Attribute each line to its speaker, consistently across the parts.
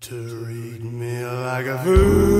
Speaker 1: To treat me like a fool,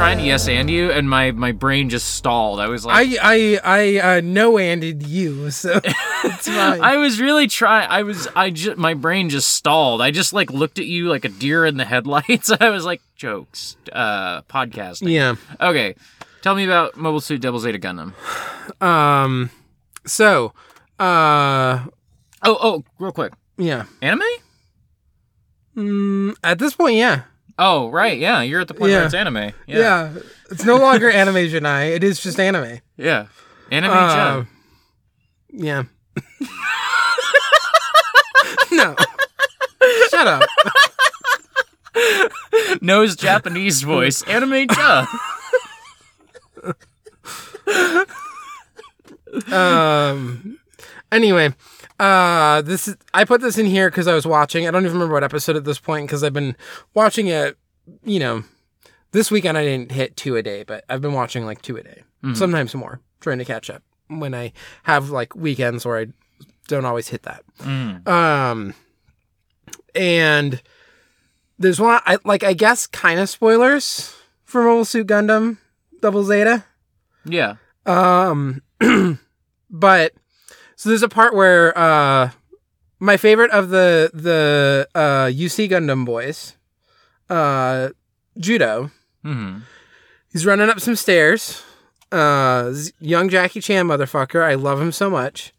Speaker 2: trying to yes and you, and my my brain just stalled. I was like,
Speaker 3: I I I uh, no handed you, so.
Speaker 2: I was really trying. I was. I just. My brain just stalled. I just like looked at you like a deer in the headlights. I was like, jokes, uh, podcasting.
Speaker 3: yeah.
Speaker 2: Okay, tell me about Mobile Suit Double Zeta Gundam.
Speaker 3: Um. So. Uh.
Speaker 2: Oh, oh, real quick,
Speaker 3: Yeah.
Speaker 2: anime?
Speaker 3: Mm, at this point, yeah.
Speaker 2: Oh, right, yeah, you're at the point where it's anime. Yeah,
Speaker 3: Yeah. It's no longer anime Janai. It is just anime.
Speaker 2: yeah, anime.
Speaker 3: Uh, yeah. no. Shut up.
Speaker 2: Knows Japanese voice. Anime. Ja.
Speaker 3: um anyway uh this is i put this in here because i was watching i don't even remember what episode at this point because i've been watching it you know this weekend i didn't hit two a day but i've been watching like two a day sometimes more trying to catch up when i have like weekends where i don't always hit that
Speaker 2: Mm.
Speaker 3: um and there's one i like i guess kind of spoilers for mobile suit gundam double zeta
Speaker 2: Yeah.
Speaker 3: um, but so there's a part where uh, my favorite of the the uh, UC Gundam boys, uh, Judau.
Speaker 2: hmm
Speaker 3: He's running up some stairs. Uh, young Jackie Chan motherfucker. I love him so much.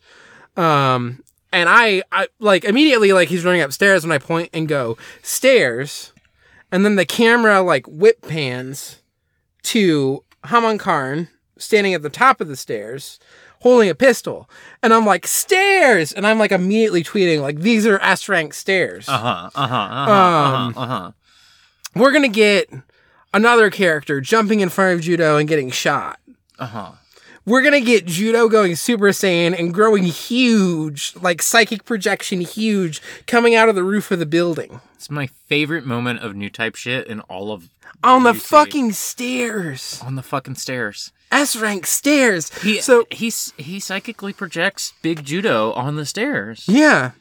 Speaker 3: Um, and I, I like immediately like he's running upstairs when I point and go stairs, and then the camera like whip pans to Haman Karn standing at the top of the stairs holding a pistol and i'm like stairs and i'm like immediately tweeting like these are s rank stairs
Speaker 2: Uh huh. Uh huh. Uh huh.
Speaker 3: Um,
Speaker 2: uh huh.
Speaker 3: we're gonna get another character jumping in front of judau and getting shot
Speaker 2: Uh huh.
Speaker 3: we're gonna get Judau going Super Saiyan and growing huge, like psychic projection huge, coming out of the roof of the building.
Speaker 2: It's my favorite moment of new type shit in all of
Speaker 3: On the
Speaker 2: UC.
Speaker 3: fucking stairs.
Speaker 2: on the fucking stairs.
Speaker 3: S rank stairs.
Speaker 2: He
Speaker 3: so
Speaker 2: he's he psychically projects big judau on the stairs.
Speaker 3: Yeah.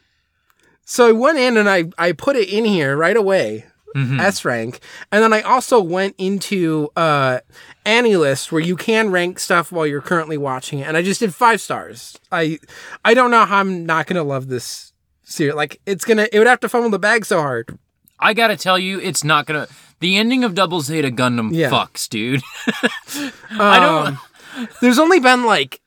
Speaker 3: So I went in and I, I put it in here right away,
Speaker 2: Mhm.
Speaker 3: S rank. And then I also went into uh AniList where you can rank stuff while you're currently watching it. And I just did five stars. I I don't know how I'm not gonna love this series. Like it's gonna it would have to fumble the bag so hard.
Speaker 2: I gotta tell you, it's not gonna. The ending of Double Zeta Gundam
Speaker 3: Yeah.
Speaker 2: fucks, dude. I don't.
Speaker 3: Um, There's only been like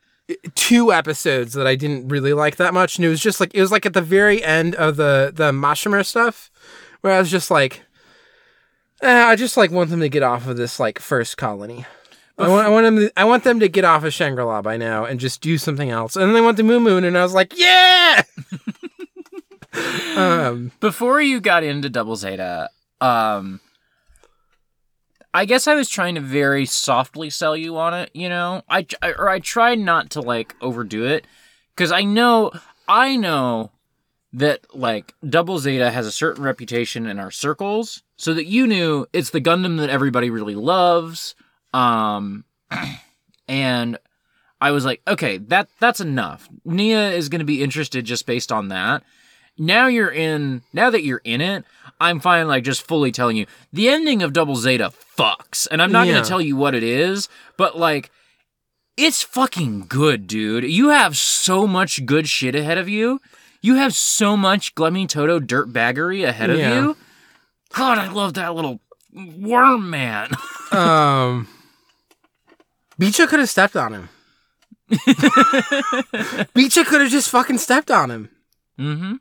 Speaker 3: two episodes that I didn't really like that much, and it was just like it was like at the very end of the the Mashymre stuff, where I was just like, eh, I just like want them to get off of this like first colony. I want, I want them. To, I want them to get off of Shangri La by now and just do something else. And then they went to Moon Moon, and I was like, yeah. um,
Speaker 2: Before you got into Double Zeta, um, I guess I was trying to very softly sell you on it. You know, I I- or I tried not to like overdo it because I know I know that like Double Zeta has a certain reputation in our circles, so that you knew it's the Gundam that everybody really loves. Um, and I was like, okay, that that's enough. Nia is going to be interested just based on that. Now you're in. Now that you're in it, I'm fine. Like just fully telling you the ending of Double Zeta fucks, and I'm not
Speaker 3: Yeah.
Speaker 2: going to tell you what it is, but like. It's fucking good, dude. You have so much good shit ahead of you. You have so much Glemmy Toto dirtbaggery ahead of
Speaker 3: Yeah.
Speaker 2: you. God, I love that little worm man.
Speaker 3: um, Beecha could have stepped on him. Beecha could have just fucking stepped on him.
Speaker 2: mm-hmm.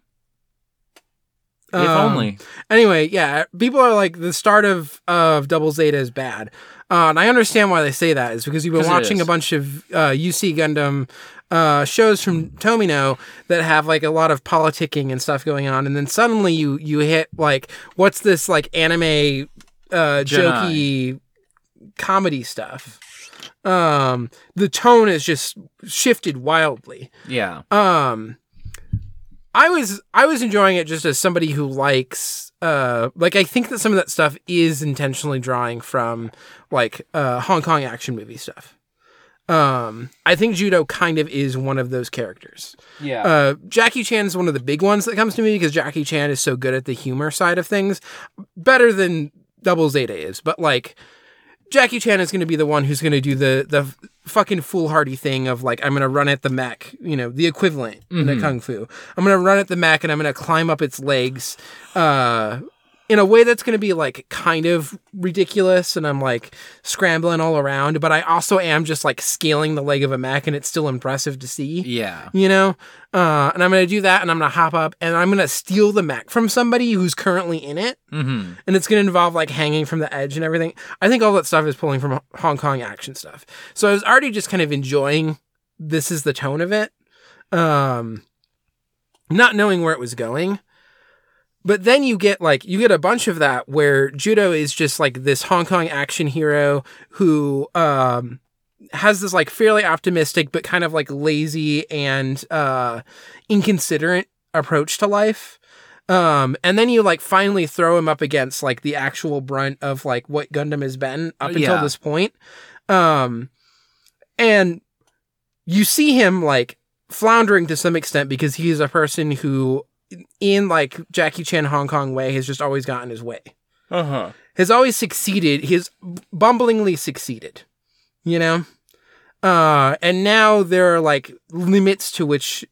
Speaker 2: If
Speaker 3: Um,
Speaker 2: only.
Speaker 3: Anyway, yeah, people are like the start of of Double Zeta is bad, uh, and I understand why they say that. Is because you've been watching a bunch of uh, UC Gundam uh, shows from Tomino that have like a lot of politicking and stuff going on, and then suddenly you you hit like what's this like anime uh, jokey comedy stuff. Um, the tone is just shifted wildly.
Speaker 2: Yeah.
Speaker 3: Um, I was I was enjoying it just as somebody who likes uh like I think that some of that stuff is intentionally drawing from like uh Hong Kong action movie stuff. Um, I think Judau kind of is one of those characters.
Speaker 2: Yeah.
Speaker 3: Uh, Jackie Chan is one of the big ones that comes to me because Jackie Chan is so good at the humor side of things, better than Double Zeta is. But like, Jackie Chan is going to be the one who's going to do the the fucking foolhardy thing of like, I'm to run at the mech, you know, the equivalent in a kung fu. I'm to run at the mech and I'm to climb up its legs, uh, in a way that's going to be like kind of ridiculous and I'm like scrambling all around, but I also am just like scaling the leg of a mech and it's still impressive to see.
Speaker 2: Yeah.
Speaker 3: you know? Uh, and i'm gonna do that and i'm gonna hop up and i'm gonna steal the mech from somebody who's currently in it.
Speaker 2: Mm-hmm.
Speaker 3: and it's gonna involve like hanging from the edge and everything. I think all that stuff is pulling from hong kong action stuff. So i was already just kind of enjoying this is the tone of it. Um not knowing where it was going but then you get like you get a bunch of that where judau is just like this hong kong action hero who um has this like fairly optimistic but kind of like lazy and uh inconsiderate approach to life um and then you like finally throw him up against like the actual brunt of like what gundam has been up until
Speaker 2: Yeah.
Speaker 3: this point um and you see him like floundering to some extent because he is a person who in like Jackie Chan Hong Kong way has just always gotten his way
Speaker 2: Uh huh.
Speaker 3: has always succeeded. He's bumblingly succeeded, you know? Uh, and now there are like limits to which,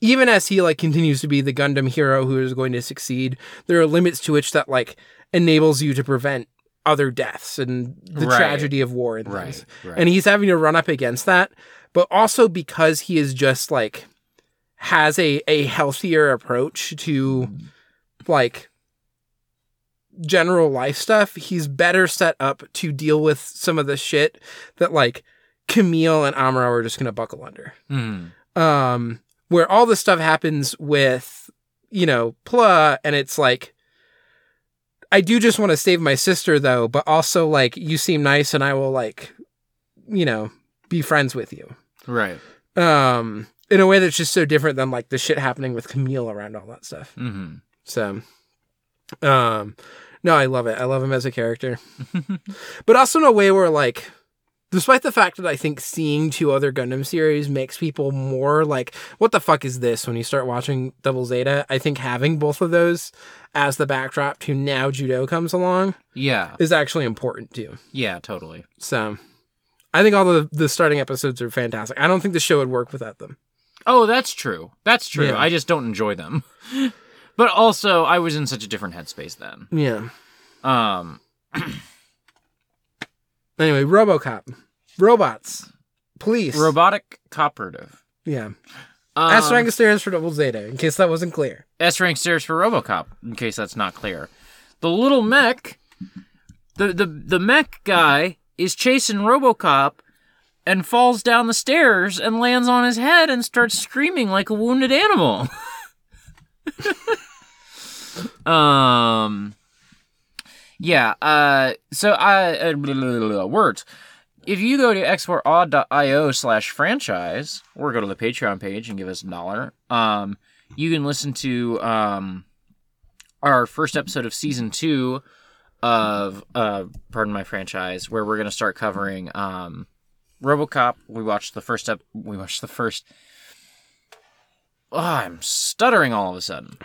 Speaker 3: even as he like continues to be the Gundam hero who is going to succeed, there are limits to which that like enables you to prevent other deaths and the
Speaker 2: Right.
Speaker 3: tragedy of war and things.
Speaker 2: Right. Right.
Speaker 3: And he's having to run up against that, but also because he is just like has a a healthier approach to like general life stuff, he's better set up to deal with some of the shit that like Kamille and Amuro are just gonna buckle under.
Speaker 2: Mhm.
Speaker 3: Um, where all this stuff happens with, you know, Pla, and it's like, I do just want to save my sister though, but also like you seem nice and I will like, you know, be friends with you.
Speaker 2: Right.
Speaker 3: Um, in a way that's just so different than like the shit happening with Kamille around all that stuff.
Speaker 2: Mm-hmm.
Speaker 3: So, um, no, I love it. I love him as a character, but also in a way where like, despite the fact that I think seeing two other Gundam series makes people more like, what the fuck is this? When you start watching Double Zeta, I think having both of those as the backdrop to now Judau comes along
Speaker 2: Yeah.
Speaker 3: is actually important too.
Speaker 2: Yeah. Totally.
Speaker 3: So, I think all the the starting episodes are fantastic. I don't think the show would work without them.
Speaker 2: Oh, that's true. That's true.
Speaker 3: Yeah.
Speaker 2: I just don't enjoy them. But also, I was in such a different headspace then.
Speaker 3: Yeah.
Speaker 2: Um.
Speaker 3: Anyway, RoboCop, robots, police,
Speaker 2: Robotic cooperative.
Speaker 3: yeah.
Speaker 2: Um,
Speaker 3: S rank stands for Double Zeta. In case that wasn't clear.
Speaker 2: S rank stairs for RoboCop. In case that's not clear, the little mech, the the the mech guy is chasing RoboCop, and falls down the stairs and lands on his head and starts screaming like a wounded animal. um. Yeah. Uh. So I uh, blah, blah, blah, words. If you go to exportaud.io slash franchise or go to the Patreon page and give us a dollar, um, you can listen to um, our first episode of season two of uh, pardon my franchise, where we're gonna start covering um, RoboCop. We watched the first ep- We watched the first. Oh, I'm stuttering all of a sudden.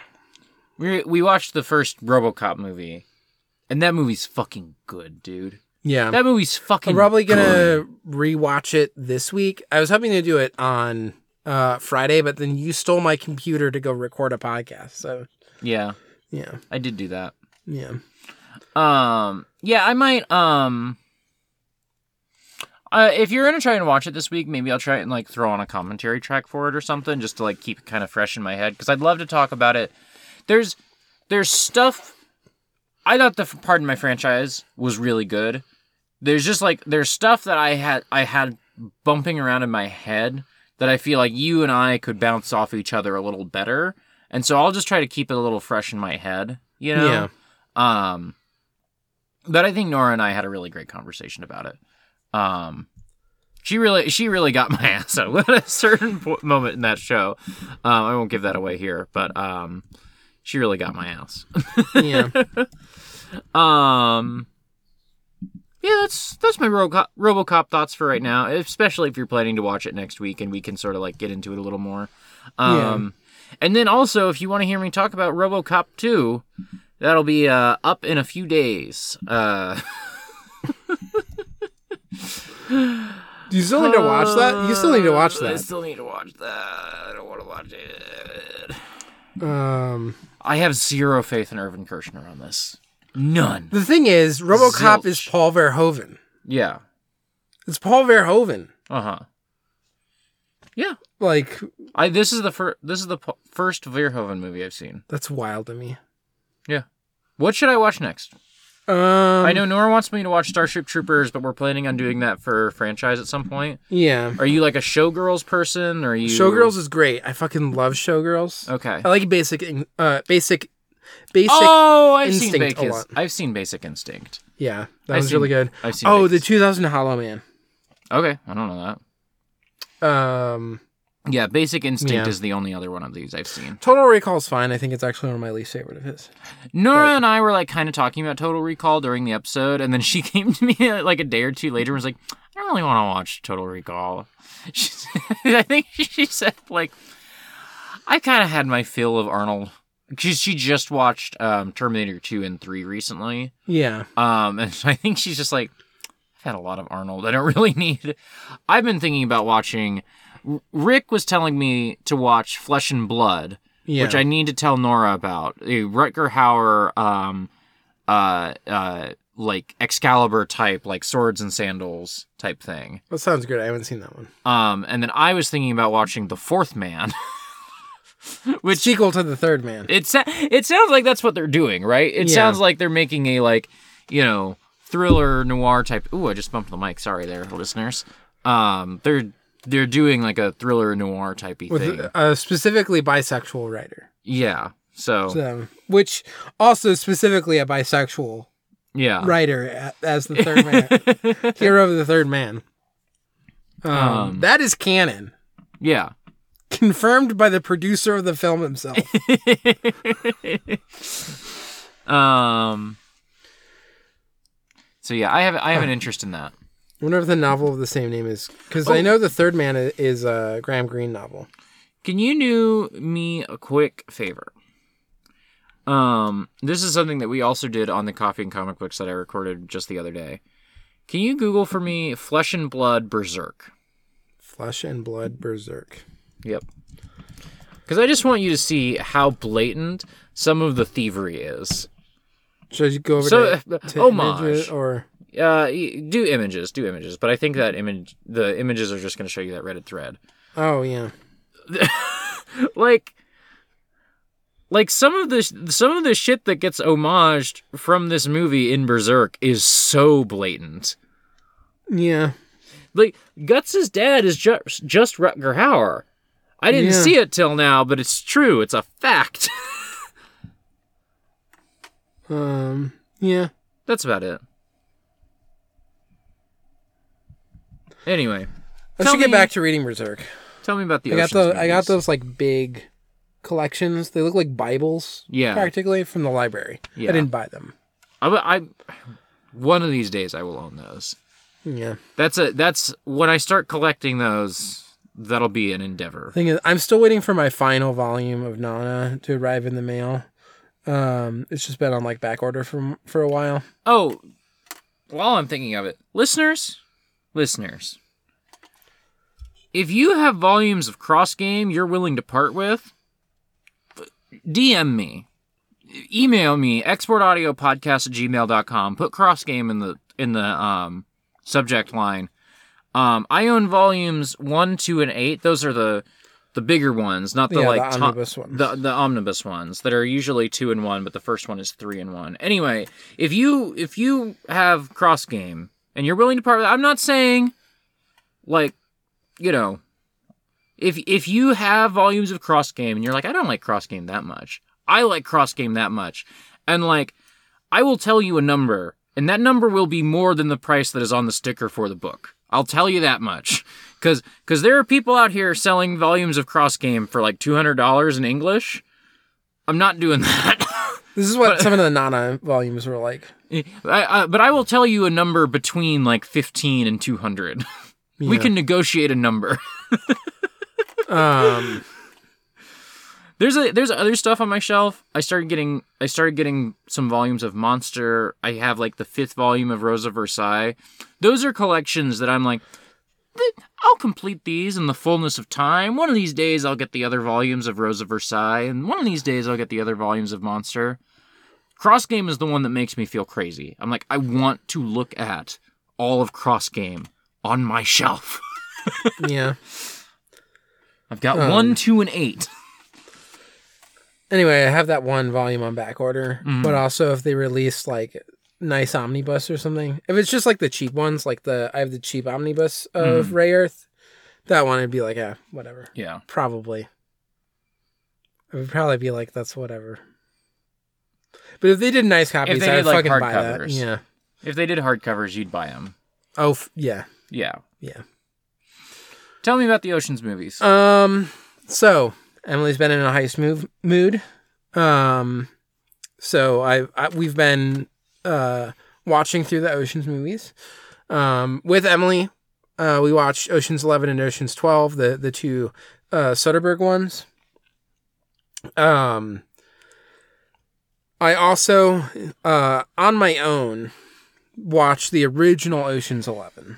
Speaker 2: We we watched the first RoboCop movie, and that movie's fucking good, dude.
Speaker 3: Yeah.
Speaker 2: That movie's fucking.
Speaker 3: I'm probably gonna
Speaker 2: good.
Speaker 3: rewatch it this week. I was hoping to do it on uh, Friday, but then you stole my computer to go record a podcast. So
Speaker 2: Yeah,
Speaker 3: yeah,
Speaker 2: I did do that.
Speaker 3: yeah,
Speaker 2: Um, yeah, I might. Um, uh, if you're gonna try and watch it this week, maybe I'll try and like throw on a commentary track for it or something, just to like keep it kind of fresh in my head. Because I'd love to talk about it. There's, there's stuff. I thought the Pardon My franchise was really good. There's just like there's stuff that I had I had bumping around in my head that I feel like you and I could bounce off each other a little better. And so I'll just try to keep it a little fresh in my head, you know?
Speaker 3: Yeah.
Speaker 2: Um but I think Nora and I had a really great conversation about it. Um she really she really got my ass out at a certain moment in that show. Um I won't give that away here, but um she really got my ass.
Speaker 3: yeah.
Speaker 2: Um, yeah, that's that's my RoboCop, RoboCop thoughts for right now. Especially if you're planning to watch it next week, and we can sort of like get into it a little more. Um, and then also if you want to hear me talk about RoboCop two, that'll be uh, up in a few days. Uh,
Speaker 3: Do you still need to watch that? You still need to watch that.
Speaker 2: I still need to watch that. I don't want to watch it.
Speaker 3: Um,
Speaker 2: I have zero faith in Irvin Kershner on this. None.
Speaker 3: the thing is, RoboCop
Speaker 2: Zilch.
Speaker 3: is Paul Verhoeven.
Speaker 2: Yeah.
Speaker 3: It's Paul Verhoeven.
Speaker 2: Uh huh. Yeah.
Speaker 3: Like
Speaker 2: I this is the first this is the p- first Verhoeven movie I've seen.
Speaker 3: that's wild to me.
Speaker 2: Yeah. What should I watch next?
Speaker 3: Um,
Speaker 2: I know Nora wants me to watch Starship Troopers, but we're planning on doing that for franchise at some point.
Speaker 3: Yeah.
Speaker 2: Are you like a Showgirls person? Or are you
Speaker 3: Showgirls is great. I fucking love Showgirls.
Speaker 2: Okay.
Speaker 3: I like basic, uh, basic, basic.
Speaker 2: Oh, I've seen Basic.
Speaker 3: lot.
Speaker 2: I've seen Basic Instinct.
Speaker 3: Yeah, that
Speaker 2: I've
Speaker 3: was
Speaker 2: seen-
Speaker 3: really good.
Speaker 2: I've seen.
Speaker 3: Oh, the 2000 Hollow Man.
Speaker 2: Okay, I don't know that.
Speaker 3: Um,
Speaker 2: Yeah, Basic Instinct
Speaker 3: Yeah.
Speaker 2: is the only other one of these I've seen.
Speaker 3: Total Recall's fine. I think it's actually one of my least favorite of his.
Speaker 2: Nora and I were like kind of talking about Total Recall during the episode, and then she came to me uh, like a day or two later and was like, "I don't really want to watch Total Recall." She, I think she said like, "I kind of had my fill of Arnold." She she just watched um, Terminator two and three recently,
Speaker 3: Yeah,
Speaker 2: um, and I think she's just like, "I've had a lot of Arnold. I don't really need." I've been thinking about watching. Rick was telling me to watch Flesh and Blood
Speaker 3: yeah.
Speaker 2: which I need to tell Nora about. A Rutger Hauer, um, uh, uh, like Excalibur type, like swords and sandals type thing.
Speaker 3: that sounds good. I haven't seen that one.
Speaker 2: Um, and then I was thinking about watching The Fourth Man, which
Speaker 3: Sequel to the Third Man.
Speaker 2: it sa- it sounds like that's what they're doing, right? It
Speaker 3: Yeah.
Speaker 2: sounds like they're making a like, you know, thriller noir type. Ooh, I just bumped the mic. Sorry, there, listeners. Um, they're they're doing like a thriller noir typey
Speaker 3: with
Speaker 2: thing.
Speaker 3: a specifically bisexual writer,
Speaker 2: yeah. So
Speaker 3: so, which also specifically a bisexual
Speaker 2: yeah.
Speaker 3: writer as the third man, hero of the third man. Um,
Speaker 2: Um,
Speaker 3: that is canon,
Speaker 2: Yeah.
Speaker 3: confirmed by the producer of the film himself.
Speaker 2: Um. So yeah, I have I have an interest in that.
Speaker 3: I wonder if the novel of the same name is because
Speaker 2: Oh.
Speaker 3: I know the third man is a Graham Greene novel.
Speaker 2: Can you do me a quick favor? Um, this is something that we also did on the coffee and comic books that I recorded just the other day. Can you Google for me Flesh and Blood Berserk?
Speaker 3: Flesh and Blood Berserk.
Speaker 2: Yep. Because I just want you to see how blatant some of the thievery is.
Speaker 3: Should you go over
Speaker 2: So,
Speaker 3: to,
Speaker 2: uh,
Speaker 3: to
Speaker 2: homage.
Speaker 3: or
Speaker 2: Uh, do images, do images, but I think that image, the images are just going to show you that Reddit thread.
Speaker 3: oh yeah,
Speaker 2: like like some of the some of the shit that gets homaged from this movie in Berserk is so blatant.
Speaker 3: yeah.
Speaker 2: Like Guts's dad is just just Rutger Hauer. I didn't
Speaker 3: Yeah.
Speaker 2: see it till now, but it's true. It's a fact.
Speaker 3: Um, yeah.
Speaker 2: That's about it. Anyway,
Speaker 3: I should get back to reading Berserk.
Speaker 2: tell me about the
Speaker 3: I got the I got those like big collections. They look like Bibles.
Speaker 2: Yeah.
Speaker 3: practically from the library.
Speaker 2: Yeah.
Speaker 3: I didn't buy them.
Speaker 2: I, I one of these days I will own those.
Speaker 3: Yeah.
Speaker 2: That's a that's when I start collecting those. That'll be an endeavor.
Speaker 3: Thing is, I'm still waiting for my final volume of Nana to arrive in the mail. Um, it's just been on like back order for for a while.
Speaker 2: Oh, while I'm thinking of it, listeners, listeners, if you have volumes of cross game you're willing to part with, DM me, email me, exportaudiopodcast at gmail.com, put cross game in the in the um subject line. Um, I own volumes one, two, and eight. Those are the the bigger ones, not the
Speaker 3: Yeah,
Speaker 2: like
Speaker 3: the
Speaker 2: to-
Speaker 3: omnibus ones.
Speaker 2: the the omnibus ones that are usually two and one, but the first one is three and one. Anyway, if you if you have cross game and you're willing to part with, I'm not saying like you know if if you have volumes of cross game and you're like I don't like cross game that much, I like cross game that much, and like I will tell you a number, and that number will be more than the price that is on the sticker for the book. I'll tell you that much. Cause, cause there are people out here selling volumes of cross game for like two hundred dollars in English. I'm not doing that.
Speaker 3: This is what some of the Nana volumes were like.
Speaker 2: I, I, but I will tell you a number between like fifteen and two hundred. We can negotiate a number.
Speaker 3: Um,
Speaker 2: There's a there's other stuff on my shelf. I started getting I started getting some volumes of Monster. I have like the fifth volume of Rosa Versailles. Those are collections that I'm like, "Th- I'll complete these in the fullness of time. One of these days I'll get the other volumes of Rose of Versailles, and one of these days I'll get the other volumes of Monster. Cross Game is the one that makes me feel crazy. I'm like, I want to look at all of Cross Game on my shelf.
Speaker 3: yeah.
Speaker 2: I've got
Speaker 3: Um,
Speaker 2: one, two, and eight.
Speaker 3: Anyway, I have that one volume on back order,
Speaker 2: Mhm.
Speaker 3: but also if they release like nice omnibus or something, if it's just like the cheap ones, like the I have the cheap omnibus of
Speaker 2: Mm-hmm.
Speaker 3: Rayearth, that one would be like, yeah, whatever.
Speaker 2: Yeah.
Speaker 3: Probably. It would probably be like that's whatever. But if they did nice copies,
Speaker 2: they
Speaker 3: I'd
Speaker 2: like,
Speaker 3: fucking buy that. Yeah.
Speaker 2: If they did hardcovers, you'd buy them.
Speaker 3: Oh, f- yeah.
Speaker 2: Yeah.
Speaker 3: Yeah.
Speaker 2: Tell me about the Ocean's movies.
Speaker 3: Um. So Emily's been in a heist move mood. Um. So I, I we've been uh watching through the Ocean's movies. Um. With Emily, uh, we watched Ocean's Eleven and Ocean's Twelve, the the two uh Soderbergh ones. Um. I also, uh, on my own, watched the original Ocean's Eleven.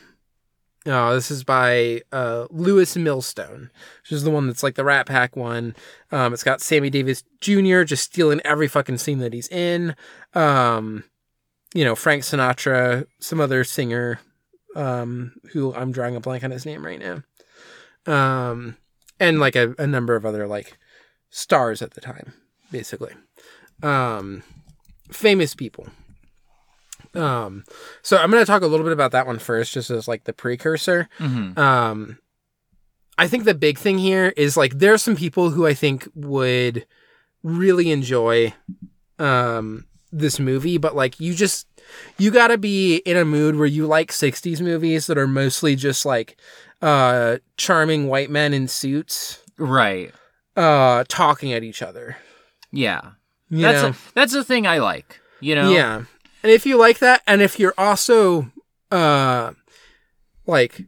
Speaker 3: Oh, this is by uh, Lewis Milestone, which is the one that's like the Rat Pack one. Um, it's got Sammy Davis Jr. just stealing every fucking scene that he's in. Um, you know, Frank Sinatra, some other singer, um, who I'm drawing a blank on his name right now. Um, and like a, a number of other like stars at the time, basically. Um, famous people. Um, so I'm going to talk a little bit about that one first, just as like the precursor.
Speaker 2: Mm-hmm.
Speaker 3: Um, I think the big thing here is like there are some people who I think would really enjoy um this movie, but like you just you got to be in a mood where you like 60s movies that are mostly just like uh charming white men in suits
Speaker 2: Right.
Speaker 3: uh talking at each other.
Speaker 2: Yeah.
Speaker 3: You
Speaker 2: that's
Speaker 3: know?
Speaker 2: a, that's the thing I like. You know.
Speaker 3: Yeah. And if you like that and if you're also uh like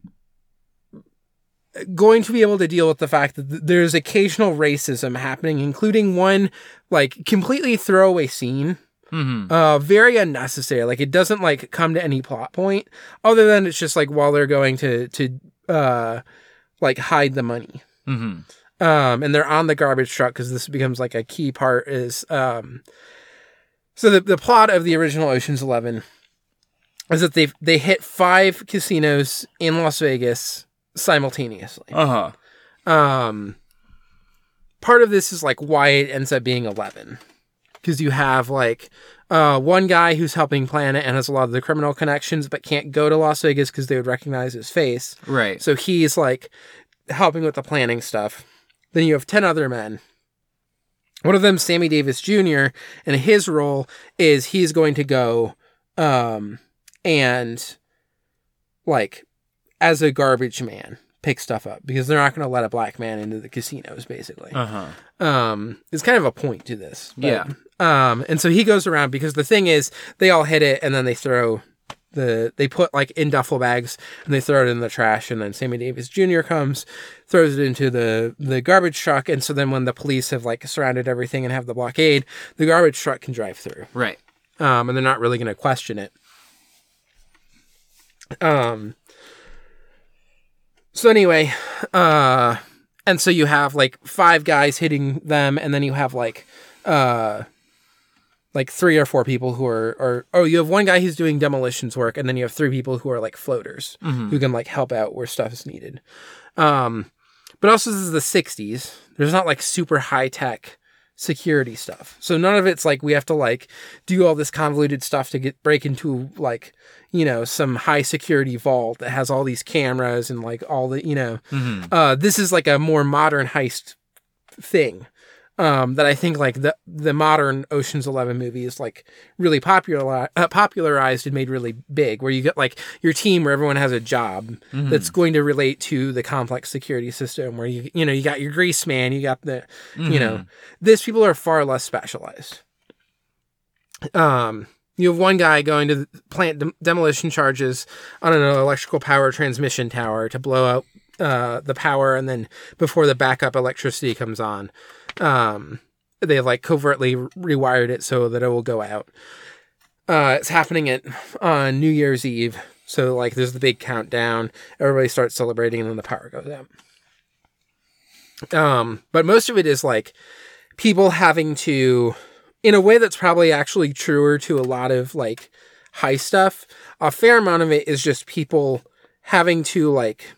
Speaker 3: going to be able to deal with the fact that th- there's occasional racism happening including one like completely throwaway scene
Speaker 2: hmm
Speaker 3: uh very unnecessary. Like it doesn't like come to any plot point other than it's just like while they're going to to uh like hide the money.
Speaker 2: Hmm
Speaker 3: um and they're on the garbage truck because this becomes like a key part is um so the, the plot of the original oceans 11 is that they they hit five casinos in las vegas simultaneously.
Speaker 2: Uh huh.
Speaker 3: um part of this is like why it ends up being 11 because you have like uh one guy who's helping plan it and has a lot of the criminal connections but can't go to las vegas because they would recognize his face
Speaker 2: Right.
Speaker 3: so he's like helping with the planning stuff. Then you have 10 other men. One of them, Sammy Davis Jr., and his role is he's going to go um, and, like, as a garbage man, pick stuff up because they're not going to let a black man into the casinos, basically
Speaker 2: Uh huh.
Speaker 3: um is kind of a point to this
Speaker 2: Yeah.
Speaker 3: Um and so he goes around because the thing is they all hit it and then they throw the they put like in duffel bags and they throw it in the trash and then sammy davis jr comes throws it into the the garbage truck and so then when the police have like surrounded everything and have the blockade the garbage truck can drive through
Speaker 2: Right.
Speaker 3: um, and they're not really going to question it. Um. So anyway, uh, and so you have like five guys hitting them, and then you have like, uh, like three or four people who are, or oh, you have one guy who's doing demolitions work, and then you have three people who are like floaters who can like help out where stuff is needed. Um, but also this is the '60s. There's not like super high tech security stuff. So none of it's like we have to like do all this convoluted stuff to get break into like, you know, some high security vault that has all these cameras and like all the, you know,
Speaker 2: Mm-hmm.
Speaker 3: uh this is like a more modern heist thing. Um, that I think like the the modern Ocean's Eleven movie is like really popular uh, popularized and made really big, where you get like your team where everyone has a job
Speaker 2: Mm-hmm.
Speaker 3: that's going to relate to the complex security system. Where you you know you got your grease man, you got the you know this people are far less specialized. Um, you have one guy going to plant dem- demolition charges on an electrical power transmission tower to blow out uh, the power, and then before the backup electricity comes on, um, they like covertly rewired it so that it will go out. Uh, it's happening at on New Year's Eve, so like there's the big countdown. Everybody starts celebrating, and then the power goes out. Um, but most of it is like people having to, in a way that's probably actually truer to a lot of like high stuff. A fair amount of it is just people having to like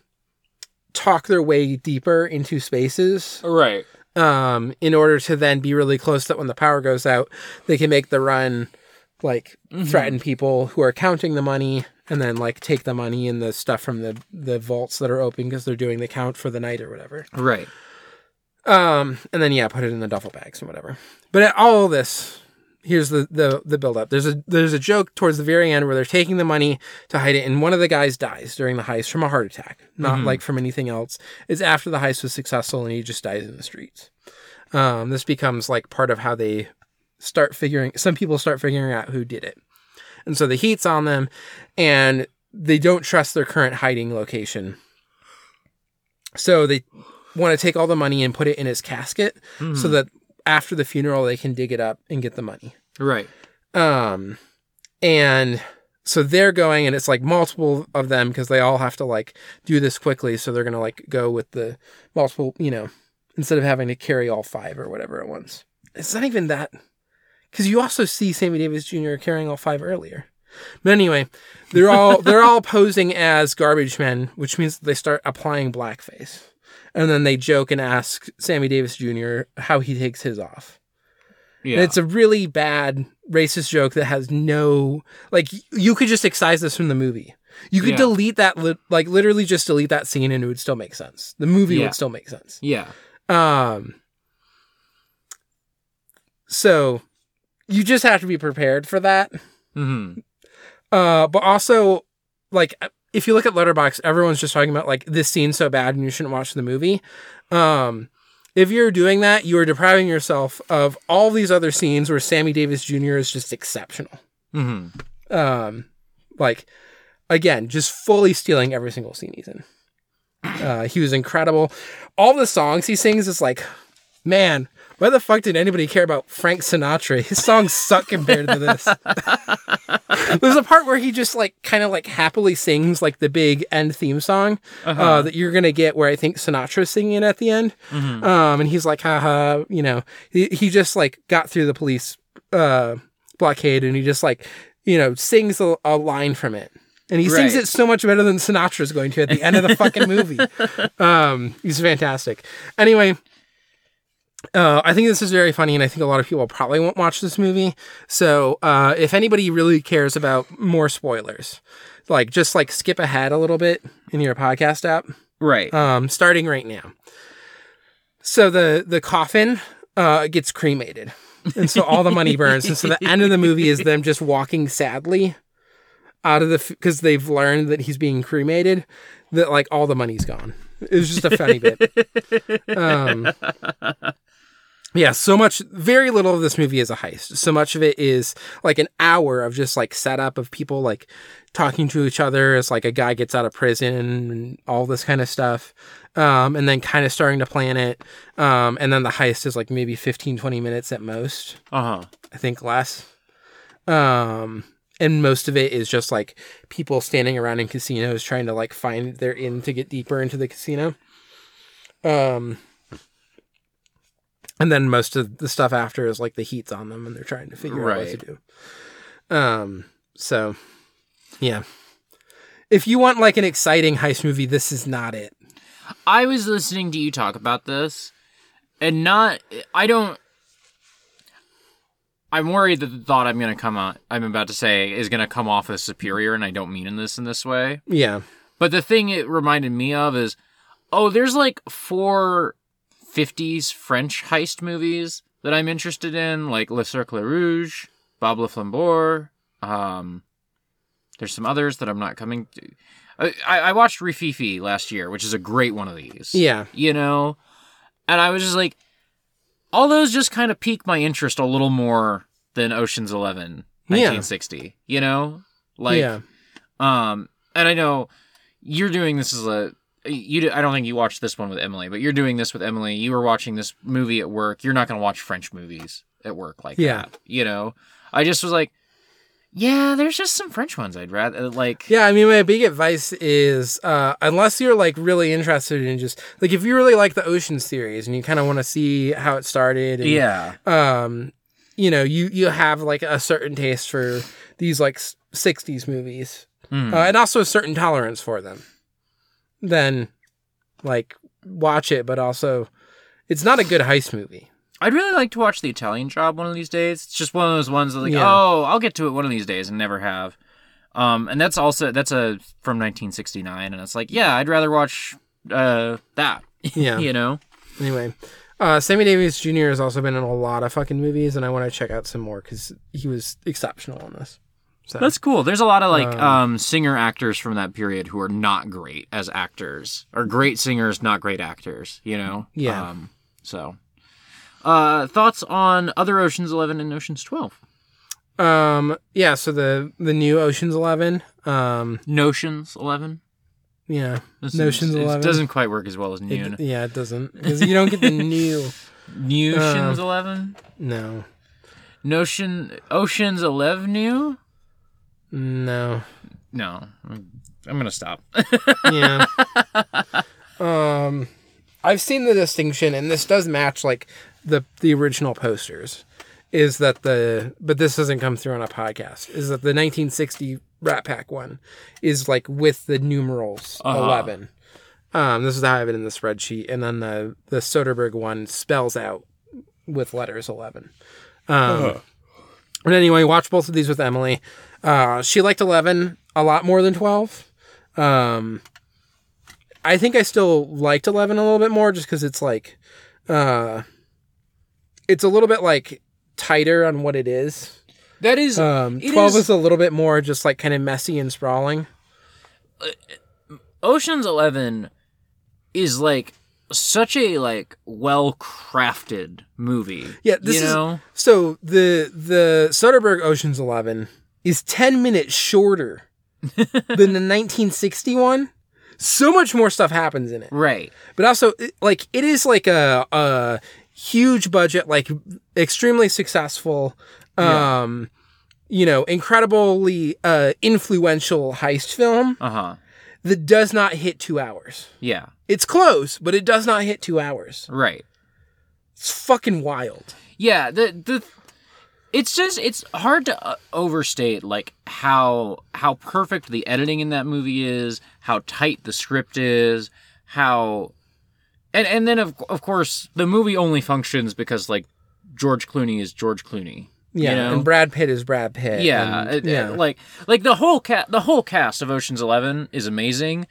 Speaker 3: talk their way deeper into spaces
Speaker 2: Right.
Speaker 3: Um, in order to then be really close that when the power goes out, they can make the run, like threaten people who are counting the money, and then like take the money and the stuff from the the vaults that are open because they're doing the count for the night or whatever.
Speaker 2: Right.
Speaker 3: Um, and then yeah, put it in the duffel bags and whatever. But at all this, here's the the the build up. There's a there's a joke towards the very end where they're taking the money to hide it, and one of the guys dies during the heist from a heart attack, not like from anything else. It's after the heist was successful, and he just dies in the streets. Um, this becomes like part of how they start figuring. Some people start figuring out who did it, and so the heat's on them, and they don't trust their current hiding location. So they want to take all the money and put it in his casket so that after the funeral they can dig it up and get the money.
Speaker 2: Right.
Speaker 3: Um and so they're going and it's like multiple of them because they all have to like do this quickly so they're going to like go with the multiple, you know, instead of having to carry all five or whatever at once. It's not even that cuz you also see Sammy Davis Jr. carrying all five earlier. But anyway, they're all they're all posing as garbage men, which means they start applying blackface. And then they joke and ask Sammy Davis Jr. how he takes his off.
Speaker 2: Yeah.
Speaker 3: And it's a really bad racist joke that has no like you could just excise this from the movie. You could
Speaker 2: Yeah.
Speaker 3: delete that li- like literally just delete that scene and it would still make sense. The movie
Speaker 2: Yeah.
Speaker 3: would still make sense.
Speaker 2: yeah.
Speaker 3: Um so you just have to be prepared for that.
Speaker 2: hmm
Speaker 3: Uh, but also, like, if you look at Letterboxd, everyone's just talking about like this scene's so bad and you shouldn't watch the movie. Um, if you're doing that, you are depriving yourself of all these other scenes where Sammy Davis Jr. is just exceptional.
Speaker 2: Mm-hmm.
Speaker 3: Um, like, again, just fully stealing every single scene he's in. Uh, he was incredible. All the songs he sings is like, man, why the fuck did anybody care about Frank Sinatra? His songs suck compared to this. There's a part where he just like kind of like happily sings like the big end theme song uh that you're gonna get where I think Sinatra's singing it at the end. Um, and he's like, haha, you know, he, he just like got through the police uh blockade and he just like, you know, sings a, a line from it. And he sings it so much better than Sinatra's going to at the end of the fucking movie. Um, he's fantastic. Anyway, uh, I think this is very funny, and I think a lot of people probably won't watch this movie. So, uh, if anybody really cares about more spoilers, like just like skip ahead a little bit in your podcast app,
Speaker 2: Right.
Speaker 3: um, starting right now. So the the coffin uh, gets cremated, and so all the money burns, and so the end of the movie is them just walking sadly out of the because they've learned that he's being cremated, that like all the money's gone. It was just a funny bit. Um, yeah, so much, very little of this movie is a heist. So much of it is like an hour of just like setup of people like talking to each other as like a guy gets out of prison and all this kind of stuff. Um, and then kind of starting to plan it. Um, and then the heist is like maybe 15, 20 minutes at most.
Speaker 2: Uh huh.
Speaker 3: I think less. Um, and most of it is just like people standing around in casinos trying to like find their in to get deeper into the casino. Um, and then most of the stuff after is like the heat's on them and they're trying to figure out what to do. Um, so yeah. If you want like an exciting heist movie, this is not it.
Speaker 2: I was listening to you talk about this, and not. I don't. I'm worried that the thought I'm going to come out, I'm about to say, is going to come off as superior, and I don't mean in this in this way.
Speaker 3: Yeah.
Speaker 2: But the thing it reminded me of is, oh, there's like four 50s French heist movies that I'm interested in, like Le Cercle Rouge, Bob Le Flambeur. Um, there's some others that I'm not coming to. I, I watched Rififi last year, which is a great one of these.
Speaker 3: Yeah.
Speaker 2: You know? And I was just like, all those just kind of pique my interest a little more than Ocean's 11,
Speaker 3: Yeah.
Speaker 2: 1960. You know? Like,
Speaker 3: yeah.
Speaker 2: um, and I know you're doing this as a you. I don't think you watched this one with Emily, but you're doing this with Emily. You were watching this movie at work. You're not going to watch French movies at work like
Speaker 3: Yeah.
Speaker 2: that. You know, I just was like, yeah, there's just some French ones I'd rather like.
Speaker 3: Yeah, I mean, my big advice is uh, unless you're like really interested in just like if you really like the Ocean series and you kind of want to see how it started, and,
Speaker 2: Yeah.
Speaker 3: um, you know, you you have like a certain taste for these like '60s movies,
Speaker 2: Mm.
Speaker 3: uh, and also a certain tolerance for them. Then, like, watch it, but also, it's not a good heist movie.
Speaker 2: I'd really like to watch The Italian Job one of these days. It's just one of those ones that like,
Speaker 3: Yeah.
Speaker 2: oh, I'll get to it one of these days and never have. Um, and that's also that's a from 1969, and it's like, yeah, I'd rather watch uh that.
Speaker 3: Yeah.
Speaker 2: you know.
Speaker 3: Anyway, uh, Sammy Davis Jr. has also been in a lot of fucking movies, and I want to check out some more because he was exceptional in this. So
Speaker 2: That's cool. There's a lot of like
Speaker 3: Um,
Speaker 2: um, singer actors from that period who are not great as actors, or great singers, not great actors. You know.
Speaker 3: Yeah.
Speaker 2: Um, so, uh, thoughts on other Ocean's Eleven and Ocean's Twelve?
Speaker 3: Um. Yeah. So the the new Ocean's Eleven. Um.
Speaker 2: Notions Eleven.
Speaker 3: Yeah.
Speaker 2: This
Speaker 3: Notions
Speaker 2: is-
Speaker 3: 11.
Speaker 2: It doesn't quite work as well as
Speaker 3: It, yeah. It doesn't because you don't get the new.
Speaker 2: Notions
Speaker 3: uh,
Speaker 2: Eleven.
Speaker 3: No.
Speaker 2: Notion Ocean's Eleven new.
Speaker 3: No.
Speaker 2: No, I'm gonna stop.
Speaker 3: Yeah. um. I've seen the distinction, and this does match like the the original posters. Is that the but this doesn't come through on a podcast? Is that the 1960 Rat Pack one is like with the numerals
Speaker 2: Uh-huh.
Speaker 3: 11. Um, this is how I have it in the spreadsheet, and then the the Soderbergh one spells out with letters 11. Um, But anyway, watch both of these with Emily. Uh, she liked 11 a lot more than 12. Um, I think I still liked 11 a little bit more just because it's like, uh, it's a little bit like tighter on what it is.
Speaker 2: That is
Speaker 3: Um, Twelve
Speaker 2: is-
Speaker 3: is a little bit more just like kind of messy and sprawling.
Speaker 2: Ocean's 11 is like such a like well crafted movie.
Speaker 3: Yeah, this
Speaker 2: you
Speaker 3: is
Speaker 2: know?
Speaker 3: so the the Soderbergh Ocean's Eleven is ten minutes shorter than the 1961. So much more stuff happens in it,
Speaker 2: right.
Speaker 3: but also like it is like a a huge budget, like extremely successful, um, you know, incredibly uh, influential heist film
Speaker 2: Uh huh.
Speaker 3: that does not hit two hours.
Speaker 2: Yeah.
Speaker 3: It's close, but it does not hit two hours.
Speaker 2: Right.
Speaker 3: It's fucking wild.
Speaker 2: Yeah. The the it's just it's hard to uh, overstate like how how perfect the editing in that movie is, how tight the script is, how and and then of of course the movie only functions because like George Clooney is George Clooney.
Speaker 3: Yeah,
Speaker 2: you know?
Speaker 3: and Brad Pitt is Brad Pitt.
Speaker 2: Yeah,
Speaker 3: and- yeah.
Speaker 2: like like the whole cat the whole cast of Ocean's 11 is amazing,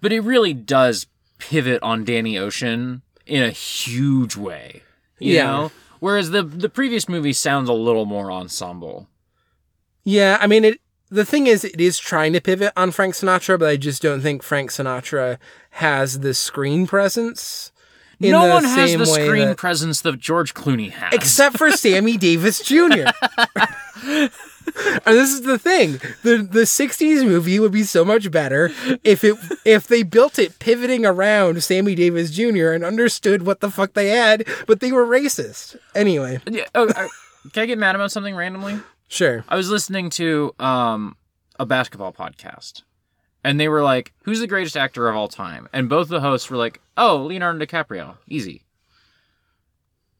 Speaker 2: but it really does pivot on Danny Ocean in a huge way. You
Speaker 3: Yeah.
Speaker 2: know? Whereas the the previous movie sounds a little more ensemble.
Speaker 3: Yeah, I mean it. The thing is, it is trying to pivot on Frank Sinatra, but I just don't think Frank Sinatra has the screen presence. in
Speaker 2: no
Speaker 3: the
Speaker 2: one has the screen
Speaker 3: that-
Speaker 2: presence that George Clooney has.
Speaker 3: except for Sammy Davis Jr. and this is the thing: the the '60s movie would be so much better if it if they built it pivoting around Sammy Davis Jr. and understood what the fuck they had, but they were racist. Anyway,
Speaker 2: Yeah, oh, I- can I get mad about something randomly?
Speaker 3: sure.
Speaker 2: I was listening to um, a basketball podcast, and they were like, "Who's the greatest actor of all time?" And both the hosts were like, "Oh, Leonardo DiCaprio, easy."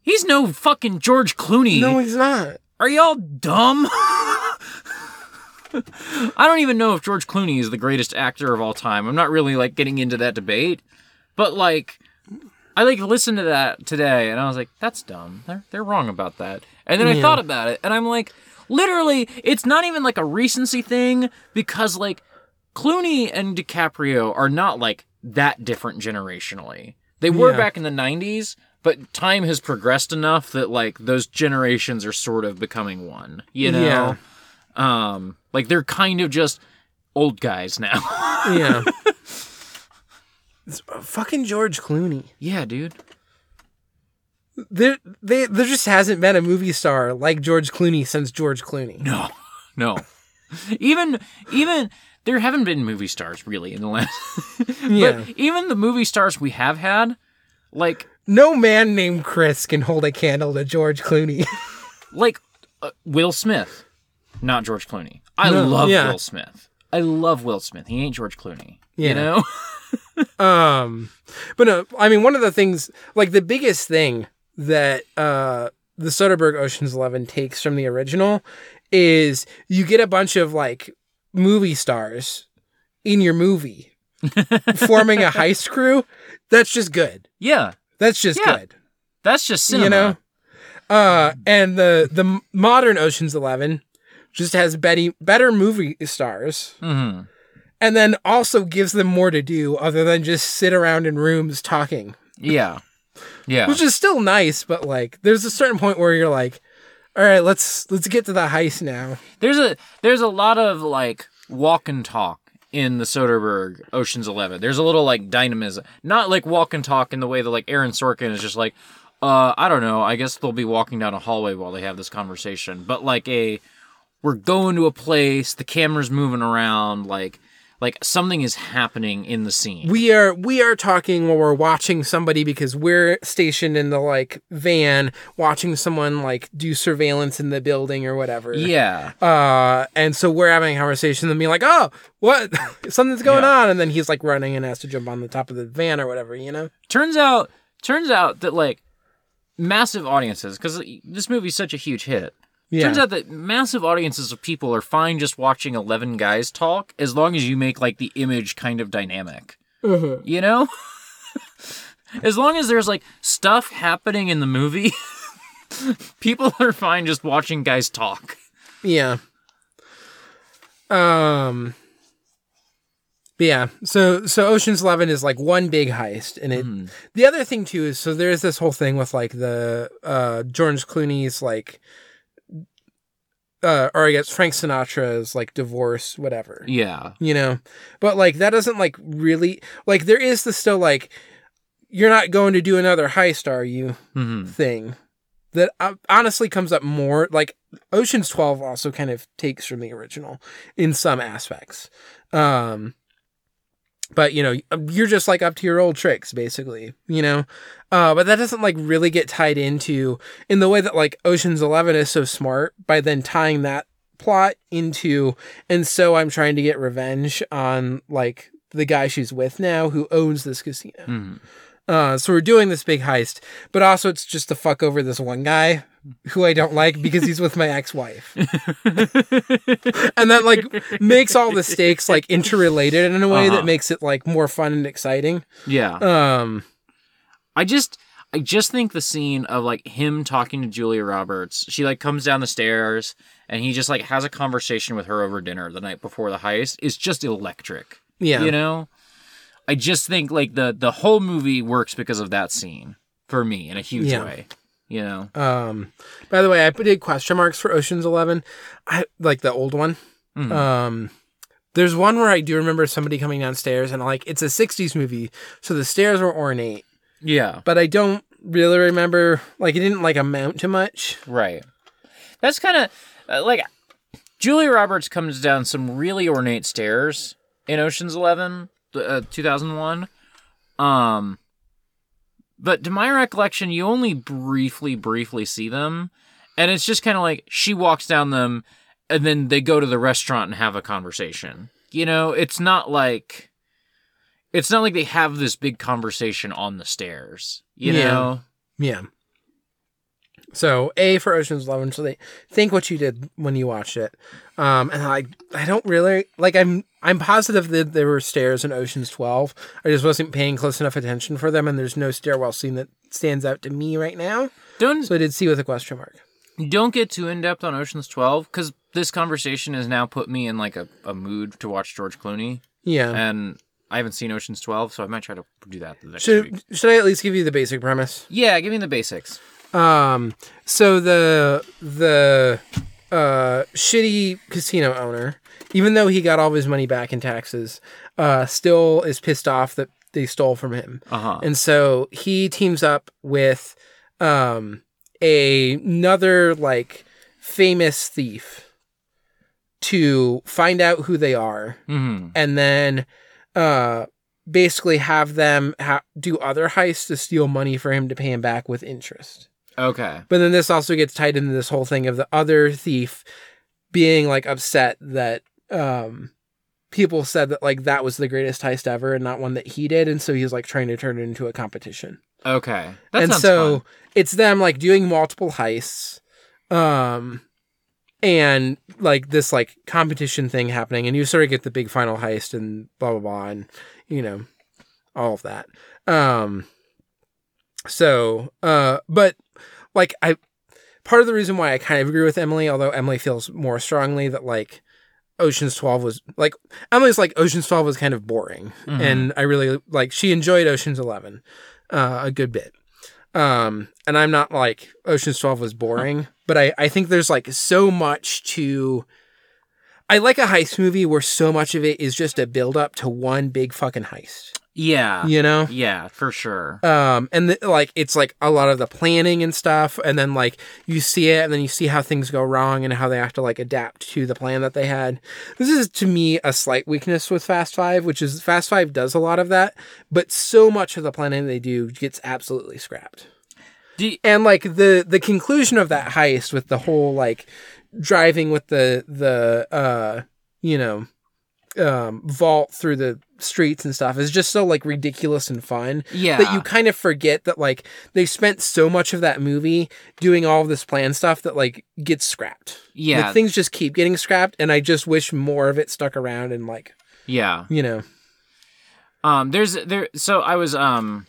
Speaker 2: He's no fucking George Clooney.
Speaker 3: No, he's not.
Speaker 2: Are y'all dumb? I don't even know if George Clooney is the greatest actor of all time. I'm not really like getting into that debate, but like I like listened to that today and I was like, that's dumb. They're they're wrong about that. And then I thought about it and I'm like, literally, it's not even like a recency thing because like Clooney and DiCaprio are not like that different generationally. They were
Speaker 3: Yeah.
Speaker 2: back in the 90s, but time has progressed enough that like those generations are sort of becoming one, you know?
Speaker 3: Yeah.
Speaker 2: Um like they're kind of just old guys now.
Speaker 3: Yeah. It's fucking George Clooney.
Speaker 2: yeah, dude.
Speaker 3: There, they, there just hasn't been a movie star like George Clooney since George Clooney.
Speaker 2: No. No. even even there haven't been movie stars really in the last
Speaker 3: Yeah.
Speaker 2: But even the movie stars we have had like
Speaker 3: No man named Chris can hold a candle to George Clooney.
Speaker 2: like uh, Will Smith, not George Clooney. I
Speaker 3: No,
Speaker 2: love
Speaker 3: yeah.
Speaker 2: Will Smith. I love Will Smith. He ain't George Clooney.
Speaker 3: Yeah.
Speaker 2: You know?
Speaker 3: Um, but no, I mean, one of the things, like the biggest thing that uh, the Soderbergh Ocean's Eleven takes from the original is you get a bunch of like movie stars in your movie forming a heist crew. That's just good.
Speaker 2: yeah.
Speaker 3: That's just
Speaker 2: Yeah.
Speaker 3: good.
Speaker 2: That's just cinema.
Speaker 3: You know. Uh, and the the modern Ocean's Eleven just has Betty better movie stars.
Speaker 2: hmm
Speaker 3: and then also gives them more to do other than just sit around in rooms talking,
Speaker 2: Yeah. Yeah.
Speaker 3: which is still nice. But like, there's a certain point where you're like, all right, let's let's get to the heist now.
Speaker 2: There's a there's a lot of like walk and talk in the Soderbergh Ocean's Eleven. There's a little like dynamism, not like walk and talk in the way that like Aaron Sorkin is just like, uh, I don't know. I guess they'll be walking down a hallway while they have this conversation, but like a we're going to a place, the camera's moving around, like like something is happening in the scene.
Speaker 3: We are we are talking while we're watching somebody because we're stationed in the like van watching someone like do surveillance in the building or whatever.
Speaker 2: yeah,
Speaker 3: Uh, and so we're having a conversation and being like, oh, what? Something's going
Speaker 2: Yeah.
Speaker 3: on. And then he's like running and has to jump on the top of the van or whatever, you know?
Speaker 2: turns out turns out that like massive audiences because this movie's such a huge hit
Speaker 3: Yeah.
Speaker 2: turns out that massive audiences of people are fine just watching 11 guys talk as long as you make like the image kind of dynamic
Speaker 3: Mhm.
Speaker 2: you know as long as there's like stuff happening in the movie people are fine just watching guys talk
Speaker 3: Yeah. Um. yeah. So so Ocean's Eleven is like one big heist, and it. The other thing too is so there's this whole thing with like the uh George Clooney's like uh, or I guess Frank Sinatra's like divorce, whatever.
Speaker 2: Yeah.
Speaker 3: You know, but like that doesn't like really like there is the still like you're not going to do another heist, are you?
Speaker 2: hmm
Speaker 3: Thing that uh, honestly comes up more like Ocean's Twelve also kind of takes from the original in some aspects. Um, but you know you're just like up to your old tricks basically you know uh, but that doesn't like really get tied into in the way that like oceans 11 is so smart by then tying that plot into and so i'm trying to get revenge on like the guy she's with now who owns this casino
Speaker 2: hmm
Speaker 3: uh, so we're doing this big heist but also it's just to fuck over this one guy who i don't like because he's with my ex-wife and that like makes all the stakes like interrelated in a way
Speaker 2: Uh-huh.
Speaker 3: that makes it like more fun and exciting
Speaker 2: Yeah.
Speaker 3: um
Speaker 2: I just I just think the scene of like him talking to Julia Roberts, she like comes down the stairs and he just like has a conversation with her over dinner the night before the heist is just electric.
Speaker 3: yeah
Speaker 2: You know? I just think like the the whole movie works because of that scene for me in a huge
Speaker 3: Yeah.
Speaker 2: way. You know?
Speaker 3: um by the way i did question marks for oceans 11 i like the old one
Speaker 2: Mhm.
Speaker 3: um there's one where i do remember somebody coming downstairs and like it's a 60s movie so the stairs were ornate
Speaker 2: yeah.
Speaker 3: but i don't really remember like it didn't like amount to much
Speaker 2: Right. That's kind of uh, like Julia Roberts comes down some really ornate stairs in Ocean's 11, uh, 2001. Um but to my recollection, you only briefly briefly see them and it's just kind of like she walks down them and then they go to the restaurant and have a conversation. You know, it's not like it's not like they have this big conversation on the stairs, you
Speaker 3: Yeah.
Speaker 2: know?
Speaker 3: Yeah. So A for Ocean's Eleven. So they think what you did when you watched it. Um, and I I don't really like I'm I'm positive that there were stairs in Ocean's Twelve. I just wasn't paying close enough attention for them, and there's no stairwell scene that stands out to me right now.
Speaker 2: Don't
Speaker 3: So I did see with a question mark.
Speaker 2: don't get too in depth on Ocean's Twelve because this conversation has now put me in like a, a mood to watch George Clooney,
Speaker 3: Yeah.
Speaker 2: and I haven't seen Ocean's Twelve, so I might try to do that the next
Speaker 3: Should
Speaker 2: week.
Speaker 3: should I at least give you the basic premise?
Speaker 2: Yeah, give me the basics.
Speaker 3: Um, so the the uh shitty casino owner, even though he got all of his money back in taxes, uh, still is pissed off that they stole from him,
Speaker 2: Uh huh.
Speaker 3: and so he teams up with um a, another like famous thief to find out who they are
Speaker 2: hmm
Speaker 3: and then uh basically have them ha- do other heists to steal money for him to pay him back with interest
Speaker 2: Okay.
Speaker 3: but then this also gets tied into this whole thing of the other thief being like upset that um people said that like that was the greatest heist ever and not one that he did and so he's like trying to turn it into a competition
Speaker 2: Okay. That
Speaker 3: and so
Speaker 2: fun.
Speaker 3: it's them like doing multiple heists um and like this like competition thing happening and you sort of get the big final heist and blah blah blah and you know all of that. Um so uh but like i part of the reason why i kind of agree with emily although emily feels more strongly that like oceans 12 was like emily's like oceans 12 was kind of boring
Speaker 2: Mhm.
Speaker 3: and i really like she enjoyed oceans 11 uh, a good bit. Um and i'm not like oceans 12 was boring but i i think there's like so much to i like a heist movie where so much of it is just a build up to one big fucking heist
Speaker 2: Yeah.
Speaker 3: you know
Speaker 2: Yeah, for sure.
Speaker 3: um and the, like it's like a lot of the planning and stuff and then like you see it and then you see how things go wrong and how they have to like adapt to the plan that they had this is to me a slight weakness with fast five which is fast five does a lot of that but so much of the planning they do gets absolutely scrapped
Speaker 2: you-
Speaker 3: and like the the conclusion of that heist with the whole like driving with the the uh you know um vault through the streets and stuff is just so like ridiculous and fun
Speaker 2: yeah.
Speaker 3: that you kind of forget that like they spent so much of that movie doing all this plan stuff that like gets scrapped.
Speaker 2: yeah.
Speaker 3: Like, things just keep getting scrapped, and I just wish more of it stuck around and like
Speaker 2: yeah.
Speaker 3: you know
Speaker 2: Um. There's there. So I was um.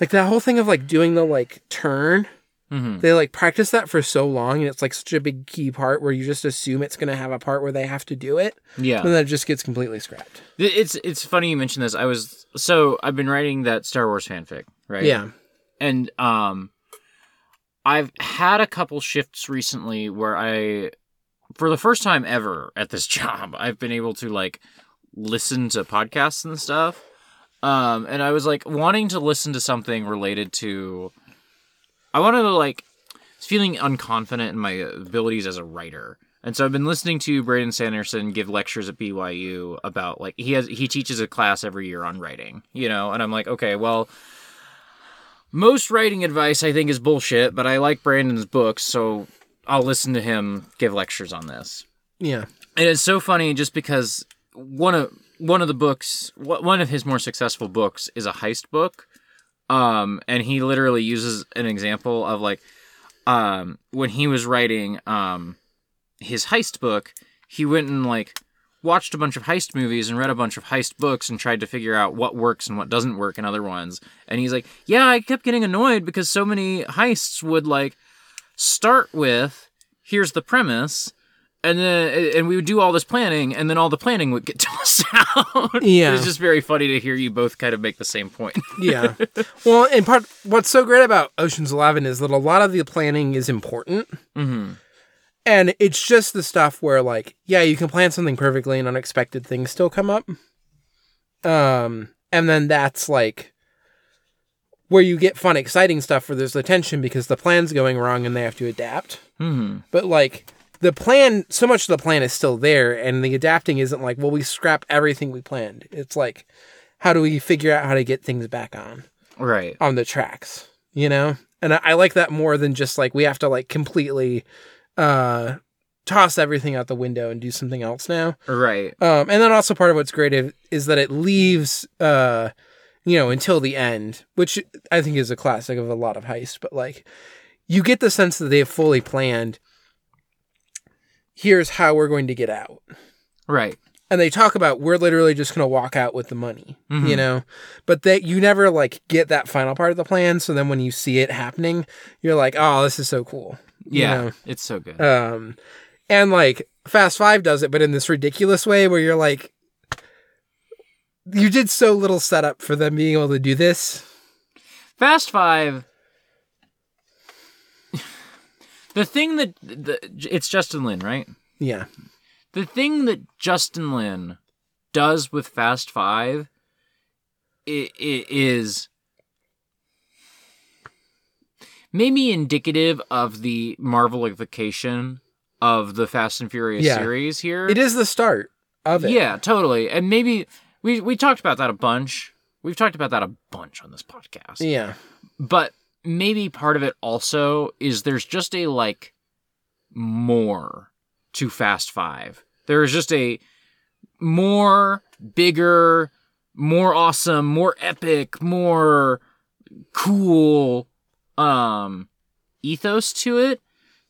Speaker 3: Like that whole thing of like doing the like turn.
Speaker 2: mhm.
Speaker 3: They like practice that for so long, and it's like such a big key part where you just assume it's gonna have a part where they have to do it,
Speaker 2: Yeah.
Speaker 3: and then it just gets completely scrapped.
Speaker 2: It's it's funny you mentioned this. I was so I've been writing that Star Wars fanfic, right?
Speaker 3: Yeah,
Speaker 2: And um I've had a couple shifts recently where I for the first time ever at this job, I've been able to like listen to podcasts and stuff. Um, and I was like wanting to listen to something related to. I wanted to like feeling unconfident in my abilities as a writer. And so I've been listening to Brandon Sanderson give lectures at BYU about like he has he teaches a class every year on writing, you know, and I'm like, okay, well, most writing advice I think is bullshit, but I like Brandon's books, so I'll listen to him give lectures on this.
Speaker 3: Yeah.
Speaker 2: And it's so funny just because one of one of the books, one of his more successful books is a heist book. Um, and he literally uses an example of like, um, when he was writing, um, his heist book, he went and like watched a bunch of heist movies and read a bunch of heist books and tried to figure out what works and what doesn't work in other ones. And he's like, yeah, I kept getting annoyed because so many heists would like start with, here's the premise. And then, and we would do all this planning, and then all the planning would get tossed out.
Speaker 3: Yeah.
Speaker 2: it's just very funny to hear you both kind of make the same point.
Speaker 3: Yeah. well, in part, what's so great about Ocean's Eleven is that a lot of the planning is important.
Speaker 2: mm-hmm.
Speaker 3: And it's just the stuff where, like, yeah, you can plan something perfectly and unexpected things still come up. Um, and then that's like where you get fun, exciting stuff where there's the tension because the plan's going wrong and they have to adapt.
Speaker 2: Mm-hmm.
Speaker 3: But like the plan, so much of the plan is still there, and the adapting isn't like, well, we scrap everything we planned. It's like, how do we figure out how to get things back on
Speaker 2: Right.
Speaker 3: on the tracks? You know, and I, I like that more than just like we have to like completely uh toss everything out the window and do something else now.
Speaker 2: Right.
Speaker 3: Um, and then also part of what's great is, is that it leaves, uh, you know, until the end, which I think is a classic of a lot of heists. But like, you get the sense that they have fully planned. Here's how we're going to get out,
Speaker 2: Right.
Speaker 3: and they talk about we're literally just going to walk out with the money,
Speaker 2: Mhm.
Speaker 3: you know. But that you never like get that final part of the plan. So then when you see it happening, you're like, oh, this is so cool. you
Speaker 2: Yeah.
Speaker 3: know?
Speaker 2: It's so good.
Speaker 3: Um, and like Fast Five does it, but in this ridiculous way where you're like, you did so little setup for them being able to do this.
Speaker 2: Fast Five. The thing that the, it's Justin Lin, right?
Speaker 3: Yeah,
Speaker 2: The thing that Justin Lin does with Fast Five i- i- is maybe indicative of the Marvelification of the Fast and Furious
Speaker 3: Yeah.
Speaker 2: series here.
Speaker 3: it is the start of it.
Speaker 2: Yeah, totally. And maybe we we talked about that a bunch. We've talked about that a bunch on this podcast.
Speaker 3: yeah,
Speaker 2: But maybe part of it also is there's just a like more to Fast 5. There is just a more bigger, more awesome, more epic, more cool um ethos to it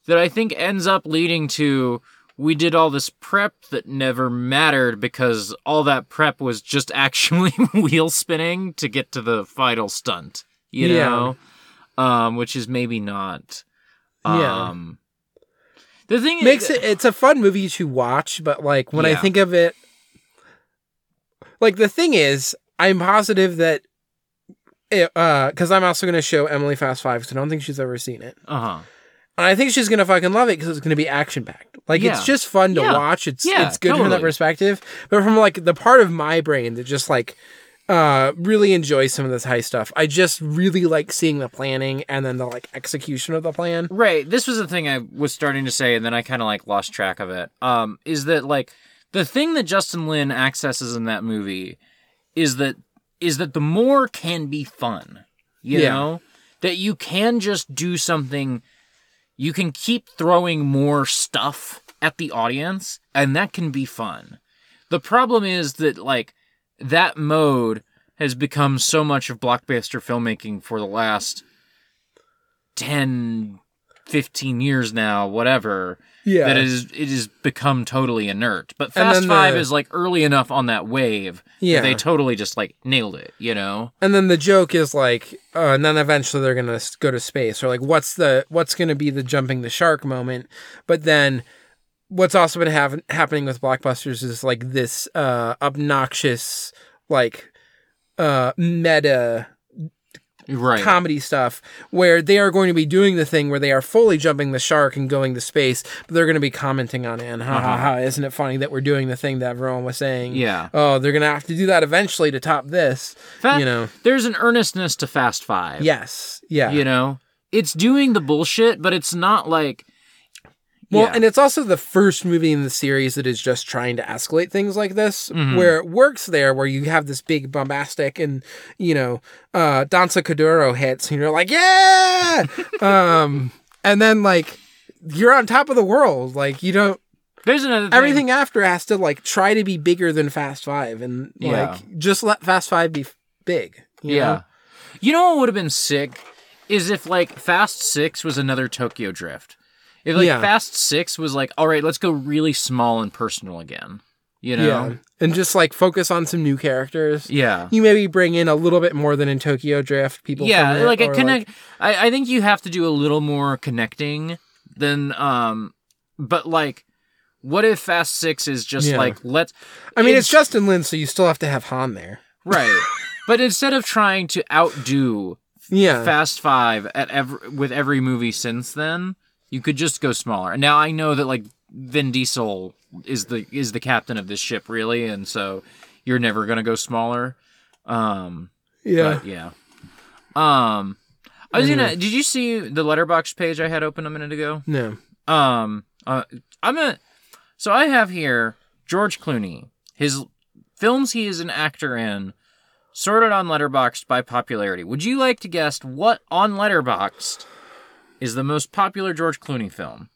Speaker 2: that I think ends up leading to we did all this prep that never mattered because all that prep was just actually wheel spinning to get to the final stunt, you
Speaker 3: Yeah.
Speaker 2: know? Um which is maybe not
Speaker 3: Yeah.
Speaker 2: um the thing
Speaker 3: makes
Speaker 2: is,
Speaker 3: it. It's a fun movie to watch, but like when I think of it, like the thing is, I'm positive that. It, uh, because I'm also going to show Emily Fast Five because I don't think she's ever seen it.
Speaker 2: uh-huh.
Speaker 3: And I think she's gonna fucking love it because it's gonna be action packed. Like
Speaker 2: Yeah.
Speaker 3: it's just fun to
Speaker 2: Yeah.
Speaker 3: watch. It's
Speaker 2: Yeah,
Speaker 3: it's good from that perspective. But from like the part of my brain that just like uh really enjoy some of this high stuff. I just really like seeing the planning and then the like execution of the plan.
Speaker 2: Right. This was the thing I was starting to say, and then I kind of like lost track of it. Um, is that like the thing that Justin Lin accesses in that movie is that is that the more can be fun. You
Speaker 3: Yeah.
Speaker 2: know that you can just do something. You can keep throwing more stuff at the audience, and that can be fun. The problem is that like that mode has become so much of blockbuster filmmaking for the last 10 15 years now whatever
Speaker 3: Yeah.
Speaker 2: that it is it has become totally inert but fast 5
Speaker 3: the-
Speaker 2: is like early enough on that wave
Speaker 3: Yeah.
Speaker 2: that they totally just like nailed it you know
Speaker 3: and then the joke is like, uh, and then eventually they're gonna go to space, or like, what's the what's gonna be the jumping the shark moment? But then, what's also been hav- happening with blockbusters is like this uh, obnoxious, like, uh, meta
Speaker 2: Right.
Speaker 3: comedy stuff where they are going to be doing the thing where they are fully jumping the shark and going to space, but they're going to be commenting on it and ha ha ha, isn't it funny that we're doing the thing that everyone was saying?
Speaker 2: Uh-huh. Yeah.
Speaker 3: Oh, they're going to have to do that eventually to top this. You know.
Speaker 2: there's an earnestness to Fast Five.
Speaker 3: Yes. Yeah.
Speaker 2: You know, it's doing the bullshit, but it's not like.
Speaker 3: Well,
Speaker 2: Yeah.
Speaker 3: and it's also the first movie in the series that is just trying to escalate things like this,
Speaker 2: Mm-hmm.
Speaker 3: where it works there, where you have this big bombastic and, you know, uh, Danza Kuduro hits, and you're like, yeah! um, and then, like, you're on top of the world. Like, you don't,
Speaker 2: There's another thing.
Speaker 3: everything after has to, like, try to be bigger than Fast Five, and, like,
Speaker 2: Yeah.
Speaker 3: just let Fast Five be f- big. you
Speaker 2: Yeah.
Speaker 3: know?
Speaker 2: You know what would have been sick is if like Fast Six was another Tokyo Drift. If like
Speaker 3: Yeah.
Speaker 2: Fast Six was like, all right, let's go really small and personal again. You know?
Speaker 3: Yeah. And just, like, focus on some new characters.
Speaker 2: Yeah.
Speaker 3: You maybe bring in a little bit more than in Tokyo Drift. People,
Speaker 2: Yeah,
Speaker 3: from it,
Speaker 2: like a
Speaker 3: or,
Speaker 2: connect. I, I think you have to do a little more connecting than um, but like, what if Fast Six is just
Speaker 3: Yeah.
Speaker 2: like let's
Speaker 3: I mean, it's,
Speaker 2: It's-
Speaker 3: Justin Lin, so you still have to have Han there.
Speaker 2: right, but instead of trying to outdo
Speaker 3: Yeah.
Speaker 2: Fast Five at every with every movie since then, you could just go smaller. And now I know that like Vin Diesel is the is the captain of this ship really, and so you're never gonna go smaller. Um,
Speaker 3: yeah.
Speaker 2: but yeah. Um, I was gonna. Did you see the Letterboxd page I had open a minute ago?
Speaker 3: No.
Speaker 2: Um, uh, I'm gonna. So I have here George Clooney. His films he is an actor in, sorted on Letterboxd by popularity. Would you like to guess what on Letterboxd is the most popular George Clooney film?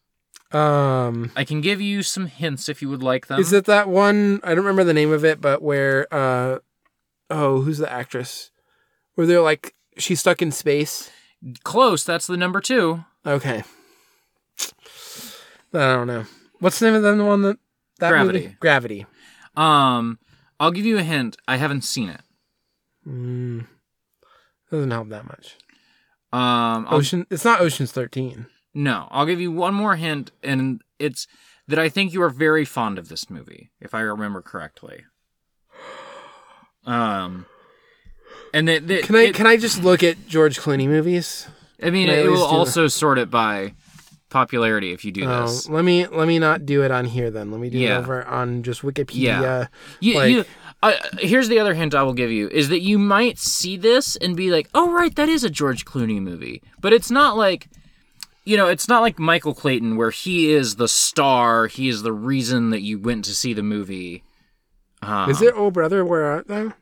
Speaker 3: Um,
Speaker 2: I can give you some hints if you would like them.
Speaker 3: is it that one? I don't remember the name of it, but where, uh, oh, who's the actress? Where they're like, she's stuck in space.
Speaker 2: close? That's the number two.
Speaker 3: Okay. I don't know. What's the name of the one that, that
Speaker 2: Gravity.
Speaker 3: movie? Gravity.
Speaker 2: Um, I'll give you a hint. I haven't seen it.
Speaker 3: Mm, doesn't help that much.
Speaker 2: Um, I'll
Speaker 3: Ocean. It's not Ocean's Thirteen.
Speaker 2: No, I'll give you one more hint, and it's that I think you are very fond of this movie, if I remember correctly. Um, and that, that
Speaker 3: Can I
Speaker 2: it-
Speaker 3: can I just look at George Clooney movies?
Speaker 2: I mean,
Speaker 3: can I
Speaker 2: it will
Speaker 3: least do-
Speaker 2: also sort it by popularity if you do
Speaker 3: Oh,
Speaker 2: this.
Speaker 3: let me let me not do it on here then. Let me do
Speaker 2: Yeah.
Speaker 3: it over on just Wikipedia.
Speaker 2: Yeah. You,
Speaker 3: like-
Speaker 2: you, uh, here's the other hint I will give you is that you might see this and be like, "Oh, right, that is a George Clooney movie," but it's not like. You know, it's not like Michael Clayton where he is the star, he is the reason that you went to see the movie. Um,
Speaker 3: Is it Oh Brother Where Art Thou?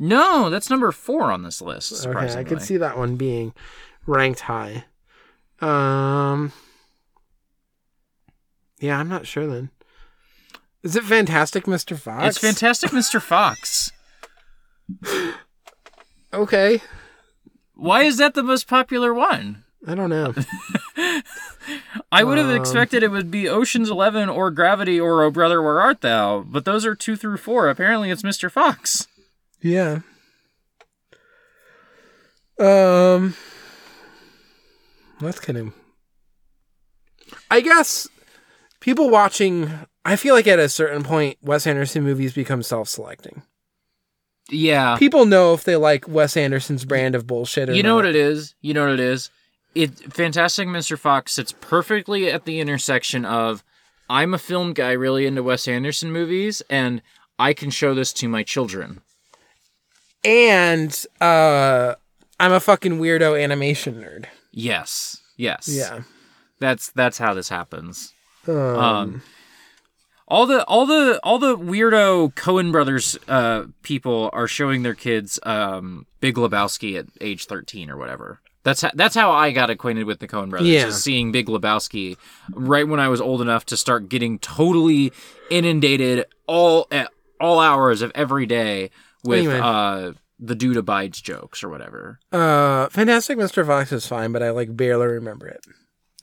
Speaker 2: No, that's number four on this list.
Speaker 3: Okay, I could see that one being ranked high. Um, yeah, I'm not sure then. Is it Fantastic Mr. Fox?
Speaker 2: It's Fantastic Mr. Fox.
Speaker 3: Okay,
Speaker 2: Why is that the most popular one?
Speaker 3: I don't know.
Speaker 2: I would have
Speaker 3: Um,
Speaker 2: expected it would be Ocean's Eleven or Gravity or Oh Brother Where Art Thou, but those are two through four. Apparently, it's Mr. Fox.
Speaker 3: yeah. Um, that's kind of. I guess people watching. I feel like at a certain point, Wes Anderson movies become self-selecting.
Speaker 2: Yeah,
Speaker 3: People know if they like Wes Anderson's brand of bullshit or
Speaker 2: you know
Speaker 3: not.
Speaker 2: what it is. You know what it is. It Fantastic Mr. Fox sits perfectly at the intersection of I'm a film guy really into Wes Anderson movies, and I can show this to my children.
Speaker 3: and uh I'm a fucking weirdo animation nerd.
Speaker 2: Yes, yes,
Speaker 3: Yeah.
Speaker 2: That's that's how this happens.
Speaker 3: Um,
Speaker 2: Um, all the all the all the weirdo Coen brothers uh, people are showing their kids um, Big Lebowski at age thirteen or whatever. That's how, that's how I got acquainted with the Coen brothers.
Speaker 3: Yeah.
Speaker 2: is seeing Big Lebowski right when I was old enough to start getting totally inundated all at all hours of every day with
Speaker 3: Anyway.
Speaker 2: uh, the dude abides jokes or whatever.
Speaker 3: uh Fantastic Mr. Fox is fine, but I like barely remember it.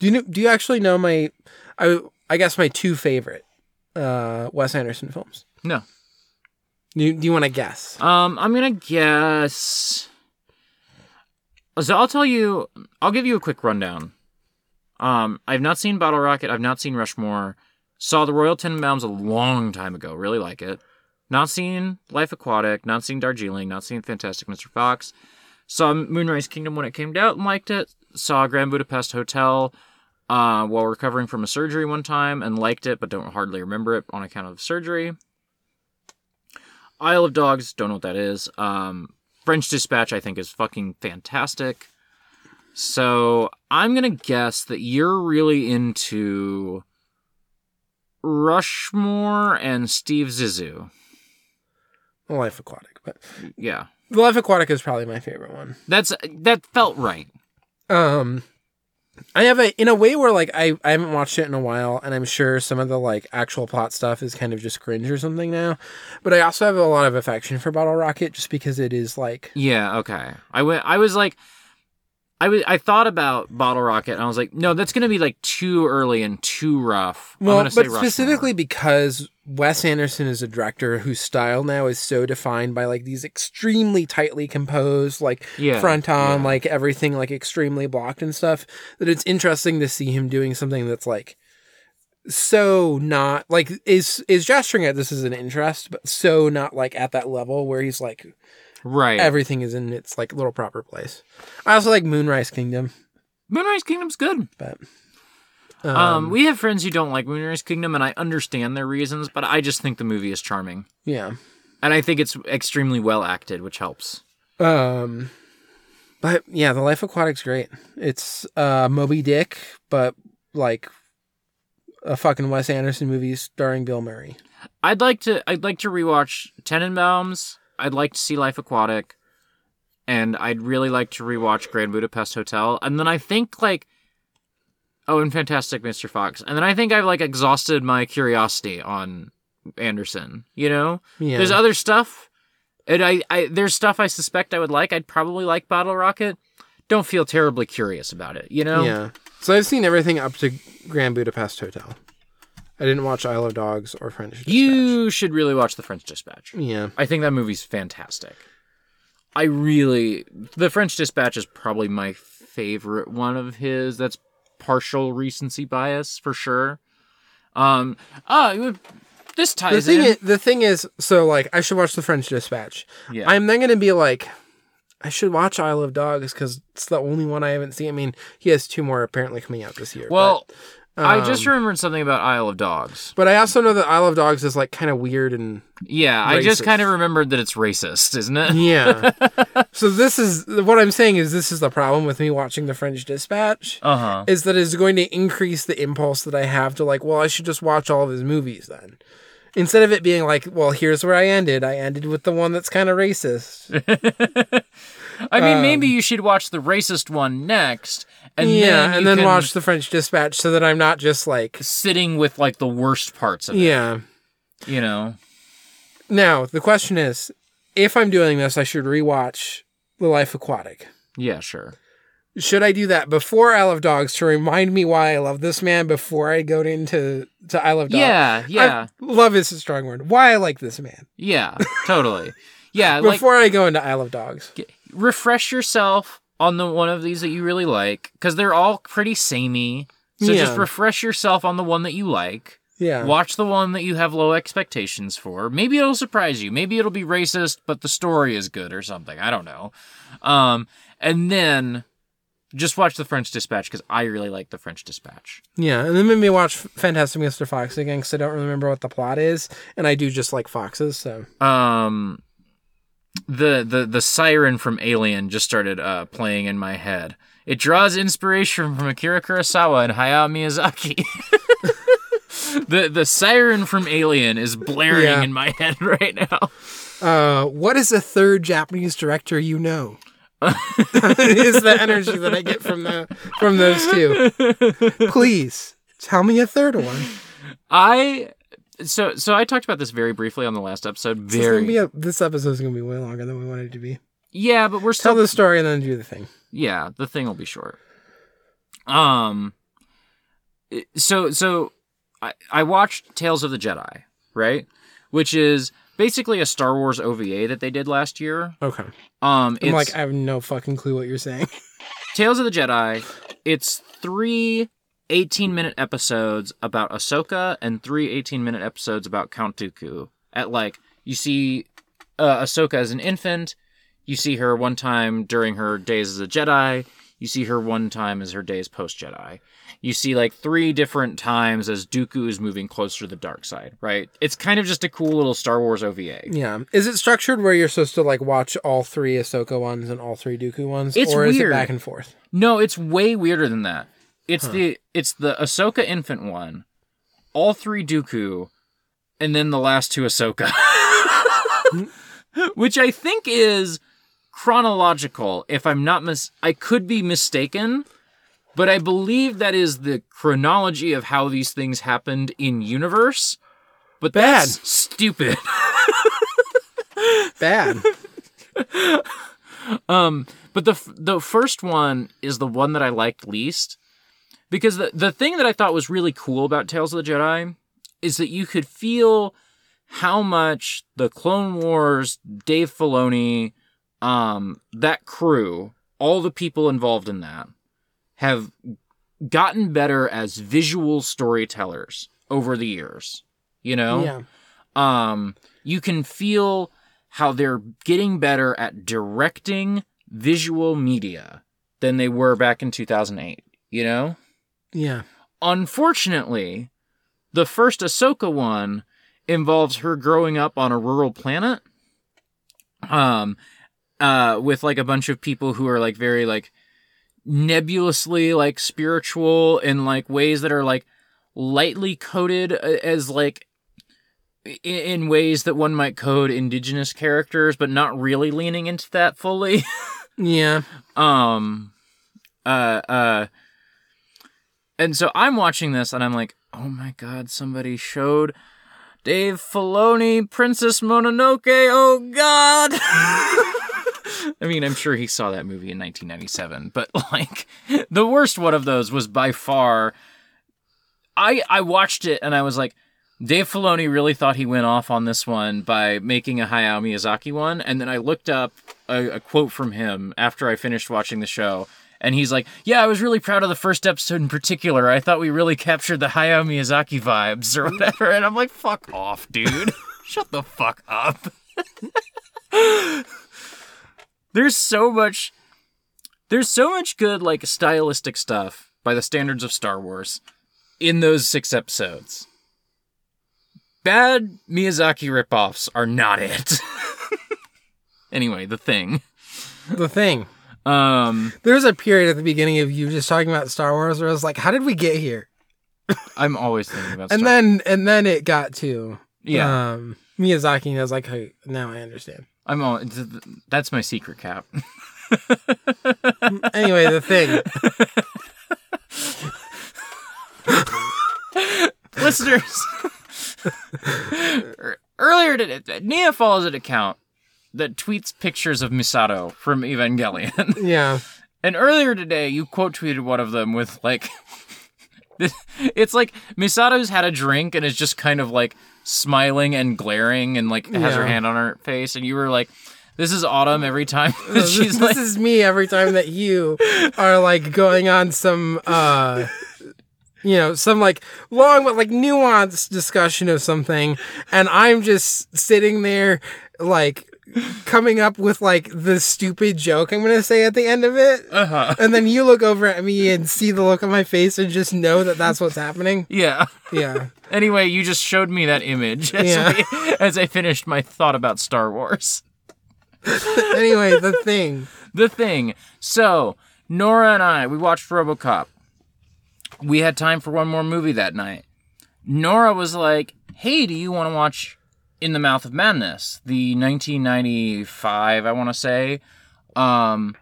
Speaker 3: Do you know do you actually know my I I guess my two favorite uh Wes Anderson films?
Speaker 2: No,
Speaker 3: Do you, do you want to guess?
Speaker 2: Um, I'm gonna guess. So I'll tell you. I'll give you a quick rundown. Um, I've not seen Bottle Rocket. I've not seen Rushmore. Saw the Royal Tenenbaums a long time ago. Really like it. Not seen Life Aquatic. Not seen Darjeeling. Not seen Fantastic Mr. Fox. Saw Moonrise Kingdom when it came out and liked it. Saw Grand Budapest Hotel uh, while recovering from a surgery one time and liked it, but don't hardly remember it on account of surgery. Isle of Dogs, don't know what that is. Um, French Dispatch, I think, is fucking fantastic. So I'm gonna guess that you're really into Rushmore and Steve Zissou.
Speaker 3: Life Aquatic, but
Speaker 2: Yeah,
Speaker 3: Life Aquatic is probably my favorite one.
Speaker 2: that's that felt right.
Speaker 3: Um, I have a in a way where like I I haven't watched it in a while, and I'm sure some of the like actual plot stuff is kind of just cringe or something now. But I also have a lot of affection for Bottle Rocket just because it is like
Speaker 2: Yeah, okay. I went. I was like, I was. I thought about Bottle Rocket, and I was like, no, that's gonna be like too early and too rough. I'm
Speaker 3: well, but specifically because Wes Anderson is a director whose style now is so defined by like these extremely tightly composed, like
Speaker 2: Yeah,
Speaker 3: front on,
Speaker 2: yeah.
Speaker 3: like everything like extremely blocked and stuff. That it's interesting to see him doing something that's like so not like is is gesturing at this as an interest, but so not like at that level where he's like
Speaker 2: right.
Speaker 3: everything is in its like little proper place. I also like Moonrise Kingdom,
Speaker 2: Moonrise Kingdom's good.
Speaker 3: but
Speaker 2: Um, we have friends who don't like Moonrise Kingdom, and I understand their reasons, but I just think the movie is charming,
Speaker 3: yeah.
Speaker 2: and I think it's extremely well acted, which helps.
Speaker 3: Um, but yeah, the Life Aquatic's great. It's uh Moby Dick, but like a fucking Wes Anderson movie starring Bill Murray.
Speaker 2: I'd like to. I'd like to rewatch Tenenbaums. I'd like to see Life Aquatic, and I'd really like to rewatch Grand Budapest Hotel. And then I think like, oh, and Fantastic Mr. Fox. And then I think I've like exhausted my curiosity on Anderson. You know,
Speaker 3: Yeah.
Speaker 2: there's other stuff, and I, I there's stuff I suspect I would like. I'd probably like Bottle Rocket. Don't feel terribly curious about it. You know.
Speaker 3: Yeah. So I've seen everything up to Grand Budapest Hotel. I didn't watch Isle of Dogs or French Dispatch.
Speaker 2: You should really watch The French Dispatch.
Speaker 3: Yeah.
Speaker 2: I think that movie's fantastic. I really The French Dispatch is probably my favorite one of his. That's partial recency bias for sure. Um uh this
Speaker 3: The
Speaker 2: ties
Speaker 3: thing
Speaker 2: in.
Speaker 3: is, the thing is, so like I should watch the French Dispatch.
Speaker 2: yeah.
Speaker 3: I'm then gonna be like, I should watch Isle of Dogs because it's the only one I haven't seen. I mean, he has two more apparently coming out this year.
Speaker 2: well,
Speaker 3: but,
Speaker 2: I just
Speaker 3: um,
Speaker 2: remembered something about Isle of Dogs.
Speaker 3: But I also know that Isle of Dogs is like kind of weird and
Speaker 2: Yeah, I just kind of remembered that it's racist, isn't it?
Speaker 3: yeah. so this is what I'm saying is this is the problem with me watching the French Dispatch
Speaker 2: Uh-huh.
Speaker 3: is that it's going to increase the impulse that I have to like, well, I should just watch all of his movies then. Instead of it being like, well, here's where I ended. I ended with the one that's kind of racist.
Speaker 2: I mean,
Speaker 3: Um,
Speaker 2: maybe you should watch the racist one next and
Speaker 3: yeah,
Speaker 2: then
Speaker 3: and then watch the French Dispatch so that I'm not just like,
Speaker 2: sitting with like the worst parts of it,
Speaker 3: yeah.
Speaker 2: you know.
Speaker 3: Now the question is, if I'm doing this, I should rewatch The Life Aquatic.
Speaker 2: Yeah, sure.
Speaker 3: Should I do that before Isle of Dogs to remind me why I love this man before I go into to Isle of Dogs?
Speaker 2: Yeah, yeah,
Speaker 3: I- love is a strong word. Why I like this man
Speaker 2: yeah, totally. Yeah, like
Speaker 3: before I go into Isle of Dogs.
Speaker 2: refresh yourself on the one of these that you really like because they're all pretty samey. So just refresh yourself on the one that you like.
Speaker 3: Yeah,
Speaker 2: Watch the one that you have low expectations for. Maybe it'll surprise you. Maybe it'll be racist, but the story is good or something. I don't know. Um, and then just watch the French Dispatch because I really like the French Dispatch.
Speaker 3: yeah, and then maybe watch Fantastic Mr. Fox again because I don't remember what the plot is, and I do just like foxes. So
Speaker 2: um the the the siren from Alien just started uh playing in my head. It draws inspiration from Akira Kurosawa and Hayao Miyazaki. the the siren from Alien is blaring
Speaker 3: Yeah.
Speaker 2: in my head right now.
Speaker 3: Uh, what is a third Japanese director you know? is the energy that I get from the from those two. Please tell me a third one.
Speaker 2: I so so I talked about this very briefly on the last episode.
Speaker 3: This, is gonna
Speaker 2: Very
Speaker 3: be a, this episode is going to be way longer than we wanted it to be.
Speaker 2: yeah, but we're still Tell
Speaker 3: the story and then do the thing.
Speaker 2: yeah the thing will be short um so so i i watched tales of the jedi right which is basically a star wars ova that they did last year
Speaker 3: Okay.
Speaker 2: um
Speaker 3: I'm like, I have no fucking clue what you're saying.
Speaker 2: tales of the jedi it's three 18 minute episodes about ahsoka and three 18 minute episodes about count dooku at like you see uh, ahsoka as an infant you see her one time during her days as a Jedi. You see her one time as her days post Jedi. You see like three different times as Dooku is moving closer to the dark side, right? It's kind of just a cool little Star Wars OVA.
Speaker 3: Yeah. Is it structured where you're supposed to like watch all three Ahsoka ones and all three Dooku ones?
Speaker 2: It's
Speaker 3: or is it
Speaker 2: weird.
Speaker 3: back and forth?
Speaker 2: No, it's way weirder than that. It's the it's the Ahsoka infant one, all three Dooku, and then the last two Ahsoka. Which I think is chronological. If I'm not mis I could be mistaken, but I believe that is the chronology of how these things happened in universe. But
Speaker 3: Bad.
Speaker 2: that's stupid.
Speaker 3: Bad.
Speaker 2: Um, but the f- the first one is the one that I liked least because the the thing that I thought was really cool about Tales of the Jedi is that you could feel how much the Clone Wars, Dave Filoni, um, that crew, all the people involved in that, have gotten better as visual storytellers over the years. You know,
Speaker 3: yeah.
Speaker 2: um, you can feel how they're getting better at directing visual media than they were back in 2008, you know?
Speaker 3: Yeah.
Speaker 2: Unfortunately, the first Ahsoka one involves her growing up on a rural planet. Um, uh, with like a bunch of people who are like very like nebulously like spiritual in like ways that are like lightly coded uh, as like in ways that one might code indigenous characters, but not really leaning into that fully.
Speaker 3: Yeah.
Speaker 2: um, uh, uh, and so I'm watching this and I'm like, oh my god, somebody showed Dave Filoni Princess Mononoke. Oh god. I mean, I'm sure he saw that movie in 1997, but like the worst one of those was by far I I watched it and I was like Dave Filoni really thought he went off on this one by making a Hayao Miyazaki one, and then I looked up a, a quote from him after I finished watching the show, and he's like, "Yeah, I was really proud of the first episode in particular. I thought we really captured the Hayao Miyazaki vibes or whatever." And I'm like, "Fuck off, dude! Shut the fuck up." there's so much, there's so much good like stylistic stuff by the standards of Star Wars in those six episodes bad Miyazaki ripoffs are not it. anyway, the thing.
Speaker 3: The thing.
Speaker 2: Um,
Speaker 3: There's a period at the beginning of you just talking about Star Wars where I was like, how did we get here?
Speaker 2: I'm always thinking about.
Speaker 3: And
Speaker 2: Star-
Speaker 3: then and then it got to
Speaker 2: yeah,
Speaker 3: um Miyazaki and I was like, hey, now I understand.
Speaker 2: I'm all. th- th- That's my secret cap.
Speaker 3: Anyway, the thing.
Speaker 2: Listeners, earlier today, Nia follows an account that tweets pictures of Misato from Evangelion.
Speaker 3: Yeah.
Speaker 2: And earlier today, you quote tweeted one of them with like, it's like Misato's had a drink and is just kind of like smiling and glaring and like has her hand on her face, and you were like, "This is Autumn every time she's
Speaker 3: this
Speaker 2: like."
Speaker 3: is me every time that you are like going on some uh you know, some like long but like nuanced discussion of something and I'm just sitting there like coming up with like the stupid joke I'm to say at the end of it.
Speaker 2: Uh-huh.
Speaker 3: And then you look over at me and see the look on my face and just know that that's what's happening.
Speaker 2: Yeah.
Speaker 3: Yeah.
Speaker 2: Anyway, you just showed me that image as,
Speaker 3: Yeah.
Speaker 2: we- as I finished my thought about Star Wars.
Speaker 3: anyway, the thing.
Speaker 2: The thing. So, Nora and I, we watched Robocop. We had time for one more movie that night. Nora was like, hey, do you want to watch In the Mouth of Madness? The 1995, I want to say. Um,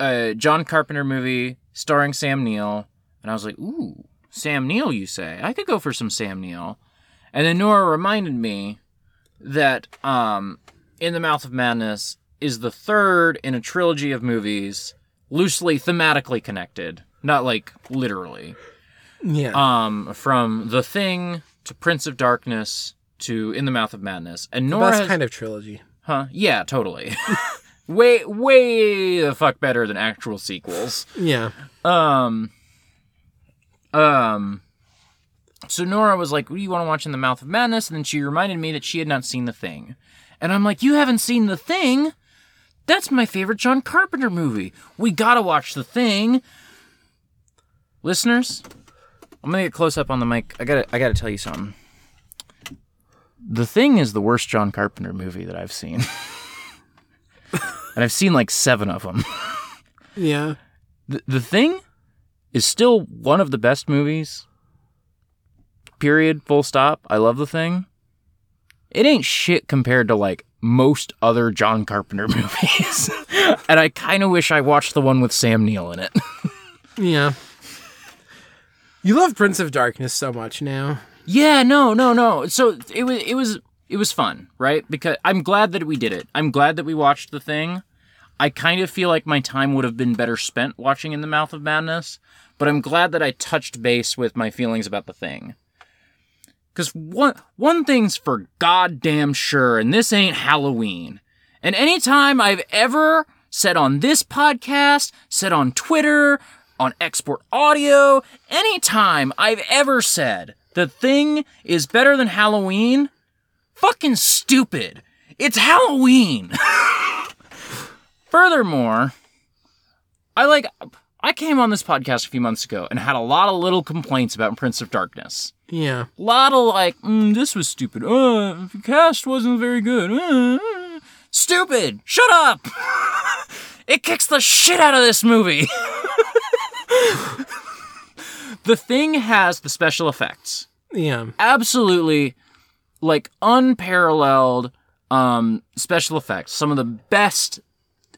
Speaker 2: a John Carpenter movie starring Sam Neill. And I was like, ooh, Sam Neill, you say? I could go for some Sam Neill. And then Nora reminded me that um, In the Mouth of Madness is the third in a trilogy of movies, loosely thematically connected, not like literally.
Speaker 3: Yeah.
Speaker 2: Um, from The Thing to Prince of Darkness to In the Mouth of Madness, and Nora
Speaker 3: Best
Speaker 2: has,
Speaker 3: kind of trilogy.
Speaker 2: huh? Yeah, totally. way, way the fuck better than actual sequels.
Speaker 3: Yeah.
Speaker 2: Um, um, so Nora was like, "What do you want to watch in the Mouth of Madness?" And then she reminded me that she had not seen The Thing, and I'm like, "You haven't seen The Thing? That's my favorite John Carpenter movie. We gotta watch The Thing. Listeners, I'm gonna get close up on the mic. I gotta, I gotta tell you something. The Thing is the worst John Carpenter movie that I've seen, and I've seen like seven of them.
Speaker 3: Yeah.
Speaker 2: The, the Thing is still one of the best movies. Period. Full stop. I love The Thing. It ain't shit compared to like most other John Carpenter movies. and I kind of wish I watched the one with Sam Neill in it.
Speaker 3: Yeah. You love Prince of Darkness so much now.
Speaker 2: Yeah, no, no, no. So it was it was it was fun, right? Because I'm glad that we did it. I'm glad that we watched the thing. I kind of feel like my time would have been better spent watching In the Mouth of Madness, but I'm glad that I touched base with my feelings about the thing. Cause one one thing's for goddamn sure, and this ain't Halloween. And anytime I've ever said on this podcast, said on Twitter, on export audio, anytime I've ever said the thing is better than Halloween, fucking stupid. It's Halloween. Furthermore, I like I came on this podcast a few months ago and had a lot of little complaints about Prince of Darkness.
Speaker 3: Yeah.
Speaker 2: A lot of like, mm, this was stupid. Uh, the cast wasn't very good. Uh, stupid. Shut up. it kicks the shit out of this movie. the thing has the special effects.
Speaker 3: Yeah.
Speaker 2: absolutely like unparalleled um special effects. Some of the best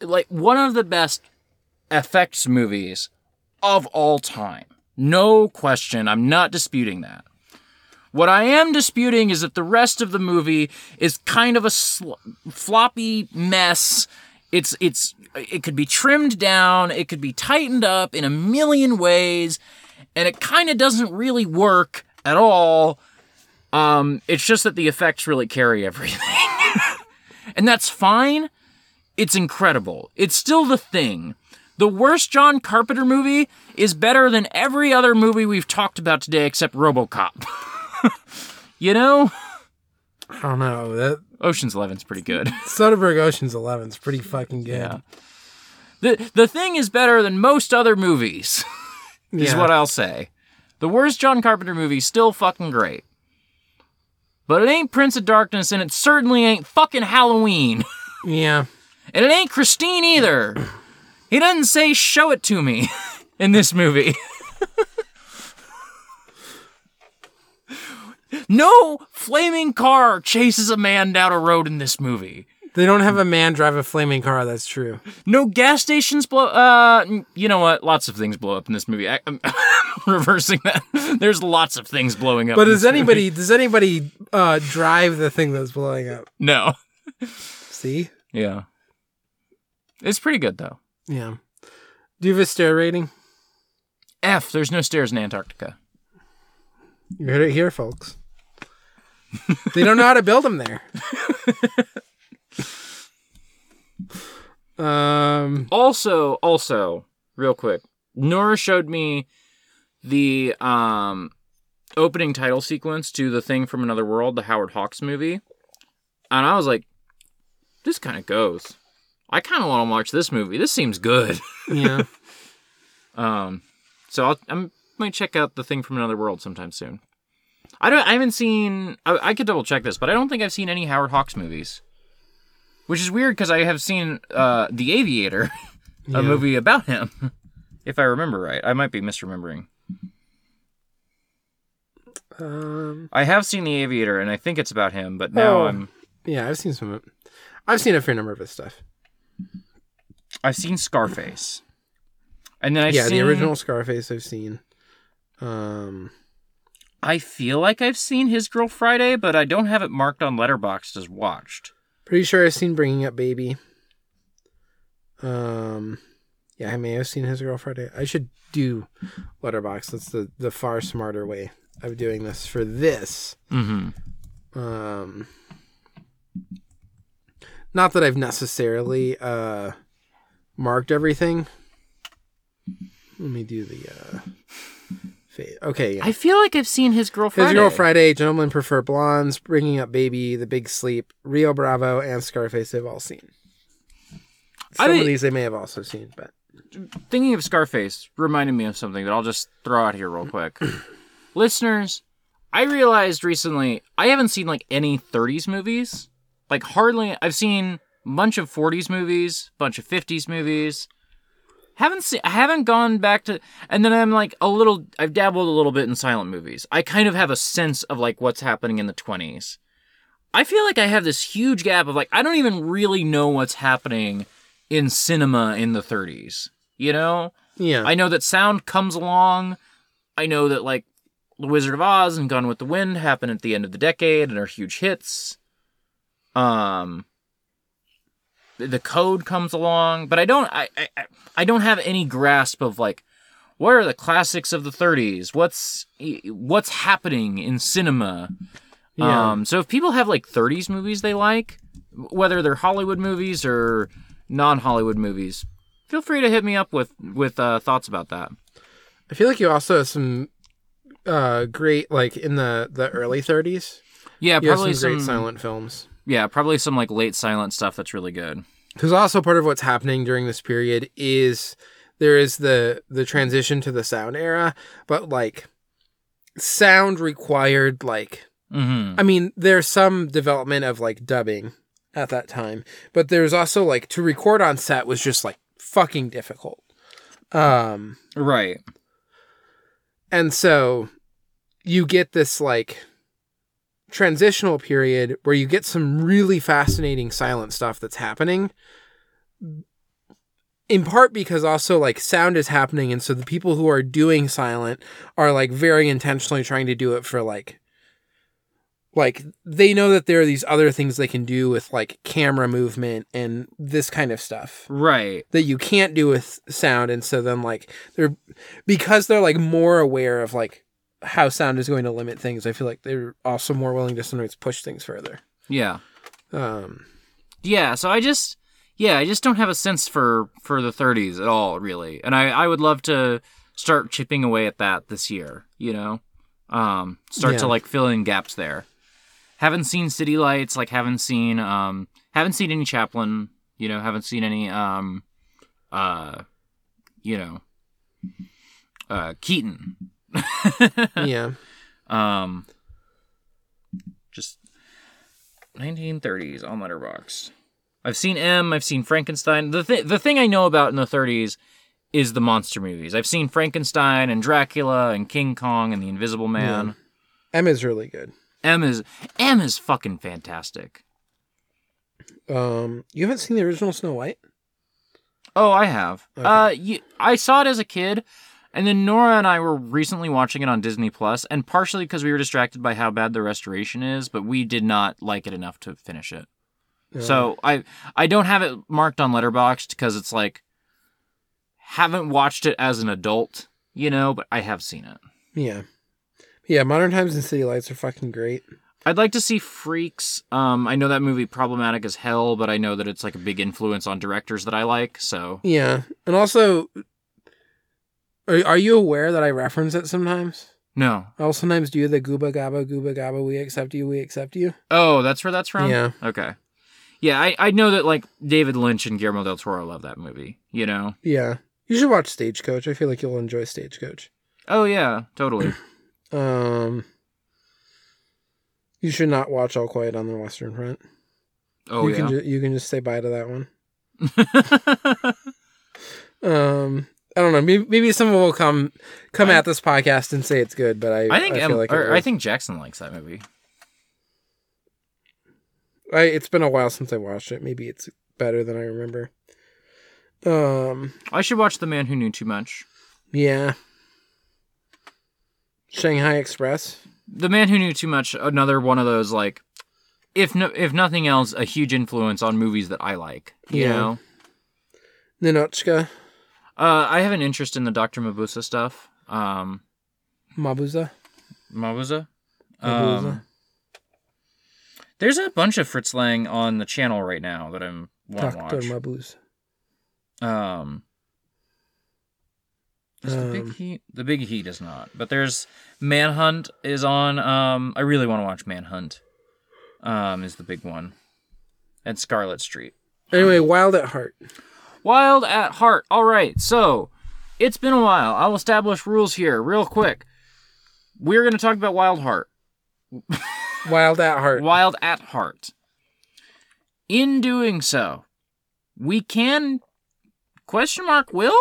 Speaker 2: like one of the best effects movies of all time. No question. I'm not disputing that. What i am disputing is that the rest of the movie is kind of a sl- floppy mess. It's it's it could be trimmed down. It could be tightened up in a million ways and it kind of doesn't really work at all um, it's just that the effects really carry everything. and that's fine. It's incredible. It's still the thing. The worst John Carpenter movie is better than every other movie we've talked about today except Robocop. you know?
Speaker 3: I don't know. That
Speaker 2: Ocean's Eleven's pretty good.
Speaker 3: Soderbergh Ocean's Eleven's pretty fucking good.
Speaker 2: Yeah. The the thing is better than most other movies, is
Speaker 3: Yeah.
Speaker 2: what I'll say. The worst John Carpenter movie's still fucking great. But it ain't Prince of Darkness and it certainly ain't fucking Halloween.
Speaker 3: Yeah.
Speaker 2: And it ain't Christine either. He doesn't say show it to me in this movie. no flaming car chases a man down a road in this movie.
Speaker 3: They don't have a man drive a flaming car. That's true.
Speaker 2: No gas stations blow. Uh, you know what? Lots of things blow up in this movie. I, am reversing that. There's lots of things blowing up.
Speaker 3: But does
Speaker 2: this movie.
Speaker 3: anybody does anybody uh, drive the thing that's blowing up?
Speaker 2: No.
Speaker 3: See?
Speaker 2: Yeah. It's pretty good though.
Speaker 3: Yeah. Do you have a stair rating?
Speaker 2: F. There's no stairs in Antarctica.
Speaker 3: You heard it here, folks. they don't know how to build them there. um.
Speaker 2: Also, also, real quick, Nora showed me the um opening title sequence to the thing from another world, the Howard Hawks movie, and I was like, "This kind of goes. I kind of want to watch this movie. This seems good."
Speaker 3: Yeah.
Speaker 2: Um, so I'll, I might check out the thing from another world sometime soon. I don't. I haven't seen. I, I could double check this, but I don't think I've seen any Howard Hawks movies. Which is weird because I have seen uh, The Aviator, a
Speaker 3: Yeah.
Speaker 2: movie about him, if I remember right. I might be misremembering.
Speaker 3: Um.
Speaker 2: I have seen The Aviator, and I think it's about him, but now
Speaker 3: Oh.
Speaker 2: I'm.
Speaker 3: Yeah, I've seen some. of I've seen a fair number of his stuff.
Speaker 2: I've seen Scarface, and then I've
Speaker 3: yeah,
Speaker 2: seen,
Speaker 3: the original Scarface I've seen. Um.
Speaker 2: I feel like I've seen His Girl Friday, but I don't have it marked on Letterboxd as watched.
Speaker 3: Pretty sure I've seen Bringing Up Baby. Um. Yeah, I may have seen his girl Friday. I should do Letterboxd. That's the the far smarter way of doing this for this.
Speaker 2: Mm-hmm.
Speaker 3: Um, not that I've necessarily uh, marked everything. Let me do the. Uh, okay, yeah.
Speaker 2: I feel like I've seen His Girl Friday.
Speaker 3: His Girl Friday, Gentlemen Prefer Blondes, Bringing Up Baby, The Big Sleep, Rio Bravo, and Scarface. They've all seen. some
Speaker 2: mean-
Speaker 3: of these they may have also seen, but
Speaker 2: thinking of Scarface reminded me of something that I'll just throw out here real quick. Listeners, I realized recently I haven't seen like any 30s movies. Like hardly I've seen a bunch of 40s movies, bunch of 50s movies. Haven't seen I haven't gone back to and then I'm like a little I've dabbled a little bit in silent movies. I kind of have a sense of like what's happening in the 20s. I feel like I have this huge gap of like I don't even really know what's happening in cinema in the 30s. You know?
Speaker 3: yeah,
Speaker 2: I know that sound comes along. I know that like The Wizard of Oz and Gone with the Wind happen at the end of the decade and are huge hits. Um the code comes along, but I don't I, I I- don't have any grasp of like what are the classics of the 30s? What's what's happening in cinema?
Speaker 3: yeah.
Speaker 2: Um, so if people have like 30s movies they like, whether they're Hollywood movies or non-Hollywood movies, feel free to hit me up with with uh, thoughts about that.
Speaker 3: I feel like you also have some uh great like in the the early 30s.
Speaker 2: Yeah, probably
Speaker 3: some
Speaker 2: some,
Speaker 3: great silent films.
Speaker 2: Yeah, probably some like late silent stuff that's really good.
Speaker 3: Because also part of what's happening during this period is there is the the transition to the sound era, but like sound required like
Speaker 2: Mm-hmm.
Speaker 3: I mean, there's some development of like dubbing at that time, but there's also like to record on set was just like fucking difficult. Um,
Speaker 2: Right.
Speaker 3: and so you get this like transitional period where you get some really fascinating silent stuff that's happening. In part because also like sound is happening, and so the people who are doing silent are like very intentionally trying to do it for like like they know that there are these other things they can do with like camera movement and this kind of stuff
Speaker 2: Right.
Speaker 3: that you can't do with sound and so then like they're because they're like more aware of like how sound is going to limit things i feel like they're also more willing to sometimes push things further
Speaker 2: Yeah.
Speaker 3: um
Speaker 2: Yeah. So I just yeah I just don't have a sense for for the 30s at all really, and I I would love to start chipping away at that this year. You know, um, start to like fill in gaps there. Haven't seen City Lights. Like haven't seen um haven't seen any Chaplin. You know, haven't seen any um uh you know uh Keaton.
Speaker 3: Yeah
Speaker 2: Um, just 1930s on Letterboxd. I've seen M. I've seen Frankenstein. The th- the thing I know about in the 30s is the monster movies. I've seen Frankenstein and Dracula and King Kong and the Invisible Man.
Speaker 3: m is really good
Speaker 2: M is M is fucking fantastic.
Speaker 3: um you haven't seen the original snow white
Speaker 2: Oh, I have.
Speaker 3: Okay.
Speaker 2: Uh, you, I saw it as a kid, and then Nora and I were recently watching it on Disney Plus, and partially because we were distracted by how bad the restoration is, but we did not like it enough to finish it. So I I don't have it marked on Letterboxd because it's like haven't watched it as an adult, you know, but I have seen it.
Speaker 3: yeah yeah modern times and city lights are fucking great
Speaker 2: I'd like to see Freaks. Um, I know that movie problematic as hell, but I know that it's like a big influence on directors that I like. So
Speaker 3: yeah and also are, are you aware that i reference it sometimes
Speaker 2: no.
Speaker 3: i'll sometimes do the gooba gaba gooba gaba we accept you we accept you
Speaker 2: Oh, that's where that's from.
Speaker 3: Yeah.
Speaker 2: Okay. Yeah, I, I know that like David Lynch and Guillermo del Toro love that movie. You know.
Speaker 3: Yeah. You should watch Stagecoach. I feel like you'll enjoy Stagecoach.
Speaker 2: Oh yeah, totally.
Speaker 3: Um You should not watch All Quiet on the Western Front.
Speaker 2: Oh
Speaker 3: you
Speaker 2: yeah.
Speaker 3: can ju- you can just say bye to that one. Um I don't know. Maybe, maybe someone will come come
Speaker 2: I-
Speaker 3: at this podcast and say it's good, but I
Speaker 2: I think
Speaker 3: I
Speaker 2: Em-
Speaker 3: like
Speaker 2: I think Jackson likes that movie.
Speaker 3: I, it's been a while since I watched it. Maybe it's better than I remember. Um
Speaker 2: I should watch The Man Who Knew Too Much.
Speaker 3: yeah. Shanghai Express.
Speaker 2: The Man Who Knew Too Much, another one of those like, if no, if nothing else, a huge influence on movies that I like. You
Speaker 3: Yeah.
Speaker 2: know,
Speaker 3: Ninotchka.
Speaker 2: Uh, I have an interest in the Doctor Mabusa stuff. Um,
Speaker 3: Mabuza.
Speaker 2: Mabusa.
Speaker 3: Mabuza.
Speaker 2: Um, there's a bunch of Fritz Lang on the channel right now that I'm want to
Speaker 3: Dr.
Speaker 2: watch.
Speaker 3: Mabuz.
Speaker 2: Um, does the big
Speaker 3: Um,
Speaker 2: heat? The big heat is not. But there's Manhunt is on. Um, I really want to watch Manhunt. Um, is the big one, and Scarlet Street.
Speaker 3: Anyway, Wild at Heart.
Speaker 2: Wild at Heart. All right, so it's been a while. I'll establish rules here real quick. We're going to talk about Wild Heart.
Speaker 3: Wild at heart.
Speaker 2: Wild at Heart. In doing so, we can question mark will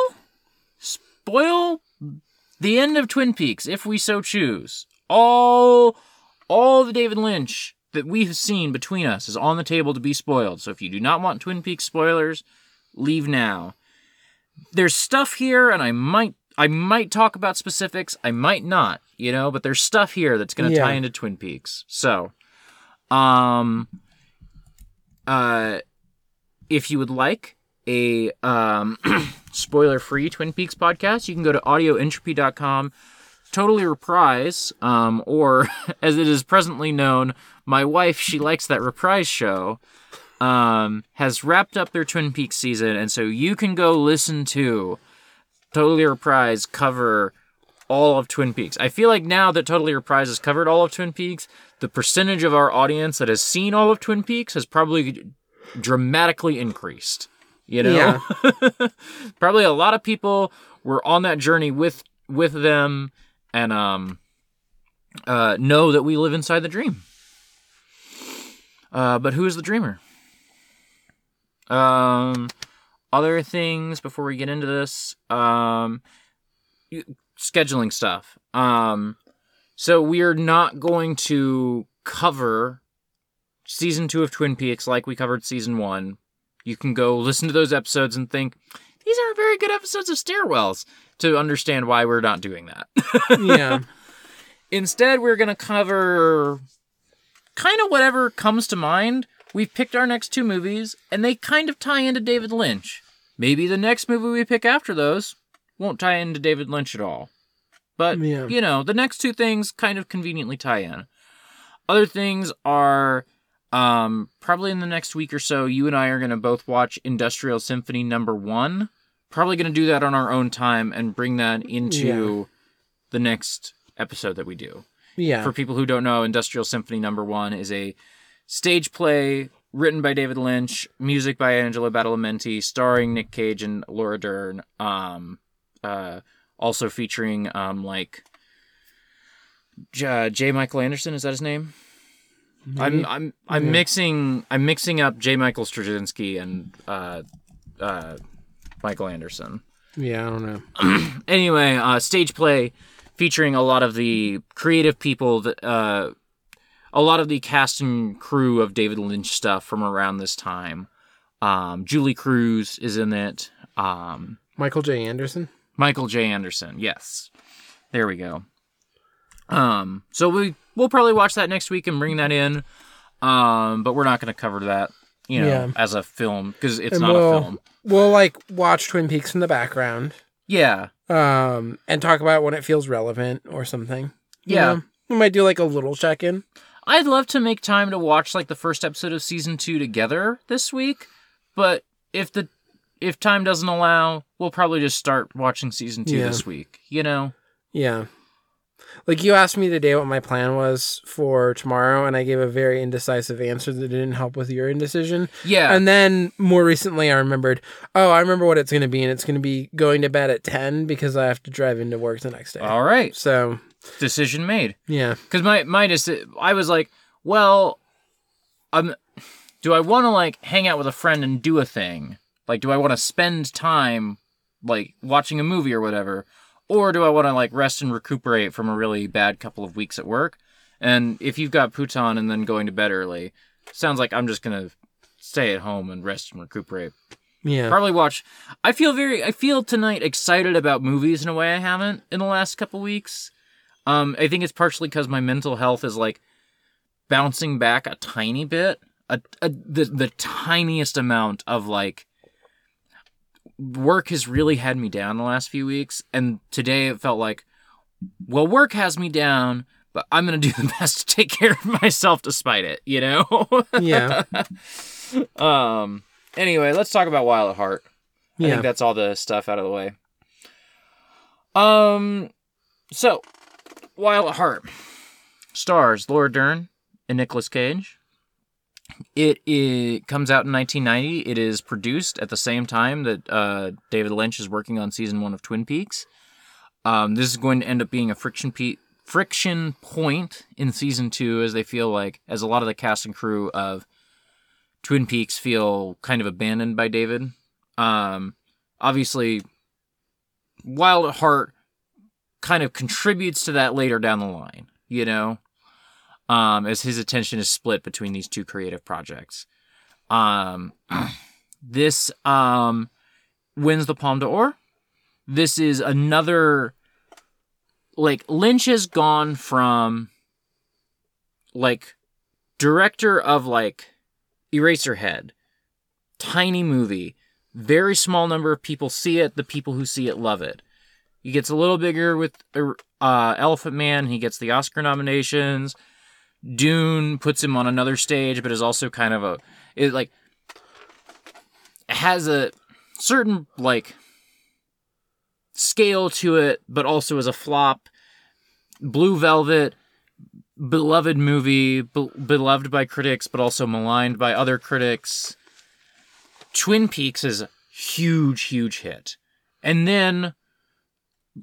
Speaker 2: spoil the end of Twin Peaks if we so choose. All all the David Lynch that we've seen between us is on the table to be spoiled. So if you do not want Twin Peaks spoilers, leave now. There's stuff here and I might I might talk about specifics, I might not, you know, but there's stuff here that's going to
Speaker 3: Yeah.
Speaker 2: tie into Twin Peaks. So, um uh if you would like a um spoiler-free Twin Peaks podcast, you can go to audioentropy.com totally reprise um or as it is presently known my wife she likes that reprise show um has wrapped up their twin peaks season and so you can go listen to totally reprise cover all of twin peaks. I feel like now that totally reprise has covered all of twin peaks the percentage of our audience that has seen all of twin peaks has probably dramatically increased you know?
Speaker 3: Yeah.
Speaker 2: probably a lot of people were on that journey with with them and um uh know that we live inside the dream. Uh but who is the dreamer um other things before we get into this um scheduling stuff um so we are not going to cover season 2 of Twin Peaks like we covered season 1 you can go listen to those episodes and think these aren't very good episodes of stairwells to understand why we're not doing that.
Speaker 3: yeah.
Speaker 2: Instead, we're going to cover kind of whatever comes to mind. We've picked our next two movies, and they kind of tie into David Lynch. Maybe the next movie we pick after those won't tie into David Lynch at all. But,
Speaker 3: Yeah.
Speaker 2: you know, the next two things kind of conveniently tie in. Other things are um, probably in the next week or so, you and I are going to both watch Industrial Symphony number one. Probably going to do that on our own time and bring that into the next episode that we do.
Speaker 3: Yeah.
Speaker 2: For people who don't know, Industrial Symphony number one is a stage play written by David Lynch, music by Angelo Badalamenti, starring Nick Cage and Laura Dern. Um, uh, also featuring um, like J-, J. Michael Anderson. Is that his name? I'm I'm I'm
Speaker 3: Yeah.
Speaker 2: mixing I'm mixing up J. Michael Straczynski and uh, uh, Michael Anderson
Speaker 3: yeah, I don't know.
Speaker 2: anyway, uh, stage play featuring a lot of the creative people that uh, a lot of the cast and crew of David Lynch stuff from around this time. Um, Julee Cruise is in it. Um,
Speaker 3: Michael J. Anderson.
Speaker 2: Michael J. Anderson, yes. There we go. Um, so we we'll probably watch that next week and bring that in. Um, but we're not going to cover that, you know,
Speaker 3: Yeah.
Speaker 2: as a film because it's
Speaker 3: And
Speaker 2: not
Speaker 3: we'll,
Speaker 2: a film.
Speaker 3: We'll like watch Twin Peaks in the background.
Speaker 2: Yeah,
Speaker 3: Um, and talk about when it feels relevant or something.
Speaker 2: Yeah.
Speaker 3: know? We might do like a little check in.
Speaker 2: I'd love to make time to watch like the first episode of season two together this week, but if the if time doesn't allow, we'll probably just start watching season two
Speaker 3: Yeah.
Speaker 2: this week. You know?
Speaker 3: Yeah. Like you asked me today what my plan was for tomorrow, and I gave a very indecisive answer that didn't help with your indecision.
Speaker 2: Yeah.
Speaker 3: And then more recently, I remembered, oh, I remember what it's going to be, and it's going to be going to bed at 10 because I have to drive into work the next day.
Speaker 2: All right.
Speaker 3: So,
Speaker 2: Decision made.
Speaker 3: yeah.
Speaker 2: Because my my deci- I was like, well, um, do I want to like hang out with a friend and do a thing? Like, do I want to spend time like watching a movie or whatever, or do I want to like rest and recuperate from a really bad couple of weeks at work? And if you've got Pootan and then going to bed early, sounds like I'm just gonna stay at home and rest and recuperate.
Speaker 3: Yeah.
Speaker 2: Probably watch. I feel very. I feel tonight excited about movies in a way I haven't in the last couple weeks. Um, I think it's partially because my mental health is like bouncing back a tiny bit, a, a the the tiniest amount of like work has really had me down the last few weeks, and today it felt like, well, work has me down, but I'm gonna do the best to take care of myself despite it. You know.
Speaker 3: Yeah.
Speaker 2: um. Anyway, let's talk about Wild at Heart.
Speaker 3: Yeah.
Speaker 2: I think that's all the stuff out of the way. Um, so Wild at Heart stars Laura Dern and Nicolas Cage. It, it comes out in 1990. It is produced at the same time that uh, David Lynch is working on season one of Twin Peaks. Um, this is going to end up being a friction pe- friction point in season two, as they feel like, as a lot of the cast and crew of Twin Peaks feel kind of abandoned by David. Um, obviously, Wild at Heart kind of contributes to that later down the line, you know, um, as his attention is split between these two creative projects. Um, this um, wins the Palme d'Or. This is another like Lynch has gone from like director of like Eraserhead, tiny movie, very small number of people see it. The people who see it love it. He gets a little bigger with uh, Elephant Man. He gets the Oscar nominations. Dune puts him on another stage, but is also kind of a it like has a certain like scale to it, but also as a flop. Blue Velvet, beloved movie, be- beloved by critics, but also maligned by other critics. Twin Peaks is a huge, huge hit. And then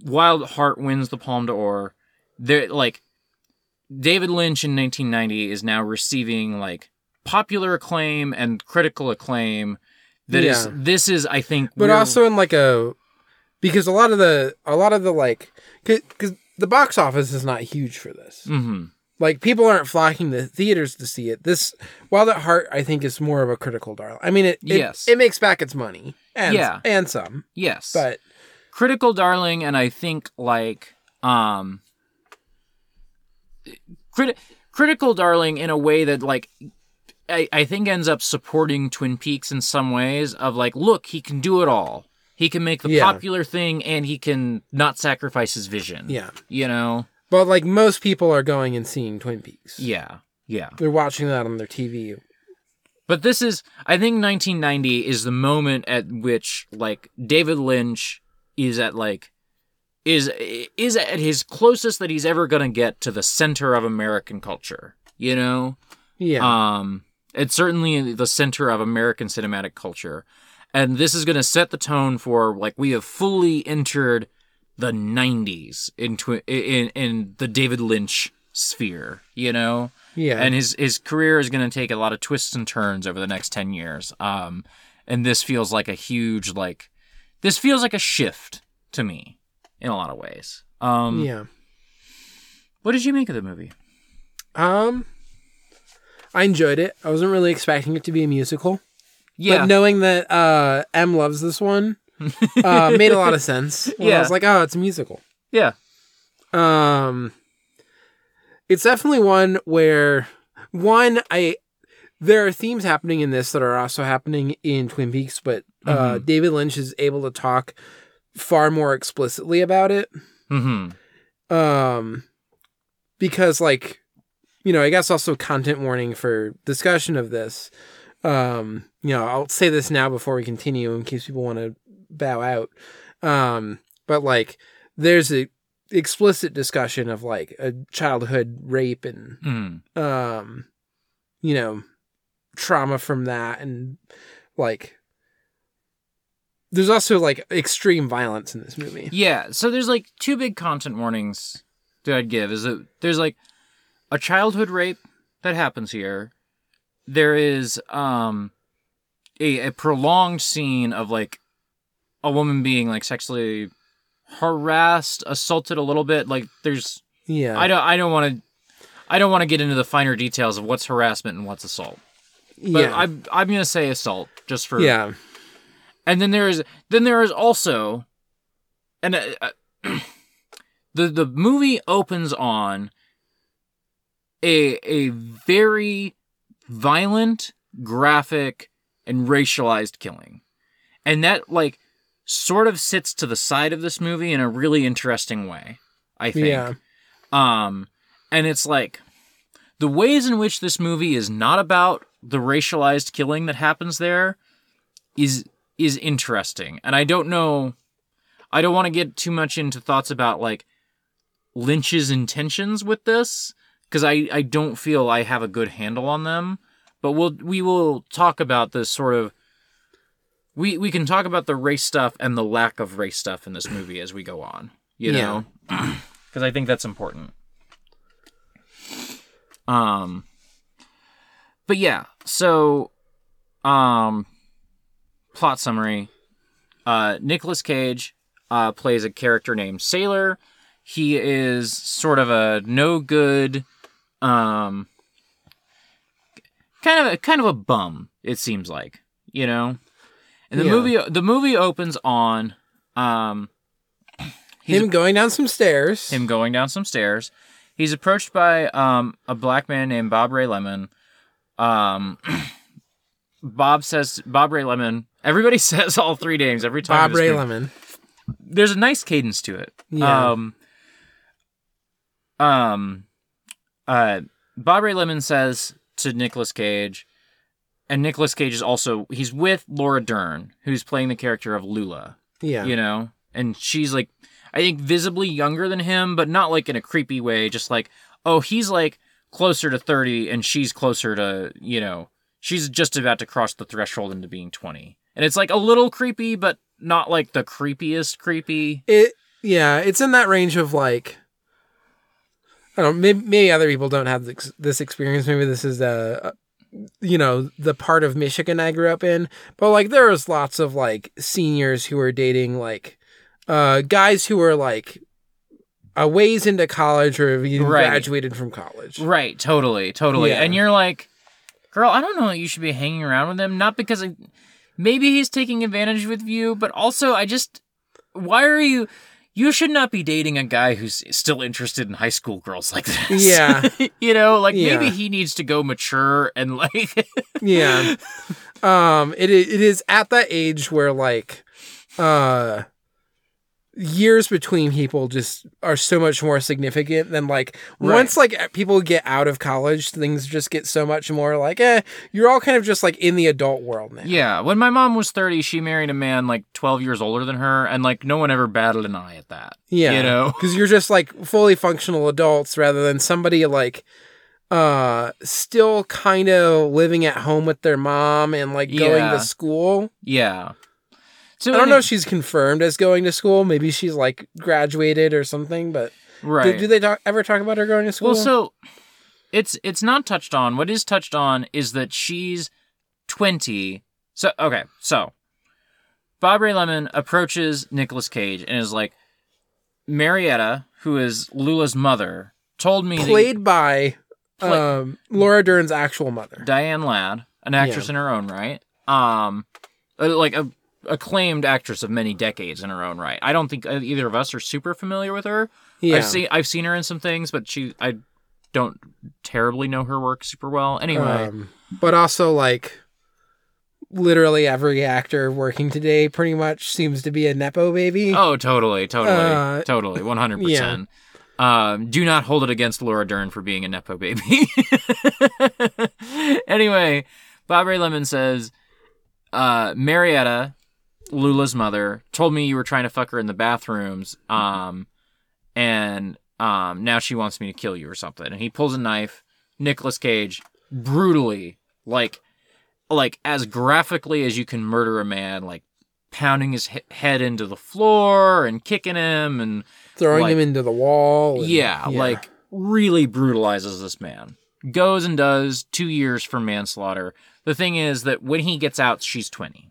Speaker 2: Wild Heart wins the Palme d'Or. There, like David Lynch in 1990 is now receiving like popular acclaim and critical acclaim. That is,
Speaker 3: Yeah.
Speaker 2: this is, I think,
Speaker 3: but also in like a because a lot of the a lot of the like because the box office is not huge for this.
Speaker 2: Mhm.
Speaker 3: Like people aren't flocking to theaters to see it. This Wild at Heart, I think, is more of a critical darling. I mean, it it,
Speaker 2: Yes.
Speaker 3: it makes back its money and
Speaker 2: Yeah.
Speaker 3: and some,
Speaker 2: yes,
Speaker 3: but
Speaker 2: critical darling and i think like um crit- critical darling in a way that like I, I think ends up supporting twin peaks in some ways of like look he can do it all he can make the
Speaker 3: Yeah.
Speaker 2: popular thing and he can not sacrifice his vision
Speaker 3: yeah.
Speaker 2: you know
Speaker 3: But like most people are going and seeing Twin Peaks.
Speaker 2: yeah yeah
Speaker 3: They're watching that on their TV.
Speaker 2: But this is, I think 1990 is the moment at which like David Lynch is at like is is at his closest that he's ever going to get to the center of American culture, you know?
Speaker 3: Yeah.
Speaker 2: Um it's certainly the center of American cinematic culture. And this is going to set the tone for like we have fully entered the 90s in twi- in in the David Lynch sphere, you know?
Speaker 3: yeah.
Speaker 2: and his his career is going to take a lot of twists and turns over the next 10 years um and this feels like a huge like this feels like a shift to me in a lot of ways um
Speaker 3: yeah.
Speaker 2: what did you make of the movie
Speaker 3: Um, I enjoyed it. I wasn't really expecting it to be a musical,
Speaker 2: yeah
Speaker 3: but knowing that uh, M loves this one uh, made a lot of sense. When I
Speaker 2: Yeah.
Speaker 3: was like, oh, it's a musical.
Speaker 2: yeah
Speaker 3: Um, it's definitely one where one I there are themes happening in this that are also happening in Twin Peaks, but uh, David Lynch is able to talk far more explicitly about it.
Speaker 2: mm-hmm.
Speaker 3: Um because like you know i guess also content warning for discussion of this. Um you know i'll say this now before we continue in case people want to bow out. Um but like there's a explicit discussion of like a childhood rape and
Speaker 2: mm
Speaker 3: um you know trauma from that and like there's also like extreme violence in this movie.
Speaker 2: Yeah so there's like two big content warnings that i'd give is that there's like a childhood rape that happens here. There is um a, a prolonged scene of like a woman being like sexually harassed assaulted a little bit like there's
Speaker 3: yeah.
Speaker 2: I don't i don't want to i don't want to get into the finer details of what's harassment and what's assault. But
Speaker 3: yeah.
Speaker 2: I'm i'm gonna say assault just for
Speaker 3: yeah
Speaker 2: and then there is then there is also and uh, uh, the the movie opens on a a very violent graphic and racialized killing and that like sort of sits to the side of this movie in a really interesting way i think
Speaker 3: Yeah.
Speaker 2: um and it's like the ways in which this movie is not about the racialized killing that happens there is is interesting and i don't know i don't want to get too much into thoughts about like lynch's intentions with this because i i don't feel i have a good handle on them but we'll we will talk about this sort of we we can talk about the race stuff and the lack of race stuff in this movie as we go on. You know, because I think that's important. Um, but yeah, so um, plot summary: uh, Nicolas Cage uh, plays a character named Sailor. He is sort of a no good, um, kind of a kind of a bum. It seems like you know, and the
Speaker 3: Yeah.
Speaker 2: movie the movie opens on um
Speaker 3: him going down some stairs.
Speaker 2: him going down some stairs. He's approached by um, a black man named Bob Ray Lemon. Um, Bob says Bob Ray Lemon. Everybody says all three names every time.
Speaker 3: Bob Ray Lemon.
Speaker 2: There's a nice cadence to it.
Speaker 3: Yeah.
Speaker 2: Um, um, uh, Bob Ray Lemon says to Nicolas Cage, and Nicolas Cage is also he's with Laura Dern, who's playing the character of Lula.
Speaker 3: Yeah.
Speaker 2: you know and she's like i think visibly younger than him but not like in a creepy way just like oh he's like closer to 30 and she's closer to you know she's just about to cross the threshold into being 20 and it's like a little creepy but not like the creepiest creepy
Speaker 3: It yeah, it's in that range of like I don't know, maybe, maybe other people don't have this, this experience. Maybe this is a, you know, the part of Michigan I grew up in. But like there was lots of like seniors who were dating like uh guys who were like a ways into college or have even
Speaker 2: Right.
Speaker 3: graduated from college.
Speaker 2: right totally totally
Speaker 3: Yeah.
Speaker 2: and you're like girl i don't know that you should be hanging around with them. not because maybe he's taking advantage with you but also i just why are you you should not be dating a guy who's still interested in high school girls like this.
Speaker 3: Yeah.
Speaker 2: you know like maybe he needs to go mature and like
Speaker 3: yeah. Um it it is at that age where like uh years between people just are so much more significant than like
Speaker 2: Right.
Speaker 3: once like people get out of college things just get so much more like eh you're all kind of just like in the adult world now.
Speaker 2: Yeah. When my mom was 30 she married a man like 12 years older than her and like no one ever batted an eye at that
Speaker 3: yeah.
Speaker 2: you know?
Speaker 3: Because you're just like fully functional adults rather than somebody like uh still kind of living at home with their mom and like going
Speaker 2: Yeah.
Speaker 3: to school.
Speaker 2: Yeah so
Speaker 3: I don't
Speaker 2: any-
Speaker 3: know if she's confirmed as going to school. Maybe she's like graduated or something. But
Speaker 2: right
Speaker 3: do, do they talk, ever talk about her going to school?
Speaker 2: Well, so it's it's not touched on. What is touched on is that she's twenty. So okay, so Bob Ray Lemon approaches Nicolas Cage and is like, Marietta, who is Lula's mother, told me that
Speaker 3: played by
Speaker 2: Play-
Speaker 3: um, Laura Dern's actual mother.
Speaker 2: Diane Ladd, an actress in her own right, um, uh, like a acclaimed actress of many decades in her own right. I don't think uh, either of us are super familiar with her.
Speaker 3: Yeah,
Speaker 2: I've seen I've seen her in some things, but she I don't terribly know her work super well. Anyway,
Speaker 3: um, but also like literally every actor working today pretty much seems to be a nepo baby.
Speaker 2: oh, totally, totally,
Speaker 3: Uh,
Speaker 2: totally, one hundred percent. Um, do not hold it against Laura Dern for being a nepo baby. anyway, Bob Ray Lemon says, uh, Marietta, Lula's mother, told me you were trying to fuck her in the bathrooms, um, and um, now she wants me to kill you or something. And he pulls a knife. Nicolas Cage brutally, like, like as graphically as you can murder a man, like pounding his he- head into the floor and kicking him and
Speaker 3: throwing
Speaker 2: like-
Speaker 3: him into the wall. and-
Speaker 2: yeah, like really brutalizes this man. Goes and does two years for manslaughter. The thing is that when he gets out, she's 20.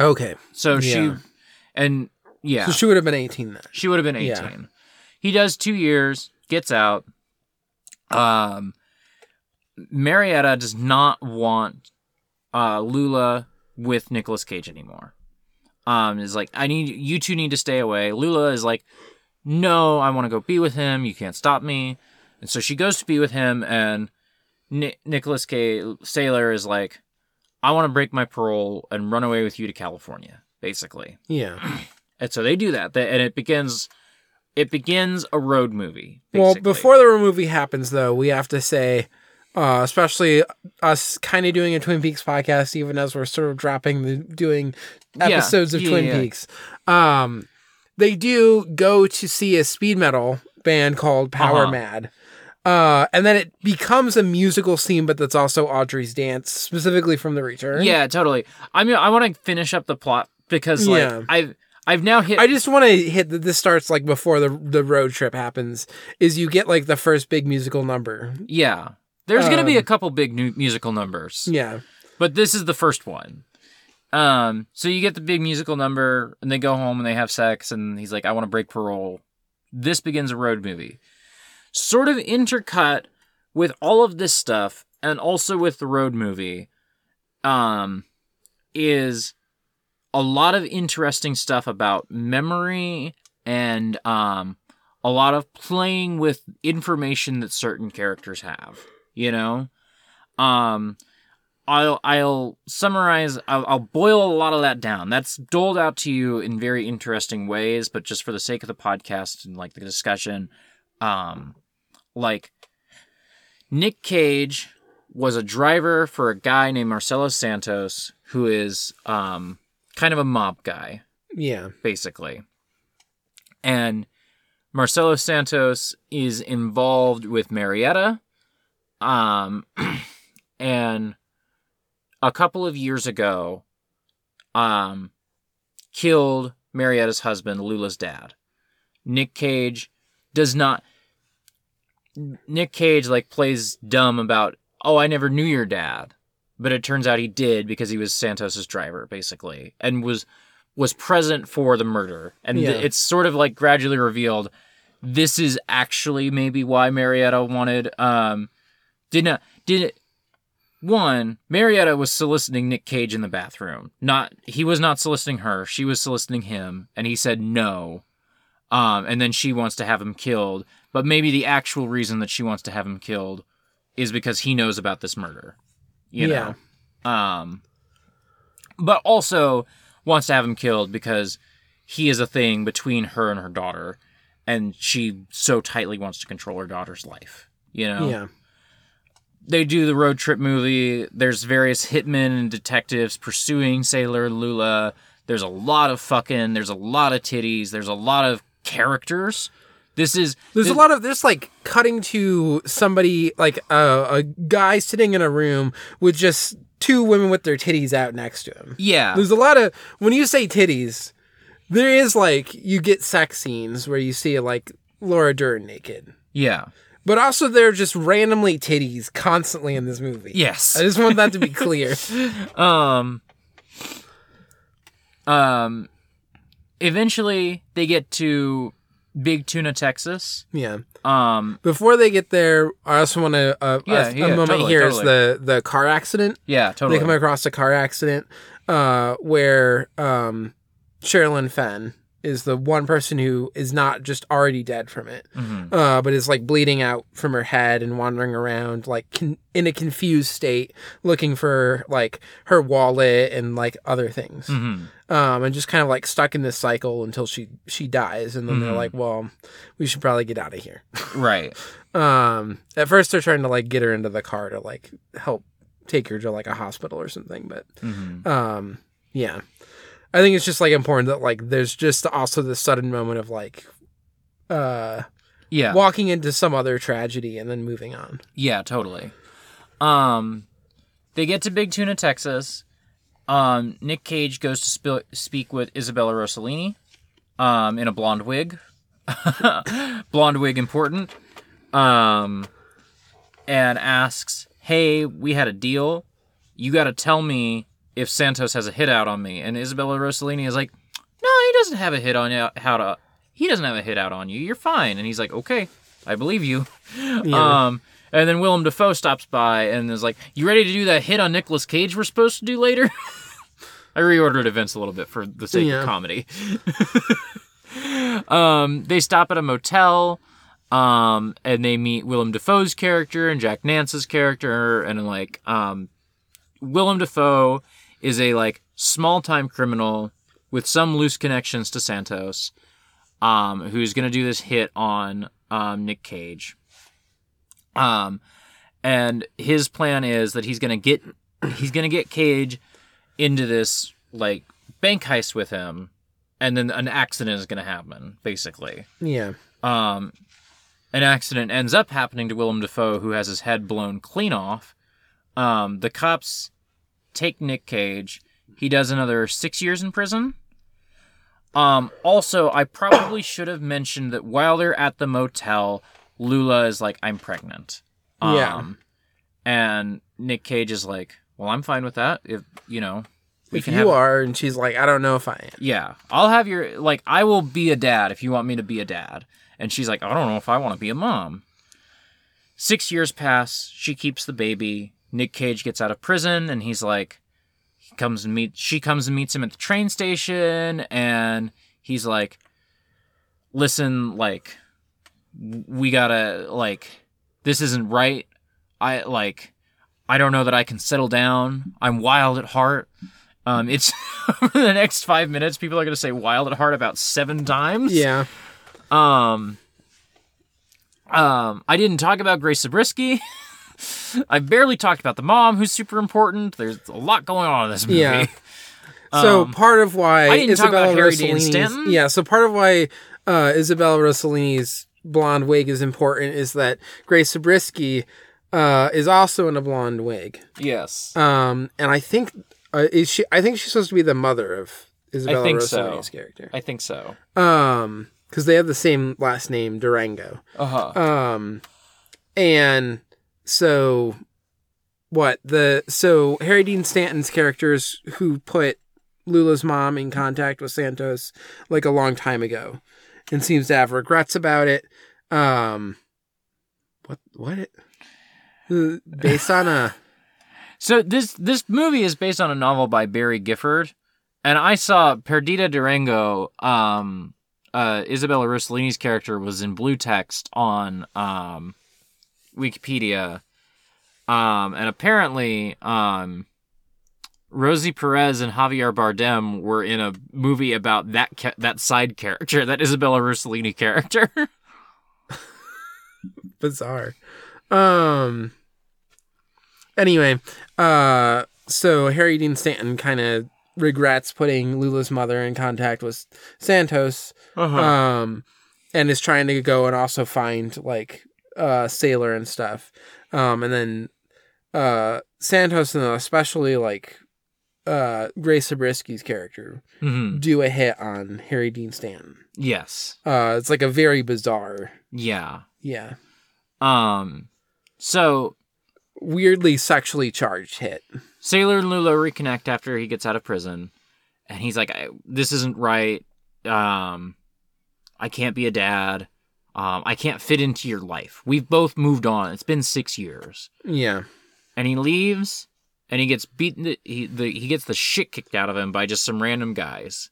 Speaker 3: Okay.
Speaker 2: So
Speaker 3: Yeah.
Speaker 2: she, and yeah,
Speaker 3: So she would have been eighteen then.
Speaker 2: she would have been 18.
Speaker 3: Yeah.
Speaker 2: He does two years, gets out. Um, Marietta does not want uh, Lula with Nicolas Cage anymore. Um, is like, I need you two need to stay away. Lula is like, no, I want to go be with him. You can't stop me. And so she goes to be with him, and Ni- Nicholas K. Sailor is like, I want to break my parole and run away with you to California, basically.
Speaker 3: Yeah.
Speaker 2: And so they do that, They- and it begins. It begins a road movie.
Speaker 3: Well,
Speaker 2: basically.
Speaker 3: before the road movie happens, though, we have to say, uh, especially us kind of doing a Twin Peaks podcast, even as we're sort of dropping the doing
Speaker 2: Yeah,
Speaker 3: episodes of
Speaker 2: yeah,
Speaker 3: Twin
Speaker 2: yeah.
Speaker 3: Peaks, um, they do go to see a speed metal band called Power
Speaker 2: Uh-huh.
Speaker 3: Mad. Uh, and then it becomes a musical scene, but that's also Audrey's dance, specifically from The Return.
Speaker 2: Yeah, totally. I mean, I want to finish up the plot because like
Speaker 3: Yeah.
Speaker 2: I've I've now hit.
Speaker 3: I just want to hit that this starts like before the the road trip happens. Is you get like the first big musical number.
Speaker 2: yeah, there's gonna be a
Speaker 3: Um,
Speaker 2: couple big new musical numbers,
Speaker 3: Yeah,
Speaker 2: but this is the first one. Um, so you get the big musical number, and they go home and they have sex, and he's like, "I want to break parole." This begins a road movie, sort of intercut with all of this stuff, and also with the road movie. Um, is a lot of interesting stuff about memory and um a lot of playing with information that certain characters have you know um i'll i'll summarize I'll, I'll boil a lot of that down that's doled out to you in very interesting ways but just for the sake of the podcast and like the discussion um like nick cage was a driver for a guy named marcello santos who is um kind of a mob guy
Speaker 3: yeah,
Speaker 2: basically. And Marcello Santos is involved with Marietta. Um, and a couple of years ago, um, killed Marietta's husband, Lula's dad. Nick Cage does not. Nick Cage like plays dumb about, oh, I never knew your dad, but it turns out he did because he was Santos's driver, basically, and was was present for the murder. And th- it's sort of like gradually revealed this is actually maybe why Marietta wanted um did not did it one Marietta was soliciting Nick Cage in the bathroom. Not he was not soliciting her, she was soliciting him and he said no. Um and then she wants to have him killed, but maybe the actual reason that she wants to have him killed is because he knows about this murder. You
Speaker 3: Yeah.
Speaker 2: know. Um but also wants to have him killed because he is a thing between her and her daughter and she so tightly wants to control her daughter's life you know
Speaker 3: yeah,
Speaker 2: they do the road trip movie there's various hitmen and detectives pursuing sailor lula there's a lot of fucking there's a lot of titties there's a lot of characters this is
Speaker 3: There's
Speaker 2: this-
Speaker 3: a lot of this like cutting to somebody like uh, a guy sitting in a room with just two women with their titties out next to him.
Speaker 2: yeah
Speaker 3: There's a lot of when you say titties, there is like you get sex scenes where you see like Laura Dern naked.
Speaker 2: yeah
Speaker 3: But also there are just randomly titties constantly in this movie.
Speaker 2: yes
Speaker 3: I just want that to be clear.
Speaker 2: um um eventually they get to big tuna texas
Speaker 3: yeah.
Speaker 2: um
Speaker 3: Before they get there, I also want to uh,
Speaker 2: Yeah,
Speaker 3: a, a
Speaker 2: yeah,
Speaker 3: moment
Speaker 2: totally,
Speaker 3: here is
Speaker 2: totally.
Speaker 3: the the car accident.
Speaker 2: yeah totally
Speaker 3: They come across a car accident uh, where um, Sherilyn Fenn is the one person who is not just already dead from it,
Speaker 2: Mhm.
Speaker 3: uh, but is like bleeding out from her head and wandering around like con- in a confused state, looking for like her wallet and like other things,
Speaker 2: Mhm.
Speaker 3: um, and just kind of like stuck in this cycle until she she dies, and then they're
Speaker 2: Mhm.
Speaker 3: like, well, we should probably get out of here.
Speaker 2: right
Speaker 3: Um, at first they're trying to like get her into the car to like help take her to like a hospital or something, but
Speaker 2: Mhm.
Speaker 3: um, yeah, I think it's just like important that like there's just also this sudden moment of like uh
Speaker 2: yeah
Speaker 3: walking into some other tragedy and then moving on.
Speaker 2: Yeah, totally. Um, they get to Big Tuna, Texas. Um, Nick Cage goes to sp- speak with Isabella Rossellini, um, in a blonde wig. blonde wig important. Um, and asks, "Hey, we had a deal. You got to tell me if Santos has a hit out on me." And Isabella Rossellini is like, "No, he doesn't have a hit on you. How to? He doesn't have a hit out on you. You're fine." And he's like, "Okay, I believe you."
Speaker 3: Yeah.
Speaker 2: Um, and then Willem Dafoe stops by and is like, "You ready to do that hit on Nicolas Cage we're supposed to do later?" I reordered events a little bit for the sake
Speaker 3: Yeah.
Speaker 2: of comedy. um, they stop at a motel, um, and they meet Willem Dafoe's character and Jack Nance's character, and like, um, Willem Dafoe is a like small time criminal with some loose connections to Santos, um, who's gonna do this hit on um, Nick Cage. Um, and his plan is that he's gonna get he's gonna get Cage into this like bank heist with him, and then an accident is gonna happen, basically.
Speaker 3: Yeah.
Speaker 2: Um, an accident ends up happening to Willem Dafoe, who has his head blown clean off. Um, the cops take Nick Cage. He does another six years in prison. Um, also, I probably should have mentioned that while they're at the motel, Lula is like, "I'm pregnant." Um,
Speaker 3: Yeah.
Speaker 2: And Nick Cage is like, "Well, I'm fine with that. If you know, we
Speaker 3: if
Speaker 2: can
Speaker 3: you
Speaker 2: have
Speaker 3: are, and she's like, I don't know if I am.
Speaker 2: yeah, I'll have your like I will be a dad if you want me to be a dad. And she's like, I don't know if I want to be a mom. 6 years pass, she keeps the baby. Nick Cage gets out of prison and he's like he comes and meet she comes and meets him at the train station and he's like listen like we got to like this isn't right. I like I don't know that I can settle down. I'm wild at heart. Um, it's over the next five minutes. People are going to say "wild at heart" about seven times.
Speaker 3: Yeah.
Speaker 2: Um. Um. I didn't talk about Grace Zabriskie. I barely talked about the mom, who's super important. There's a lot going on in this movie.
Speaker 3: Yeah. So
Speaker 2: Um,
Speaker 3: part of why
Speaker 2: I didn't talk
Speaker 3: Isabella
Speaker 2: about
Speaker 3: Rossellini's
Speaker 2: Stanton.
Speaker 3: yeah, so part of why uh, Isabella Rossellini's blonde wig is important is that Grace Zabriskie uh, is also in a blonde wig,
Speaker 2: Yes.
Speaker 3: um, and I think uh, is she? I think she's supposed to be the mother of Isabella
Speaker 2: think so.
Speaker 3: Character,
Speaker 2: I think so.
Speaker 3: um, because they have the same last name, Durango.
Speaker 2: Uh huh.
Speaker 3: Um, and so what the so Harry Dean Stanton's characters who put Lula's mom in contact with Santos like a long time ago, and seems to have regrets about it. Um, what what it, uh, based on a
Speaker 2: So this this movie is based on a novel by Barry Gifford, and I saw Perdita Durango. Um, uh, Isabella Rossellini's character was in blue text on um, Wikipedia, um, and apparently um, Rosie Perez and Javier Bardem were in a movie about that ca- that side character, that Isabella Rossellini character.
Speaker 3: bizarre. Um. Anyway, uh, so Harry Dean Stanton kind of regrets putting Lula's mother in contact with Santos, um, and is trying to go and also find like uh Sailor and stuff. Um, and then uh Santos and especially like uh Grace Zabriskie's character
Speaker 2: Mhm.
Speaker 3: do a hit on Harry Dean Stanton.
Speaker 2: Yes.
Speaker 3: Uh, it's like a very bizarre,
Speaker 2: Yeah.
Speaker 3: yeah,
Speaker 2: Um. So
Speaker 3: weirdly sexually charged hit.
Speaker 2: Sailor and Lula reconnect after he gets out of prison, and he's like, I, "This isn't right. Um, I can't be a dad. Um, I can't fit into your life. We've both moved on. It's been six years."
Speaker 3: Yeah.
Speaker 2: And he leaves, and he gets beaten. He the, he gets the shit kicked out of him by just some random guys.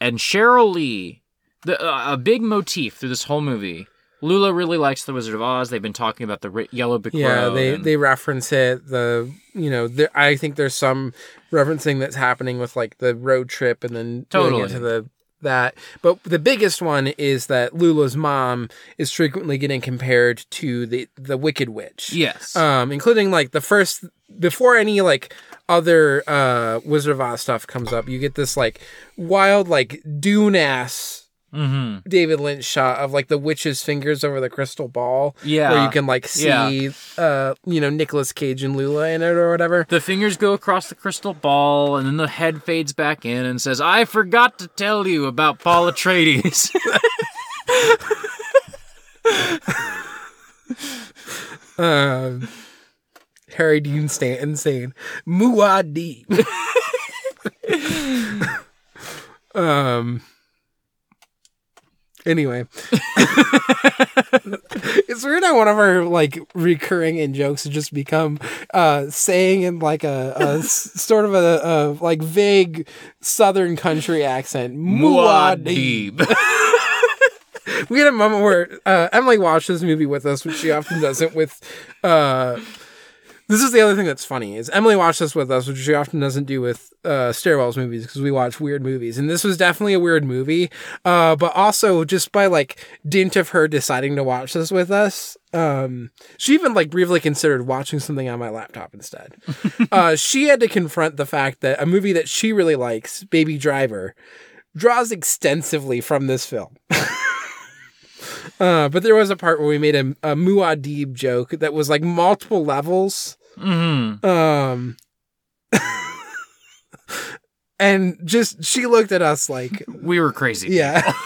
Speaker 2: And Cheryl Lee, the uh, a big motif through this whole movie. Lula really likes the Wizard of Oz. They've been talking about the Yellow Brick
Speaker 3: Yeah,
Speaker 2: Road
Speaker 3: they
Speaker 2: and-
Speaker 3: they reference it. The you know, there, I think there's some referencing that's happening with like the road trip and then going
Speaker 2: Totally.
Speaker 3: into the that. But the biggest one is that Lula's mom is frequently getting compared to the the Wicked Witch.
Speaker 2: yes.
Speaker 3: Um, including like the first before any like other uh Wizard of Oz stuff comes up, you get this like wild like Dune ass
Speaker 2: mm-hmm.
Speaker 3: David Lynch shot of like the witch's fingers over the crystal ball.
Speaker 2: Yeah.
Speaker 3: Where you can like see
Speaker 2: Yeah.
Speaker 3: uh you know, Nicolas Cage and Lula in it or whatever.
Speaker 2: The fingers go across the crystal ball, and then the head fades back in and says, I forgot to tell you about Paul Atreides.
Speaker 3: Um Harry Dean Stanton saying Muad'Dib. um Anyway, it's weird how one of our like recurring in jokes has just become uh saying in like a, sort of a, a like vague southern country accent. Muad'Dib. we had a moment where uh, Emily watched this movie with us, which she often doesn't with. Uh, this is the other thing that's funny is Emily watched this with us, which she often doesn't do with uh, stairwells movies because we watch weird movies, and this was definitely a weird movie. Uh, but also just by like dint of her deciding to watch this with us, um, she even like briefly considered watching something on my laptop instead. uh, she had to confront the fact that a movie that she really likes, Baby Driver, draws extensively from this film. Uh, but there was a part where we made a, a Muad'Dib joke that was like multiple levels.
Speaker 2: Mm-hmm.
Speaker 3: Um, and just she looked at us like,
Speaker 2: We were crazy.
Speaker 3: yeah.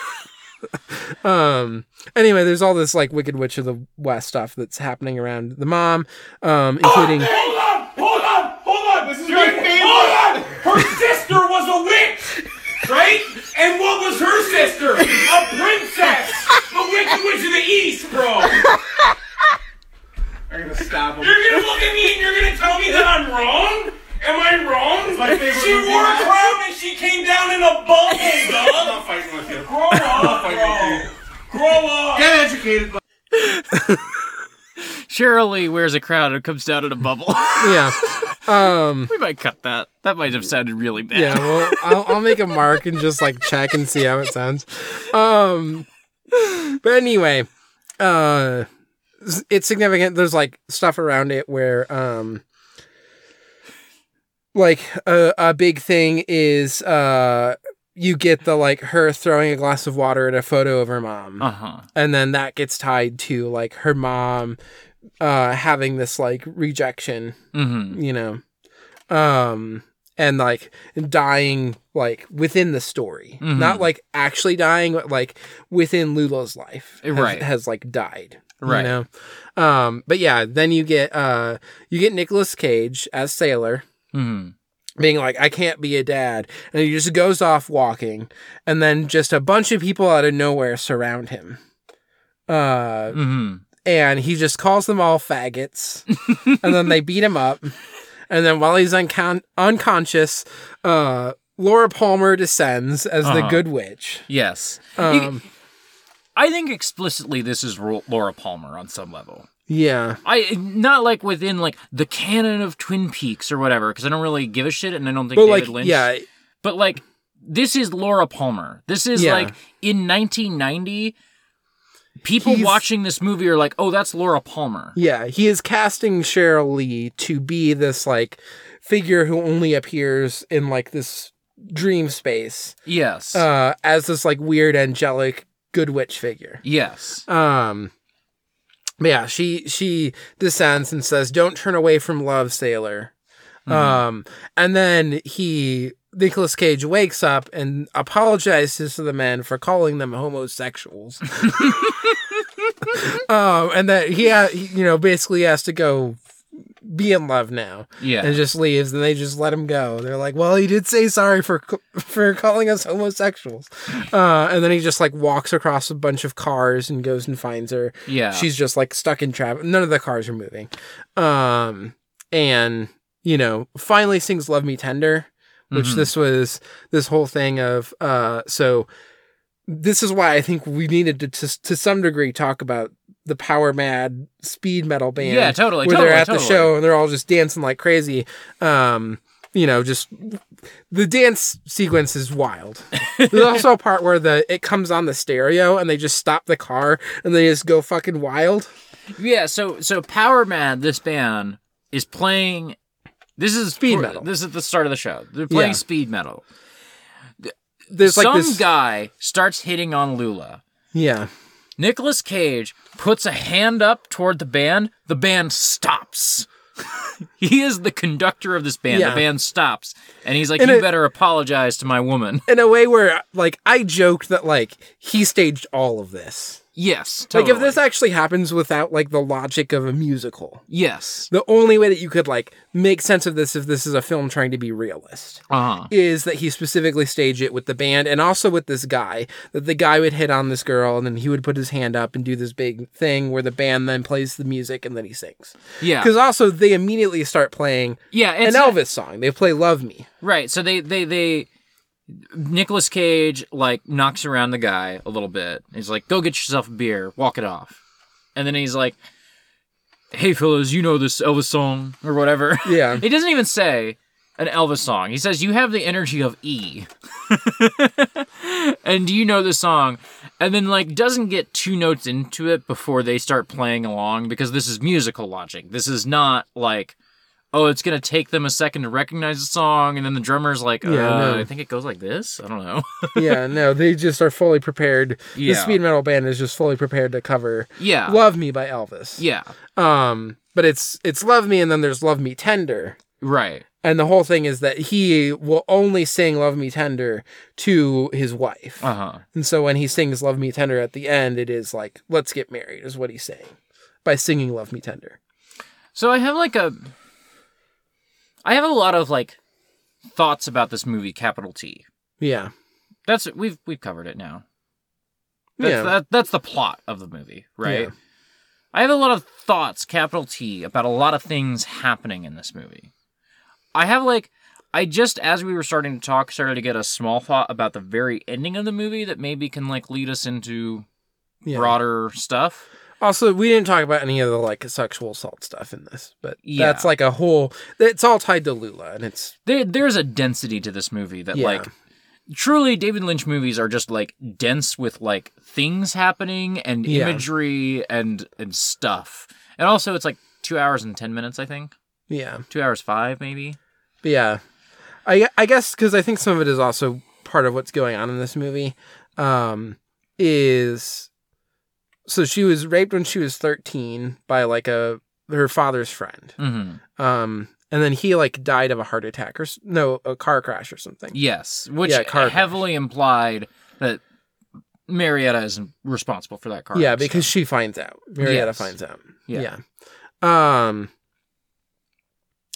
Speaker 3: um. Anyway, there's all this like Wicked Witch of the West stuff that's happening around the mom, um, including.
Speaker 4: Hold on! Hold on! Hold on! This is my favorite. Hold on! Her sister was a witch! Right? And what was her sister? A princess! The Wicked Witch of the East, bro!
Speaker 1: I'm gonna stab him.
Speaker 4: You're gonna look at me and you're gonna tell me that I'm wrong? Am I wrong?
Speaker 1: my favorite
Speaker 4: she
Speaker 1: movie.
Speaker 4: wore a crown and she came down in a bubble,
Speaker 1: I'm
Speaker 4: dog!
Speaker 1: not fighting with you.
Speaker 4: Grow up, bro! Grow up!
Speaker 1: Get educated, but
Speaker 2: Cheryl Lee wears a crown and comes down in a bubble.
Speaker 3: Yeah. Um.
Speaker 2: we might cut that. That might have sounded really bad.
Speaker 3: Yeah, well, I'll, I'll make a mark and just like check and see how it sounds. Um, but anyway, uh, it's significant. There's like stuff around it where, um, like a, a big thing is, uh, you get the like her throwing a glass of water at a photo of her mom,
Speaker 2: Uh huh.
Speaker 3: and then that gets tied to like her mom, uh, having this like rejection
Speaker 2: Mm-hmm.
Speaker 3: you know um and like dying like within the story
Speaker 2: Mhm.
Speaker 3: not like actually dying but like within lula's life has,
Speaker 2: Right.
Speaker 3: has like died
Speaker 2: Right.
Speaker 3: you know um but yeah then you get uh you get Nicolas cage as sailor
Speaker 2: Mm-hmm.
Speaker 3: being like i can't be a dad and he just goes off walking and then just a bunch of people out of nowhere surround him uh
Speaker 2: Mm-hmm.
Speaker 3: and he just calls them all faggots and then they beat him up and then while he's uncon- unconscious uh laura palmer descends as the
Speaker 2: Uh-huh.
Speaker 3: good witch
Speaker 2: Yes.
Speaker 3: um
Speaker 2: I think explicitly this is Laura Palmer on some level.
Speaker 3: yeah
Speaker 2: I not like within like the canon of Twin Peaks or whatever, because I don't really give a shit, and I don't think
Speaker 3: but
Speaker 2: David
Speaker 3: like
Speaker 2: Lynch.
Speaker 3: yeah
Speaker 2: But like, this is Laura Palmer. This is
Speaker 3: Yeah.
Speaker 2: like in 1990. People
Speaker 3: He's-
Speaker 2: watching this movie are like, "Oh, that's Laura Palmer."
Speaker 3: yeah he is casting cheryl lee to be this like figure who only appears in like this dream space
Speaker 2: Yes.
Speaker 3: uh as this like weird angelic good witch figure
Speaker 2: yes.
Speaker 3: Um but yeah, she she descends and says, Don't turn away from love, sailor. Um and then he Nicolas Cage wakes up and apologizes to the men for calling them homosexuals. um and that he, ha- he you know basically has to go be in love now
Speaker 2: Yeah.
Speaker 3: and just leaves and they just let him go they're like well he did say sorry for for calling us homosexuals uh and then he just like walks across a bunch of cars and goes and finds her
Speaker 2: yeah.
Speaker 3: she's just like stuck in traffic none of the cars are moving um and you know finally sings love me tender which
Speaker 2: Mhm.
Speaker 3: this was this whole thing of uh so this is why i think we needed to to, to some degree talk about the power mad speed metal band
Speaker 2: Yeah, totally,
Speaker 3: where
Speaker 2: totally,
Speaker 3: they're at
Speaker 2: totally.
Speaker 3: the show and they're all just dancing like crazy um you know just the dance sequence is wild there's also a part where the it comes on the stereo and they just stop the car and they just go fucking wild
Speaker 2: Yeah, so so Power Mad, this band is playing. This is
Speaker 3: Speed metal.
Speaker 2: This is the start of the show. They're playing
Speaker 3: Yeah.
Speaker 2: speed metal.
Speaker 3: there's
Speaker 2: Some
Speaker 3: like this
Speaker 2: guy starts hitting on Lula.
Speaker 3: yeah
Speaker 2: Nicolas Cage puts a hand up toward the band. The band stops. he is the conductor of this band.
Speaker 3: Yeah.
Speaker 2: The band stops, and he's like,
Speaker 3: And
Speaker 2: "You
Speaker 3: it-
Speaker 2: better apologize to my woman."
Speaker 3: in a way where like i joked that like he staged all of this
Speaker 2: yes,
Speaker 3: like if this actually happens without like the logic of a musical
Speaker 2: yes,
Speaker 3: the only way that you could like make sense of this if this is a film trying to be realist
Speaker 2: uh huh,
Speaker 3: is that he specifically staged it with the band and also with this guy that the guy would hit on this girl and then he would put his hand up and do this big thing where the band then plays the music and then he sings.
Speaker 2: Yeah,
Speaker 3: because also they immediately start playing
Speaker 2: yeah.
Speaker 3: an elvis song. They play love me.
Speaker 2: Right. So they they they Nicolas Cage like knocks around the guy a little bit. He's like, "Go get yourself a beer, walk it off." And then he's like, "Hey fellas, you know this Elvis song or whatever."
Speaker 3: yeah
Speaker 2: he doesn't even say an Elvis song. He says, "You have the energy of E." and do you know the song? And then like doesn't get two notes into it before they start playing along because this is musical logic. This is not like oh, it's gonna take them a second to recognize the song, and then the drummer's like,
Speaker 3: Yeah,
Speaker 2: uh,
Speaker 3: no.
Speaker 2: I think it goes like this. I don't know.
Speaker 3: yeah, no, they just are fully prepared.
Speaker 2: Yeah.
Speaker 3: The speed metal band is just fully prepared to cover
Speaker 2: yeah,
Speaker 3: "Love Me" by Elvis.
Speaker 2: yeah,
Speaker 3: Um, but it's it's "Love Me" and then there's "Love Me Tender,"
Speaker 2: right.
Speaker 3: and the whole thing is that he will only sing "Love Me Tender" to his wife,
Speaker 2: Uh huh.
Speaker 3: and so when he sings "Love Me Tender" at the end, it is like "Let's get married" is what he's saying by singing "Love Me Tender."
Speaker 2: So I have like a, I have a lot of like thoughts about this movie, capital T.
Speaker 3: Yeah,
Speaker 2: That's we've we've covered it now. That's,
Speaker 3: yeah,
Speaker 2: that, that's the plot of the movie, right?
Speaker 3: Yeah.
Speaker 2: I have a lot of thoughts, capital T, about a lot of things happening in this movie. I have like, I just as we were starting to talk, started to get a small thought about the very ending of the movie that maybe can like lead us into
Speaker 3: yeah.
Speaker 2: broader stuff.
Speaker 3: Also, we didn't talk about any of the like sexual assault stuff in this, but
Speaker 2: Yeah.
Speaker 3: that's like a whole. It's all tied to Lula, and it's
Speaker 2: There, there's a density to this movie that
Speaker 3: Yeah.
Speaker 2: like truly David Lynch movies are just like dense with like things happening and
Speaker 3: Yeah.
Speaker 2: imagery and and stuff. And also it's like 2 hours and 10 minutes I think.
Speaker 3: yeah,
Speaker 2: 2 hours 5 maybe.
Speaker 3: but yeah. I I guess because I think some of it is also part of what's going on in this movie. Um, is so she was raped when she was thirteen by like a her father's friend.
Speaker 2: Mhm.
Speaker 3: Um, and then he like died of a heart attack or no a car crash or something.
Speaker 2: Yes, which
Speaker 3: Yeah, car crash.
Speaker 2: heavily implied that Marietta is responsible for that car.
Speaker 3: yeah, because she finds out. Marietta
Speaker 2: Yes.
Speaker 3: finds out.
Speaker 2: Yeah.
Speaker 3: Yeah. Um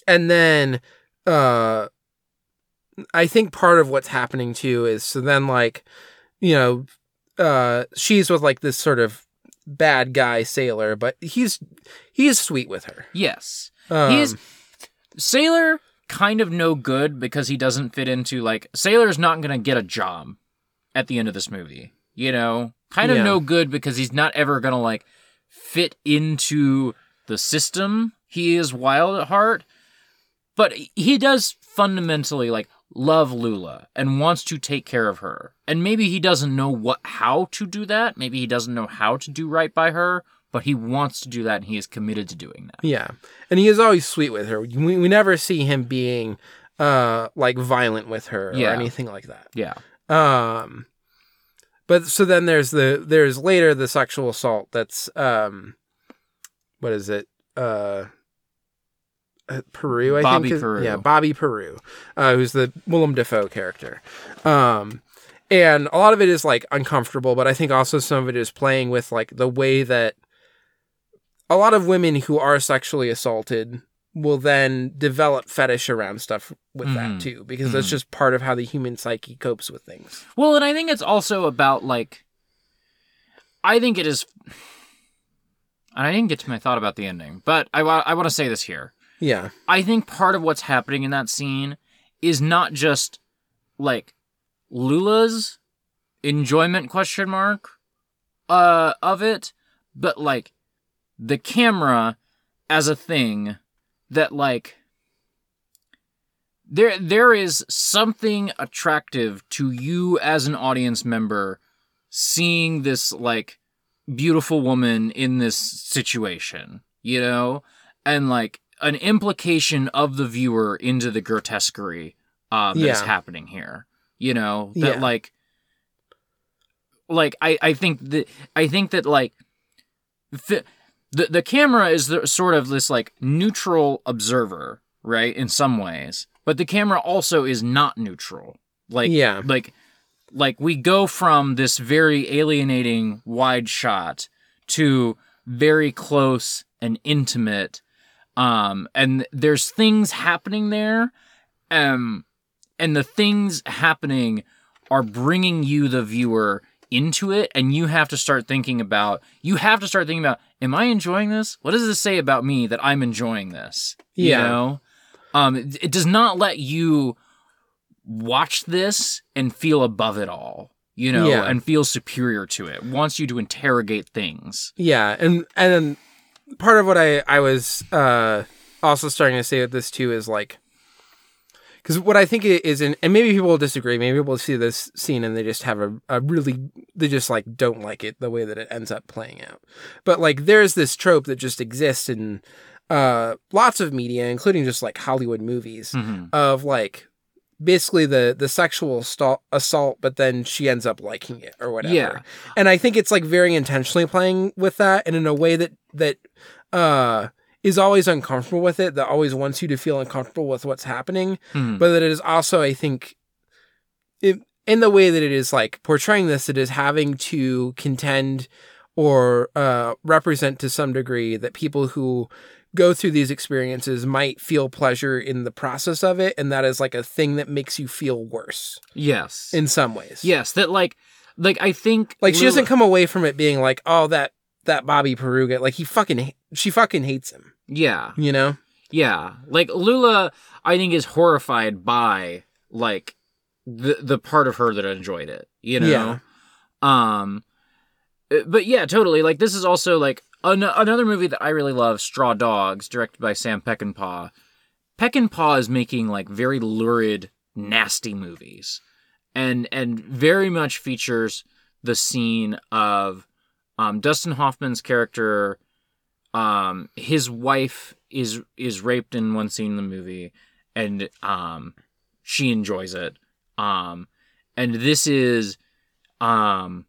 Speaker 3: and then uh I think part of what's happening too is so then like you know uh she's with like this sort of bad guy sailor, but he's he's sweet with her.
Speaker 2: yes,
Speaker 3: Um,
Speaker 2: he's Sailor kind of no good because he doesn't fit into like Sailor's not gonna get a job at the end of this movie. You know, kind of
Speaker 3: Yeah.
Speaker 2: no good because he's not ever gonna like fit into the system. He is wild at heart, but he does fundamentally like love Lula and wants to take care of her. And maybe he doesn't know what how to do that. Maybe he doesn't know how to do right by her, but he wants to do that and he is committed to doing that.
Speaker 3: Yeah. And he is always sweet with her. We, we never see him being uh like violent with her
Speaker 2: Yeah.
Speaker 3: or anything like that.
Speaker 2: Yeah.
Speaker 3: Um but so then there's the there's later the sexual assault that's um what is it? Uh uh, Peru, I
Speaker 2: Bobby
Speaker 3: think.
Speaker 2: Peru.
Speaker 3: Yeah, Bobby Peru, uh, who's the Willem Dafoe character. Um, and a lot of it is like uncomfortable, but I think also some of it is playing with like the way that a lot of women who are sexually assaulted will then develop fetish around stuff with
Speaker 2: Mhm.
Speaker 3: that too, because that's just part of how the human psyche copes with things.
Speaker 2: Well, and I think it's also about like I think it is and I didn't get to my thought about the ending, but I I want to say this here.
Speaker 3: Yeah.
Speaker 2: I think part of what's happening in that scene is not just like Lula's enjoyment question mark uh of it, but like the camera as a thing that like there there is something attractive to you as an audience member seeing this like beautiful woman in this situation, you know? And like an implication of the viewer into the grotesquerie uh, that is
Speaker 3: Yeah.
Speaker 2: happening here. You know, that
Speaker 3: Yeah.
Speaker 2: like like I, I think that I think that like fi- the the camera is the, sort of this like neutral observer, right? In some ways, but the camera also is not neutral. Like
Speaker 3: Yeah.
Speaker 2: like like we go from this very alienating wide shot to very close and intimate um and there's things happening there. Um and the things happening are bringing you the viewer into it. And you have to start thinking about you have to start thinking about am i enjoying this? What does this say about me that i'm enjoying this?
Speaker 3: Yeah.
Speaker 2: you know? Um it, it does not let you watch this and feel above it all you know
Speaker 3: Yeah.
Speaker 2: and feel superior to it. it wants you to interrogate things.
Speaker 3: Yeah, and and then part of what I I was uh also starting to say with this too is like because what I think it is, in, and maybe people will disagree. Maybe people will see this scene and they just have a, a really, they just like don't like it the way that it ends up playing out. But like, there's this trope that just exists in uh lots of media, including just like Hollywood movies,
Speaker 2: hmm
Speaker 3: of like basically the the sexual assault, assault, but then she ends up liking it or whatever.
Speaker 2: Yeah.
Speaker 3: and I think it's like very intentionally playing with that, and in a way that that uh is always uncomfortable with it, that always wants you to feel uncomfortable with what's happening,
Speaker 2: Mhm.
Speaker 3: but that it is also, I think, it, in the way that it is like portraying this, it is having to contend or uh, represent to some degree that people who go through these experiences might feel pleasure in the process of it, and that is like a thing that makes you feel worse
Speaker 2: yes.
Speaker 3: in some ways.
Speaker 2: yes. That like, like I think
Speaker 3: like she
Speaker 2: Lula-
Speaker 3: doesn't come away from it being like, oh, that that Bobby Peruga, like he fucking, she fucking hates him,
Speaker 2: Yeah.
Speaker 3: you know?
Speaker 2: Yeah, like Lula, I think is horrified by like the the part of her that enjoyed it. You know.
Speaker 3: Yeah.
Speaker 2: Um, but yeah, totally. Like this is also like an- another movie that I really love, Straw Dogs, directed by Sam Peckinpah. Peckinpah is making like very lurid, nasty movies, and and very much features the scene of um, Dustin Hoffman's character. Um, his wife is is raped in one scene in the movie, and um, she enjoys it. Um, and this is um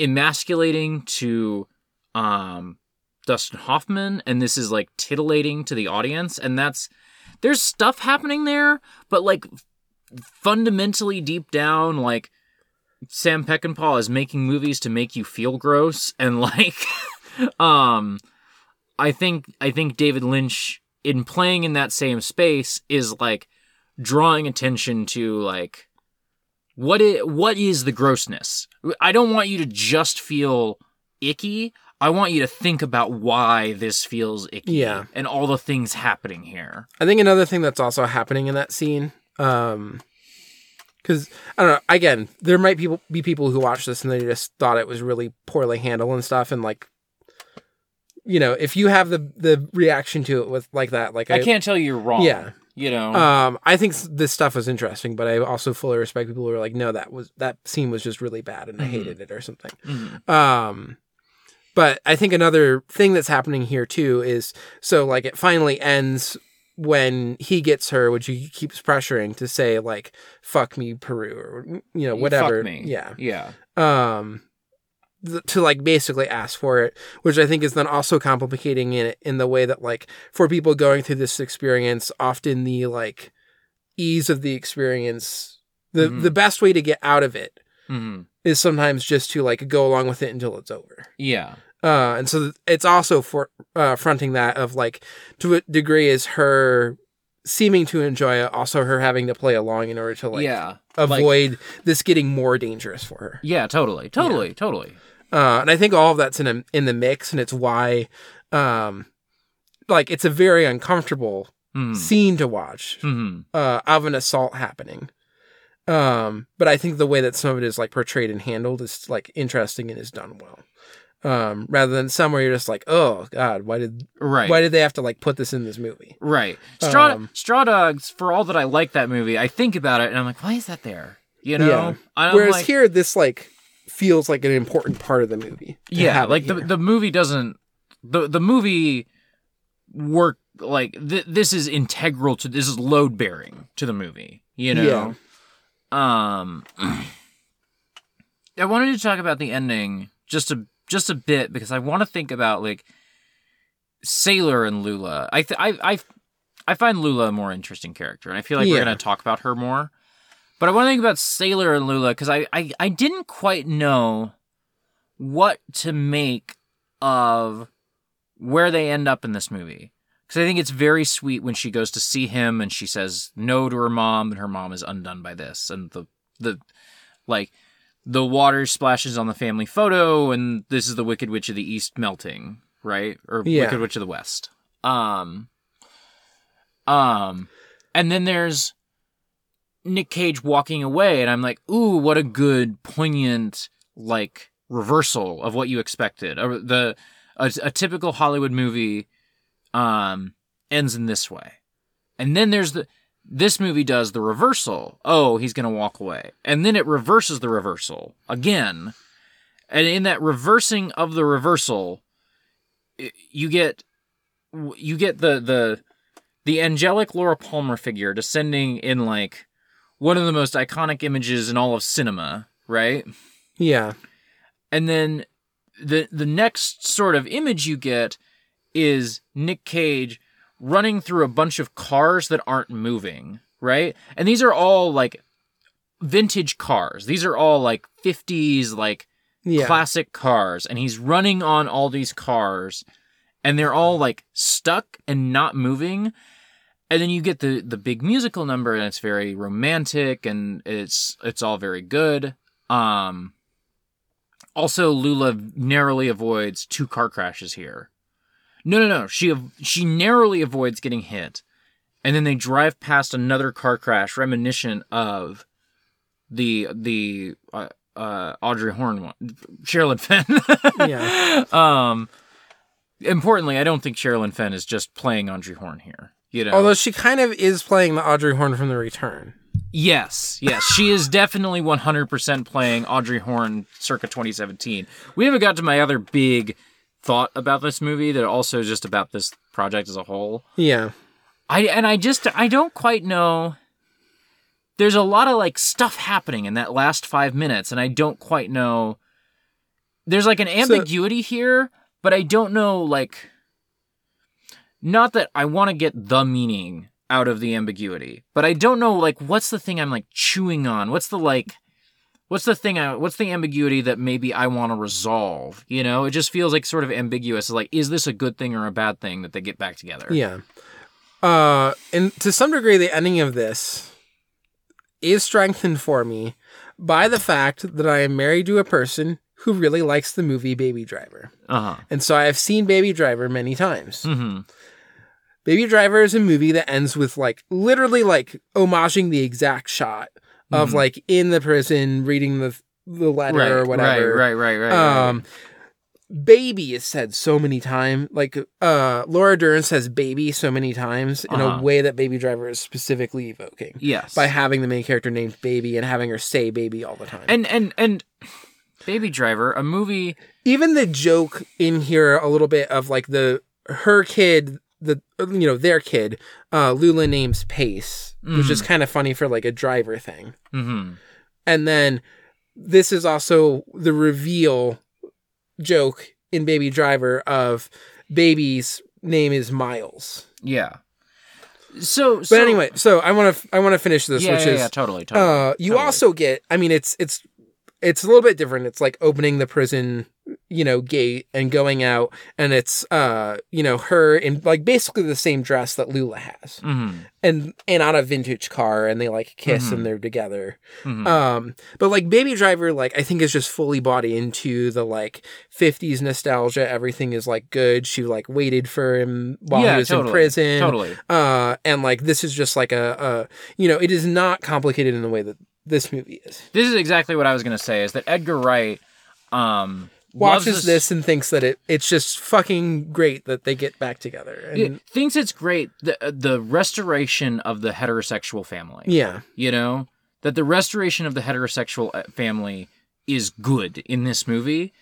Speaker 2: emasculating to um Dustin Hoffman and this is like titillating to the audience and that's there's stuff happening there but like fundamentally deep down like Sam Peckinpah is making movies to make you feel gross and like um I think I think David Lynch in playing in that same space is like drawing attention to like what is what is the grossness? I don't want you to just feel icky. I want you to think about why this feels icky.
Speaker 3: Yeah.
Speaker 2: And all the things happening here.
Speaker 3: I think another thing that's also happening in that scene, um, because I don't know. Again, there might people be people who watch this and they just thought it was really poorly handled and stuff, and like, you know, if you have the the reaction to it with like that, like
Speaker 2: I can't tell you you're wrong.
Speaker 3: Yeah.
Speaker 2: You know.
Speaker 3: Um, I think this stuff was interesting, but I also fully respect people who are like, no, that was that scene was just really bad and I
Speaker 2: Mhm.
Speaker 3: hated it or something.
Speaker 2: Mhm.
Speaker 3: Um, but I think another thing that's happening here too is so like it finally ends when he gets her, which he keeps pressuring to say like "fuck me, Peru" or you know whatever.
Speaker 2: Fuck me.
Speaker 3: Yeah.
Speaker 2: Yeah.
Speaker 3: Um, th- to like basically ask for it, which I think is then also complicating it in the way that like for people going through this experience, often the like ease of the experience, the
Speaker 2: Mhm.
Speaker 3: the best way to get out of it
Speaker 2: hmm
Speaker 3: is sometimes just to like go along with it until it's over.
Speaker 2: Yeah.
Speaker 3: Uh, and so it's also for uh, fronting that of like to a degree is her seeming to enjoy it, also her having to play along in order to like
Speaker 2: yeah. Like-
Speaker 3: avoid this getting more dangerous for her.
Speaker 2: yeah. Totally. Totally. Totally.
Speaker 3: Uh, and I think all of that's in a, in the mix, and it's why, um, like it's a very uncomfortable
Speaker 2: hmm
Speaker 3: scene to watch
Speaker 2: hmm
Speaker 3: uh, of an assault happening. Um, but I think the way that some of it is like portrayed and handled is like interesting and is done well. Um, rather than somewhere you're just like, oh god, why did
Speaker 2: Right.
Speaker 3: why did they have to like put this in this movie?
Speaker 2: Right. Straw
Speaker 3: Um,
Speaker 2: Straw Dogs, for all that I like that movie, I think about it and I'm like, why is that there? You know?
Speaker 3: Yeah. Whereas
Speaker 2: like,
Speaker 3: here, this like feels like an important part of the movie.
Speaker 2: yeah, like the the movie doesn't the the movie work like th- this is integral to this is load bearing to the movie, you know. Um I wanted to talk about the ending just a just a bit because I want to think about like Sailor and Lula. I th- I I I find Lula a more interesting character, and I feel like we're gonna talk about her more. But I want to think about Sailor and Lula because I, I I didn't quite know what to make of where they end up in this movie. Because I think it's very sweet when she goes to see him and she says no to her mom, and her mom is undone by this, and the the like the water splashes on the family photo, and this is the Wicked Witch of the East melting, right? Or
Speaker 3: Yeah.
Speaker 2: Wicked Witch of the West. Um. Um, and then there's Nick Cage walking away, and I'm like, ooh, what a good, poignant, like reversal of what you expected. Or the a, a typical Hollywood movie um ends in this way, and then there's the this movie does the reversal. Oh, he's gonna walk away, and then it reverses the reversal again, and in that reversing of the reversal, you get you get the the the angelic Laura Palmer figure descending in like one of the most iconic images in all of cinema, right?
Speaker 3: Yeah.
Speaker 2: And then the the next sort of image you get is Nick Cage running through a bunch of cars that aren't moving, right? And these are all like vintage cars. These are all like 50s like
Speaker 3: Yeah.
Speaker 2: classic cars and he's running on all these cars and they're all like stuck and not moving and then you get the the big musical number and it's very romantic and it's it's all very good um also lula narrowly avoids two car crashes here no no no she she narrowly avoids getting hit and then they drive past another car crash reminiscent of the the uh, uh Audrey Horne one Sherilyn Fenn
Speaker 3: Yeah.
Speaker 2: um importantly I don't think Sherilyn Fenn is just playing Audrey Horne here you know
Speaker 3: Although she kind of is playing the Audrey Horne from The Return.
Speaker 2: Yes, yes, she is definitely 100% playing Audrey Horne circa 2017. We haven't got to my other big thought about this movie that also just about this project as a whole.
Speaker 3: Yeah.
Speaker 2: I and I just I don't quite know there's a lot of like stuff happening in that last 5 minutes and I don't quite know there's like an ambiguity here, but I don't know like not that I want to get the meaning out of the ambiguity, but I don't know like what's the thing I'm like chewing on? What's the like what's the thing I what's the ambiguity that maybe I want to resolve? You know, it just feels like sort of ambiguous. Like is this a good thing or a bad thing that they get back together?
Speaker 3: Yeah. Uh, and to some degree, the ending of this is strengthened for me by the fact that I am married to a person who really likes the movie Baby Driver.
Speaker 2: Uh-huh.
Speaker 3: And so I have seen Baby Driver many times.
Speaker 2: Mhm.
Speaker 3: Baby Driver is a movie that ends with like literally like homaging the exact shot of
Speaker 2: Mhm.
Speaker 3: like in the prison reading the the letter
Speaker 2: Right,
Speaker 3: or whatever.
Speaker 2: Right, right, right, right. right.
Speaker 3: Um, baby is said so many times. Like uh, Laura Dern says baby so many times in
Speaker 2: Uh-huh.
Speaker 3: a way that Baby Driver is specifically evoking
Speaker 2: yes.
Speaker 3: by having the main character named Baby and having her say baby all the time.
Speaker 2: and and and Baby Driver, a movie
Speaker 3: even the joke in here a little bit of like the her kid the you know their kid uh lula names pace which is kind of funny for like a driver thing
Speaker 2: mhm.
Speaker 3: and then this is also the reveal joke in baby driver of baby's name is miles
Speaker 2: Yeah. So,
Speaker 3: but anyway so i want to i want to finish this
Speaker 2: yeah,
Speaker 3: which
Speaker 2: yeah,
Speaker 3: is
Speaker 2: yeah, totally, totally.
Speaker 3: uh you
Speaker 2: totally.
Speaker 3: also get i mean it's it's it's a little bit different it's like opening the prison you know gate and going out and it's uh you know her in like basically the same dress that lula has
Speaker 2: Mhm.
Speaker 3: and and on a vintage car and they like kiss
Speaker 2: Mhm.
Speaker 3: and they're together
Speaker 2: Mhm.
Speaker 3: um but like baby driver like i think is just fully bought into the like 50s nostalgia everything is like good she like waited for him while
Speaker 2: yeah,
Speaker 3: he was
Speaker 2: totally,
Speaker 3: in prison
Speaker 2: Totally.
Speaker 3: uh and like this is just like a, a you know it is not complicated in the way that this movie is
Speaker 2: This is exactly what I was to say is that Edgar Wright um
Speaker 3: watches this and thinks that it it's just fucking great that they get back together and
Speaker 2: it thinks it's great the the restoration of the heterosexual family.
Speaker 3: yeah
Speaker 2: You know, that the restoration of the heterosexual uh, family is good in this movie.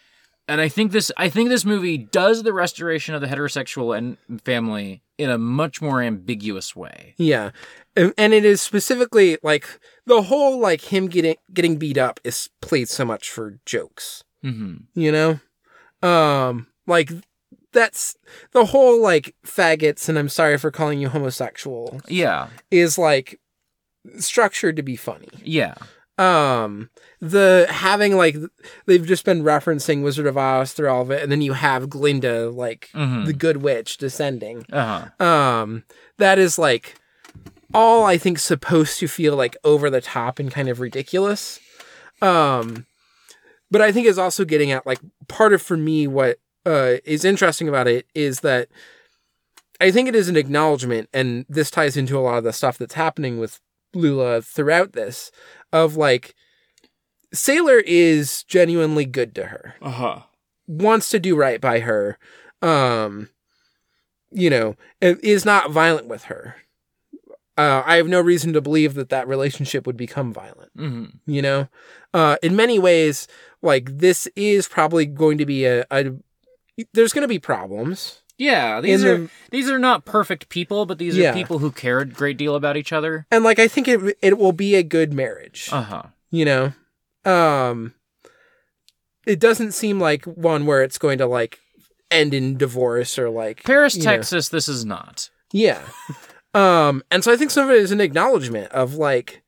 Speaker 2: And I think this I think this movie does the restoration of the heterosexual and family in a much more ambiguous way.
Speaker 3: yeah and, and it is specifically like the whole like him getting getting beat up is played so much for jokes
Speaker 2: Mhm.
Speaker 3: you know um like that's the whole like faggots and i'm sorry for calling you homosexual
Speaker 2: Yeah.
Speaker 3: is like structured to be funny
Speaker 2: Yeah.
Speaker 3: um the having like they've just been referencing wizard of oz through all of it and then you have glinda like
Speaker 2: Mhm.
Speaker 3: the good witch descending
Speaker 2: Uh-huh.
Speaker 3: um that is like all i think supposed to feel like over the top and kind of ridiculous um but i think is also getting at like part of for me what uh is interesting about it is that i think it is an acknowledgement and this ties into a lot of the stuff that's happening with lula throughout this of like sailor is genuinely good to her
Speaker 2: Uh-huh.
Speaker 3: wants to do right by her um you know is not violent with her uh, i have no reason to believe that that relationship would become violent
Speaker 2: Mhm.
Speaker 3: you know uh in many ways like this is probably going to be a, a there's going to be problems
Speaker 2: Yeah, these are
Speaker 3: the-
Speaker 2: these are not perfect people, but these
Speaker 3: Yeah.
Speaker 2: are people who care a great deal about each other.
Speaker 3: and like I think it it will be a good marriage.
Speaker 2: Uh huh.
Speaker 3: you know um it doesn't seem like one where it's going to like end in divorce or like
Speaker 2: Paris,
Speaker 3: you know.
Speaker 2: Texas. This is not.
Speaker 3: yeah um and so i think some of it is an acknowledgement of like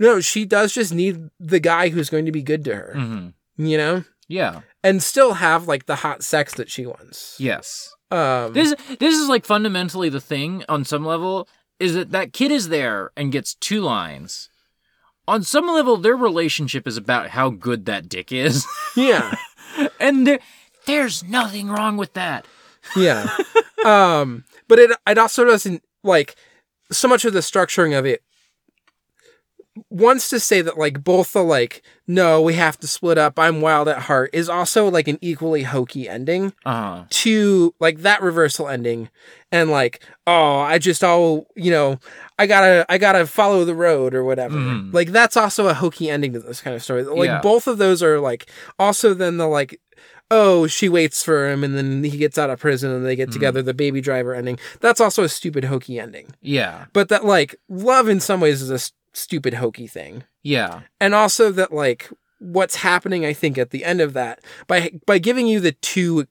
Speaker 3: no she does just need the guy who's going to be good to her
Speaker 2: hmm
Speaker 3: you know
Speaker 2: Yeah.
Speaker 3: and still have like the hot sex that she wants
Speaker 2: Yes.
Speaker 3: um
Speaker 2: This this is like fundamentally the thing on some level is that that kid is there and gets two lines. On some level, their relationship is about how good that dick is,
Speaker 3: yeah
Speaker 2: and there, there's nothing wrong with that.
Speaker 3: yeah um but it it also doesn't like so much of the structuring of it wants to say that like both the like no we have to split up i'm wild at heart is also like an equally hokey ending
Speaker 2: Uh huh.
Speaker 3: to like that reversal ending and like oh i just all you know i gotta i gotta follow the road or whatever
Speaker 2: Mhm.
Speaker 3: like that's also a hokey ending to this kind of story like
Speaker 2: Yeah.
Speaker 3: both of those are like also then the like oh she waits for him and then he gets out of prison and they get together the baby driver ending that's also a stupid hokey ending
Speaker 2: Yeah.
Speaker 3: but that like love in some ways is a stupid hokey thing
Speaker 2: Yeah.
Speaker 3: and also that like what's happening i think at the end of that by by giving you the two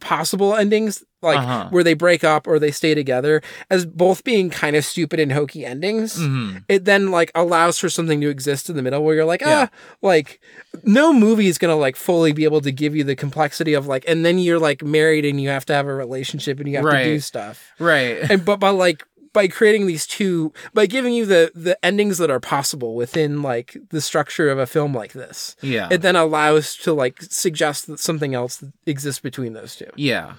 Speaker 3: possible endings like
Speaker 2: Uh-huh.
Speaker 3: where they break up or they stay together as both being kind of stupid and hokey endings
Speaker 2: hmm
Speaker 3: it then like allows for something to exist in the middle where you're like
Speaker 2: Yeah.
Speaker 3: ah like no movie is gonna like fully be able to give you the complexity of like and then you're like married and you have to have a relationship and you have to do stuff
Speaker 2: Right.
Speaker 3: and but by like by creating these two by giving you the the endings that are possible within like the structure of a film like this
Speaker 2: Yeah.
Speaker 3: it then allows to like suggest that something else exists between those two
Speaker 2: Yeah.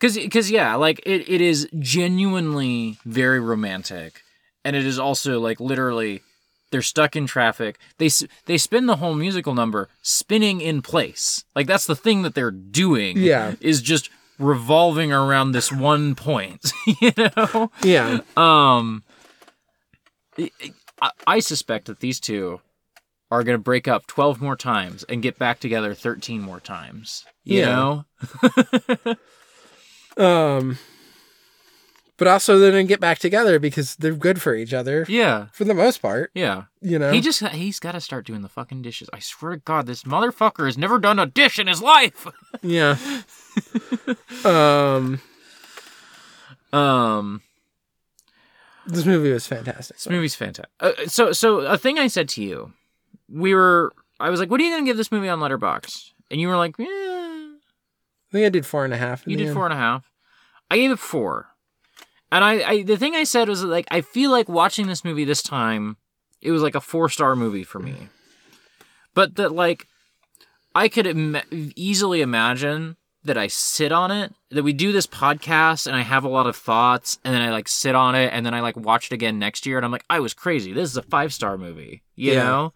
Speaker 2: Cause, cause yeah, like it, it is genuinely very romantic, and it is also like literally, they're stuck in traffic. They they spin the whole musical number spinning in place. Like that's the thing that they're doing.
Speaker 3: Yeah.
Speaker 2: is just revolving around this one point. you know.
Speaker 3: yeah
Speaker 2: Um, I, I suspect that these two are going to break up 12 more times and get back together 13 more times. You
Speaker 3: Yeah.
Speaker 2: know?
Speaker 3: um but also they're gonna get back together because they're good for each other
Speaker 2: Yeah.
Speaker 3: for the most part
Speaker 2: Yeah.
Speaker 3: you know
Speaker 2: He just he's got to start doing the fucking dishes. I swear to God, this motherfucker has never done a dish in his life.
Speaker 3: yeah um
Speaker 2: Um,
Speaker 3: this movie was fantastic
Speaker 2: this movie's fantastic. Uh, so, so a thing I said to you, we were, I was like, "What are you gonna give this movie on Letterboxd?" And you were like, "Yeah."
Speaker 3: i think i did four and a half
Speaker 2: You did
Speaker 3: end.
Speaker 2: four and a half. I gave it four. And I, I the thing I said was like I feel like watching this movie this time, it was like a four star movie for me. But that like I could Im- easily imagine that I sit on it, that we do this podcast and I have a lot of thoughts and then I like sit on it and then I like watch it again next year and I'm like I was crazy. This is a five star movie. You
Speaker 3: Yeah.
Speaker 2: know?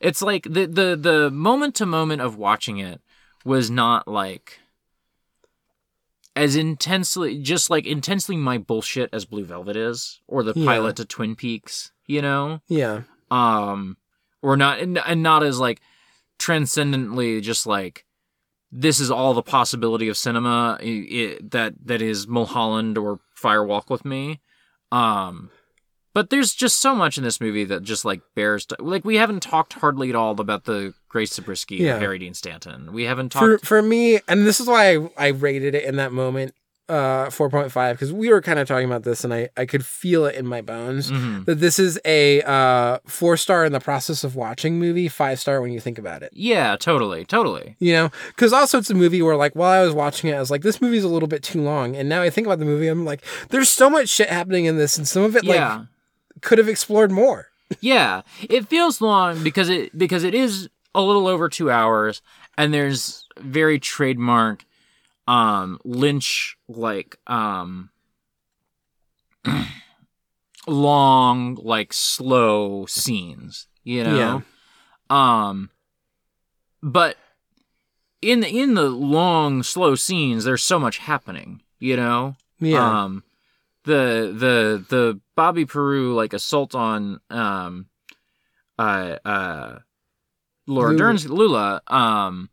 Speaker 2: It's like the the the moment to moment of watching it was not like as intensely just like intensely my bullshit as Blue Velvet is or the
Speaker 3: Yeah.
Speaker 2: pilot to Twin Peaks, you know?
Speaker 3: yeah
Speaker 2: Um or not and, and not as like transcendently just like this is all the possibility of cinema i i that that is Mulholland or Firewalk with Me. Um but there's just so much in this movie that just like bears t- like we haven't talked hardly at all about the Grace Zabriskie
Speaker 3: Yeah.
Speaker 2: Harry Dean Stanton. We haven't talked
Speaker 3: for me and this is why I, I rated it in that moment uh 4.5 because we were kind of talking about this and I I could feel it in my bones
Speaker 2: Mhm.
Speaker 3: that this is a uh four star in the process of watching movie five star when you think about it
Speaker 2: Yeah, totally, totally.
Speaker 3: you know because also it's a movie where like while I was watching it I was like this movie's a little bit too long and now I think about the movie I'm like there's so much shit happening in this and some of it
Speaker 2: Yeah.
Speaker 3: like could have explored more
Speaker 2: Yeah, it feels long because it because it is a little over two hours, and there's very trademark um Lynch like um long like slow scenes, you know. Um but in the in the long slow scenes there's so much happening, you know.
Speaker 3: yeah
Speaker 2: Um, the the the Bobby Peru like assault on um, uh uh, Laura
Speaker 3: Lula.
Speaker 2: Dern's Lula um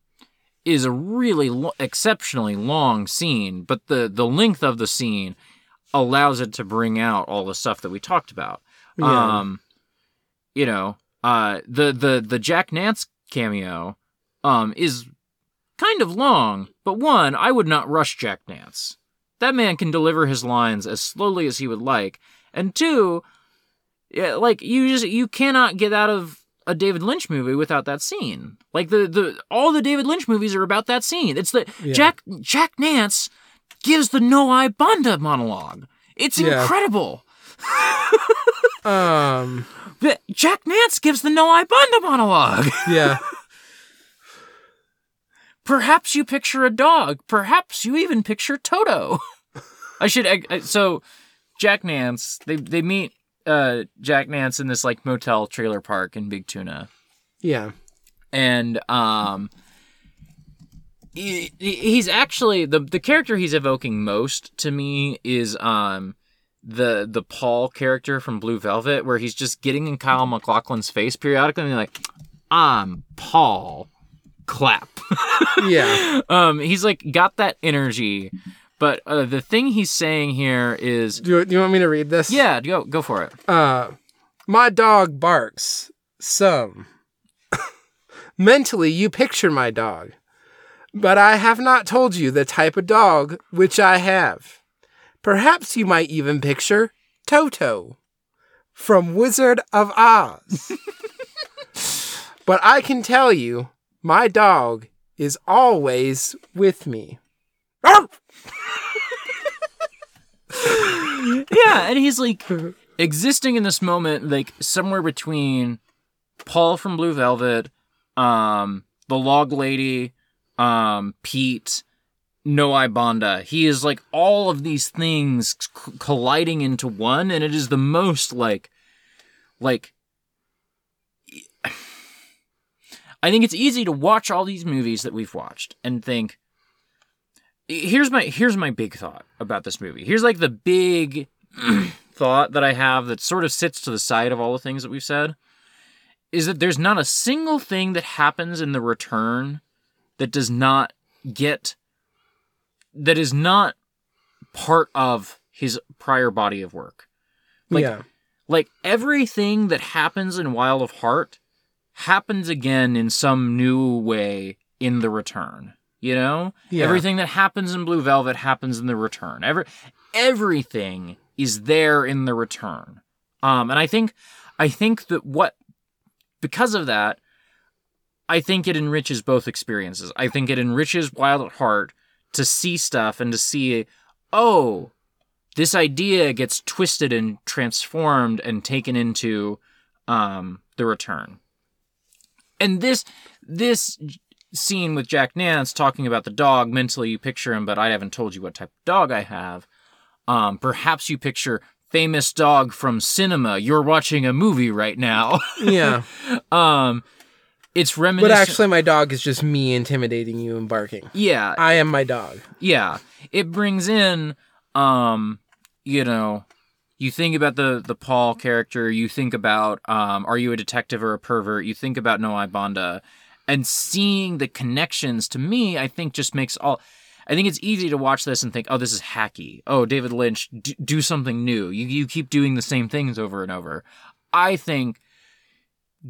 Speaker 2: is a really lo- exceptionally long scene, but the the length of the scene allows it to bring out all the stuff that we talked about.
Speaker 3: Yeah.
Speaker 2: Um, you know, uh, the the the Jack Nance cameo, um, is kind of long, but one, I would not rush Jack Nance. That man can deliver his lines as slowly as he would like, and two, yeah, like you just you cannot get out of a David Lynch movie without that scene. Like the the all the David Lynch movies are about that scene. It's the
Speaker 3: Yeah.
Speaker 2: Jack Jack Nance gives the No I Banda monologue. It's
Speaker 3: Yeah.
Speaker 2: incredible.
Speaker 3: Um.
Speaker 2: Jack Nance gives the No I Banda monologue.
Speaker 3: Yeah.
Speaker 2: Perhaps you picture a dog. Perhaps you even picture Toto. I should. I, I- so, Jack Nance. They they meet uh, Jack Nance in this like motel trailer park in Big Tuna,
Speaker 3: Yeah.
Speaker 2: and um, he, he- he's actually the the character he's evoking most to me is um the the Paul character from Blue Velvet, where he's just getting in Kyle MacLachlan's face periodically and like, I'm Paul. Clap.
Speaker 3: Yeah.
Speaker 2: um he's like got that energy but uh, the thing he's saying here is
Speaker 3: Do you, do you want me to read this?
Speaker 2: yeah go go for it
Speaker 3: Uh, my dog barks some. Mentally, you picture my dog, but I have not told you the type of dog which I have. Perhaps you might even picture Toto from Wizard of Oz. but I can tell you, my dog is always with me.
Speaker 2: Yeah and he's like existing in this moment like somewhere between paul from blue velvet um the log lady um pete no i bonda he is like all of these things c- colliding into one and it is the most like like I think it's easy to watch all these movies that we've watched and think here's my here's my big thought about this movie. Here's like the big thought that I have that sort of sits to the side of all the things that we've said is that there's not a single thing that happens in the return that does not get that is not part of his prior body of work. Like
Speaker 3: yeah.
Speaker 2: like everything that happens in Wild at Heart happens again in some new way in the return. You know?
Speaker 3: Yeah.
Speaker 2: Everything that happens in Blue Velvet happens in the return. Every everything is there in the return. Um and I think I think that what because of that I think it enriches both experiences. I think it enriches Wild at Heart to see stuff and to see oh this idea gets twisted and transformed and taken into um, the return. And this this scene with Jack Nance talking about the dog, mentally you picture him, but I haven't told you what type of dog I have. Um, perhaps you picture famous dog from cinema. You're watching a movie right now.
Speaker 3: Yeah.
Speaker 2: um, it's reminiscent but
Speaker 3: actually, my dog is just me intimidating you and barking.
Speaker 2: yeah,
Speaker 3: I am my dog.
Speaker 2: yeah it brings in um you know you think about the the paul character you think about um are you a detective or a pervert? You think about noai banda. And seeing the connections to me i think just makes all i think it's easy to watch this and think oh this is hacky. Oh david lynch d- do something new. You, you keep doing the same things over and over. I think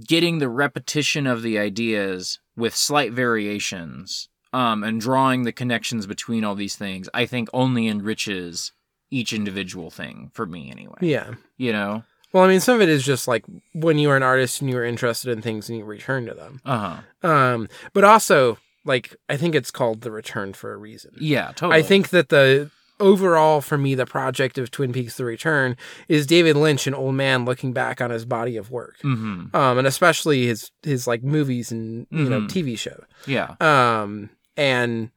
Speaker 2: getting the repetition of the ideas with slight variations um, and drawing the connections between all these things, I think only enriches each individual thing for me anyway.
Speaker 3: Yeah.
Speaker 2: You know?
Speaker 3: Well, I mean, some of it is just like when you are an artist and you are interested in things and you return to them.
Speaker 2: Uh huh.
Speaker 3: Um, but also, like, I think it's called the return for a reason.
Speaker 2: Yeah, totally.
Speaker 3: I think that the overall, for me, the project of Twin Peaks: The Return is David Lynch, an old man, looking back on his body of work,
Speaker 2: hmm
Speaker 3: um, and especially his his like movies and you know
Speaker 2: Mhm.
Speaker 3: TV show.
Speaker 2: Yeah.
Speaker 3: um and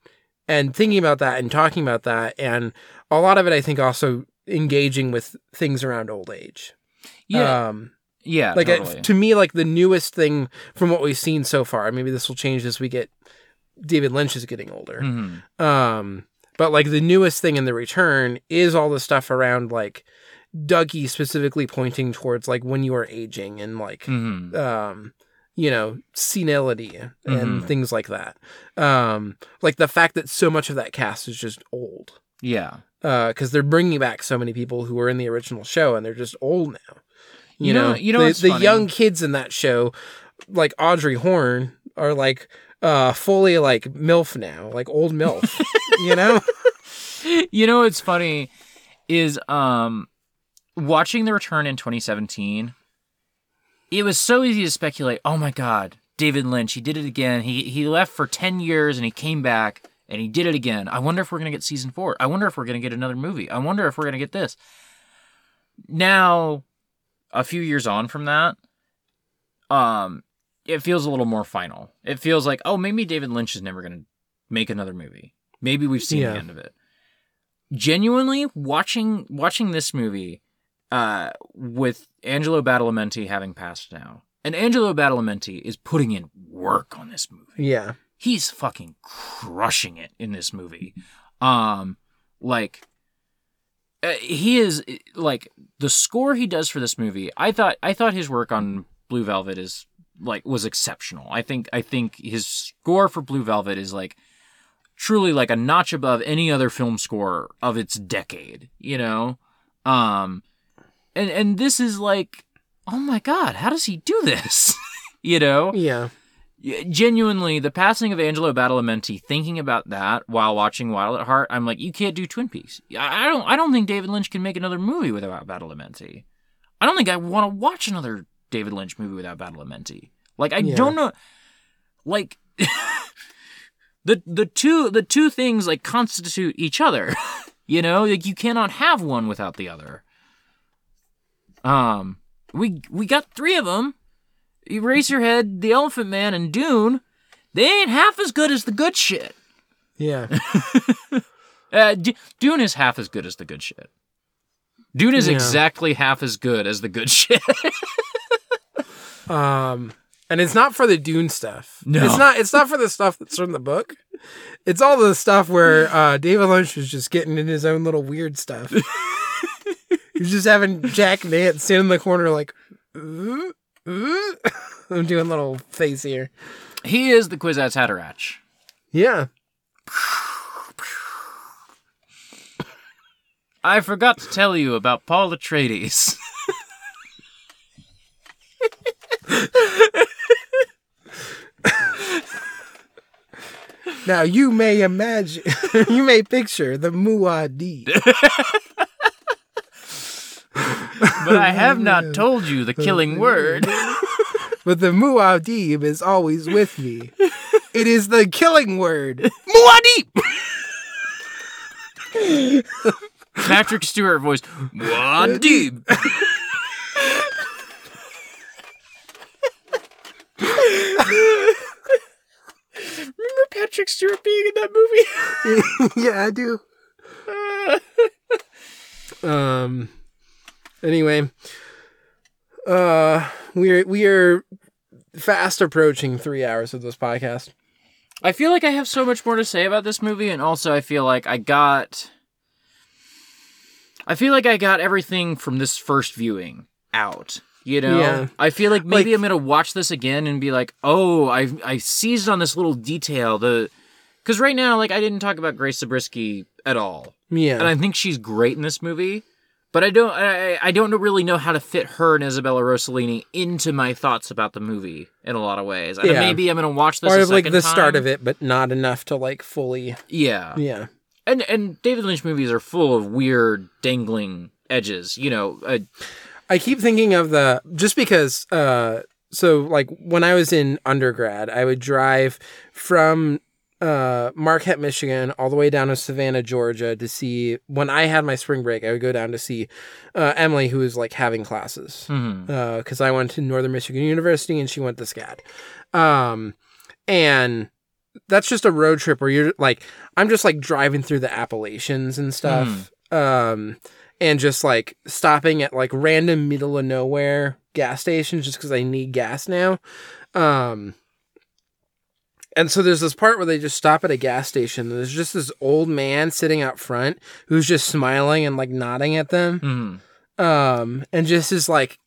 Speaker 3: and thinking about that and talking about that and a lot of it i think also engaging with things around old age
Speaker 2: Yeah.
Speaker 3: um
Speaker 2: yeah.
Speaker 3: like
Speaker 2: totally.
Speaker 3: to me like the newest thing from what we've seen so far maybe this will change as we get david lynch is getting older
Speaker 2: Mhm.
Speaker 3: um but like the newest thing in the return is all the stuff around like dougie specifically pointing towards like when you are aging and like
Speaker 2: Mhm.
Speaker 3: um you know, senility and
Speaker 2: Mhm.
Speaker 3: things like that. Um, like the fact that so much of that cast is just old.
Speaker 2: Yeah.
Speaker 3: Uh, because they're bringing back so many people who were in the original show and they're just old now. You,
Speaker 2: You know-
Speaker 3: know,
Speaker 2: you know
Speaker 3: the, the young kids in that show, like Audrey Horne, are like uh fully like milf now, like old milf. you know?
Speaker 2: you know what's funny is um watching the return in 2017 it was so easy to speculate oh my god david lynch he did it again. He he left for 10 years and he came back and he did it again. I wonder if we're going to get season 4 i wonder if we're going to get another movie. I wonder if we're going to get this. Now a few years on from that um it feels a little more final. It feels like oh maybe david lynch is never going to make another movie. Maybe we've seen
Speaker 3: Yeah.
Speaker 2: the end of it. Genuinely watching watching this movie uh with Angelo Badalamenti having passed now. And Angelo Badalamenti is putting in work on this movie.
Speaker 3: Yeah.
Speaker 2: He's fucking crushing it in this movie. Um like uh, he is like the score he does for this movie. I thought I thought his work on Blue Velvet is like was exceptional. I think I think his score for Blue Velvet is like truly like a notch above any other film score of its decade, you know? Um and and this is like oh my god, how does he do this? you know?
Speaker 3: Yeah.
Speaker 2: Genuinely, the passing of Angelo Badalamenti, thinking about that while watching Wild at Heart, I'm like, you can't do Twin Peaks. I I don't I don't think David Lynch can make another movie without Badalamenti. I don't think I want to watch another David Lynch movie without Badalamenti. Like I
Speaker 3: Yeah.
Speaker 2: don't know like the the two the two things like constitute each other. you know, like you cannot have one without the other. Um we we got 3 of them. Eraserhead, The Elephant Man, and Dune, they ain't half as good as the good shit.
Speaker 3: Yeah.
Speaker 2: Uh, D- Dune is half as good as the good shit. Dune is
Speaker 3: Yeah.
Speaker 2: exactly half as good as the good shit.
Speaker 3: Um, and it's not for the Dune stuff.
Speaker 2: No.
Speaker 3: it's not. It's not for the stuff that's from the book. It's all the stuff where uh, David Lynch was just getting in his own little weird stuff. He's just having Jack Nance stand in the corner like, "Ooh, uh, ooh." Uh. I'm doing a little face here.
Speaker 2: he is the Kwisatz Haderach.
Speaker 3: Yeah.
Speaker 2: I forgot to tell you about Paul Atreides.
Speaker 3: Now you may imagine, you may picture the Muad'Dib.
Speaker 2: But I have not told you the killing word.
Speaker 3: but the Muad'Dib is always with me. It is the killing word.
Speaker 2: Muad'Dib! Patrick Stewart voice. Muad'Dib! Remember Patrick Stewart being in that movie?
Speaker 3: yeah, I do. um. Anyway, uh, we're we are fast approaching three hours of this podcast.
Speaker 2: I feel like I have so much more to say about this movie, and also I feel like I got. I feel like I got everything from this first viewing out. You know,
Speaker 3: Yeah.
Speaker 2: I feel like maybe
Speaker 3: Like-
Speaker 2: I'm gonna watch this again and be like, "Oh, I I seized on this little detail." The because right now, like, I didn't talk about Grace Zabriskie at all,
Speaker 3: Yeah,
Speaker 2: and I think she's great in this movie. But I don't, I, I don't really know how to fit her and Isabella Rossellini into my thoughts about the movie in a lot of ways.
Speaker 3: Yeah.
Speaker 2: maybe I'm gonna watch this
Speaker 3: part
Speaker 2: a
Speaker 3: of like the start of it, but not enough to like fully.
Speaker 2: Yeah,
Speaker 3: Yeah,
Speaker 2: and and David Lynch movies are full of weird dangling edges. You know, uh,
Speaker 3: I keep thinking of the just because. uh So like when I was in undergrad, I would drive from uh Marquette, Michigan, all the way down to Savannah, Georgia, to see. When I had my spring break, I would go down to see uh, Emily, who was like having classes. because I went to Northern Michigan University and she went to SCAD. Um, and that's just a road trip where you're like, I'm just like driving through the Appalachians and stuff. Um, and just like stopping at like random middle of nowhere gas stations just because I need gas now. Um, and so there's this part where they just stop at a gas station. And there's just this old man sitting out front who's just smiling and like nodding at them
Speaker 2: Mhm.
Speaker 3: um and just is like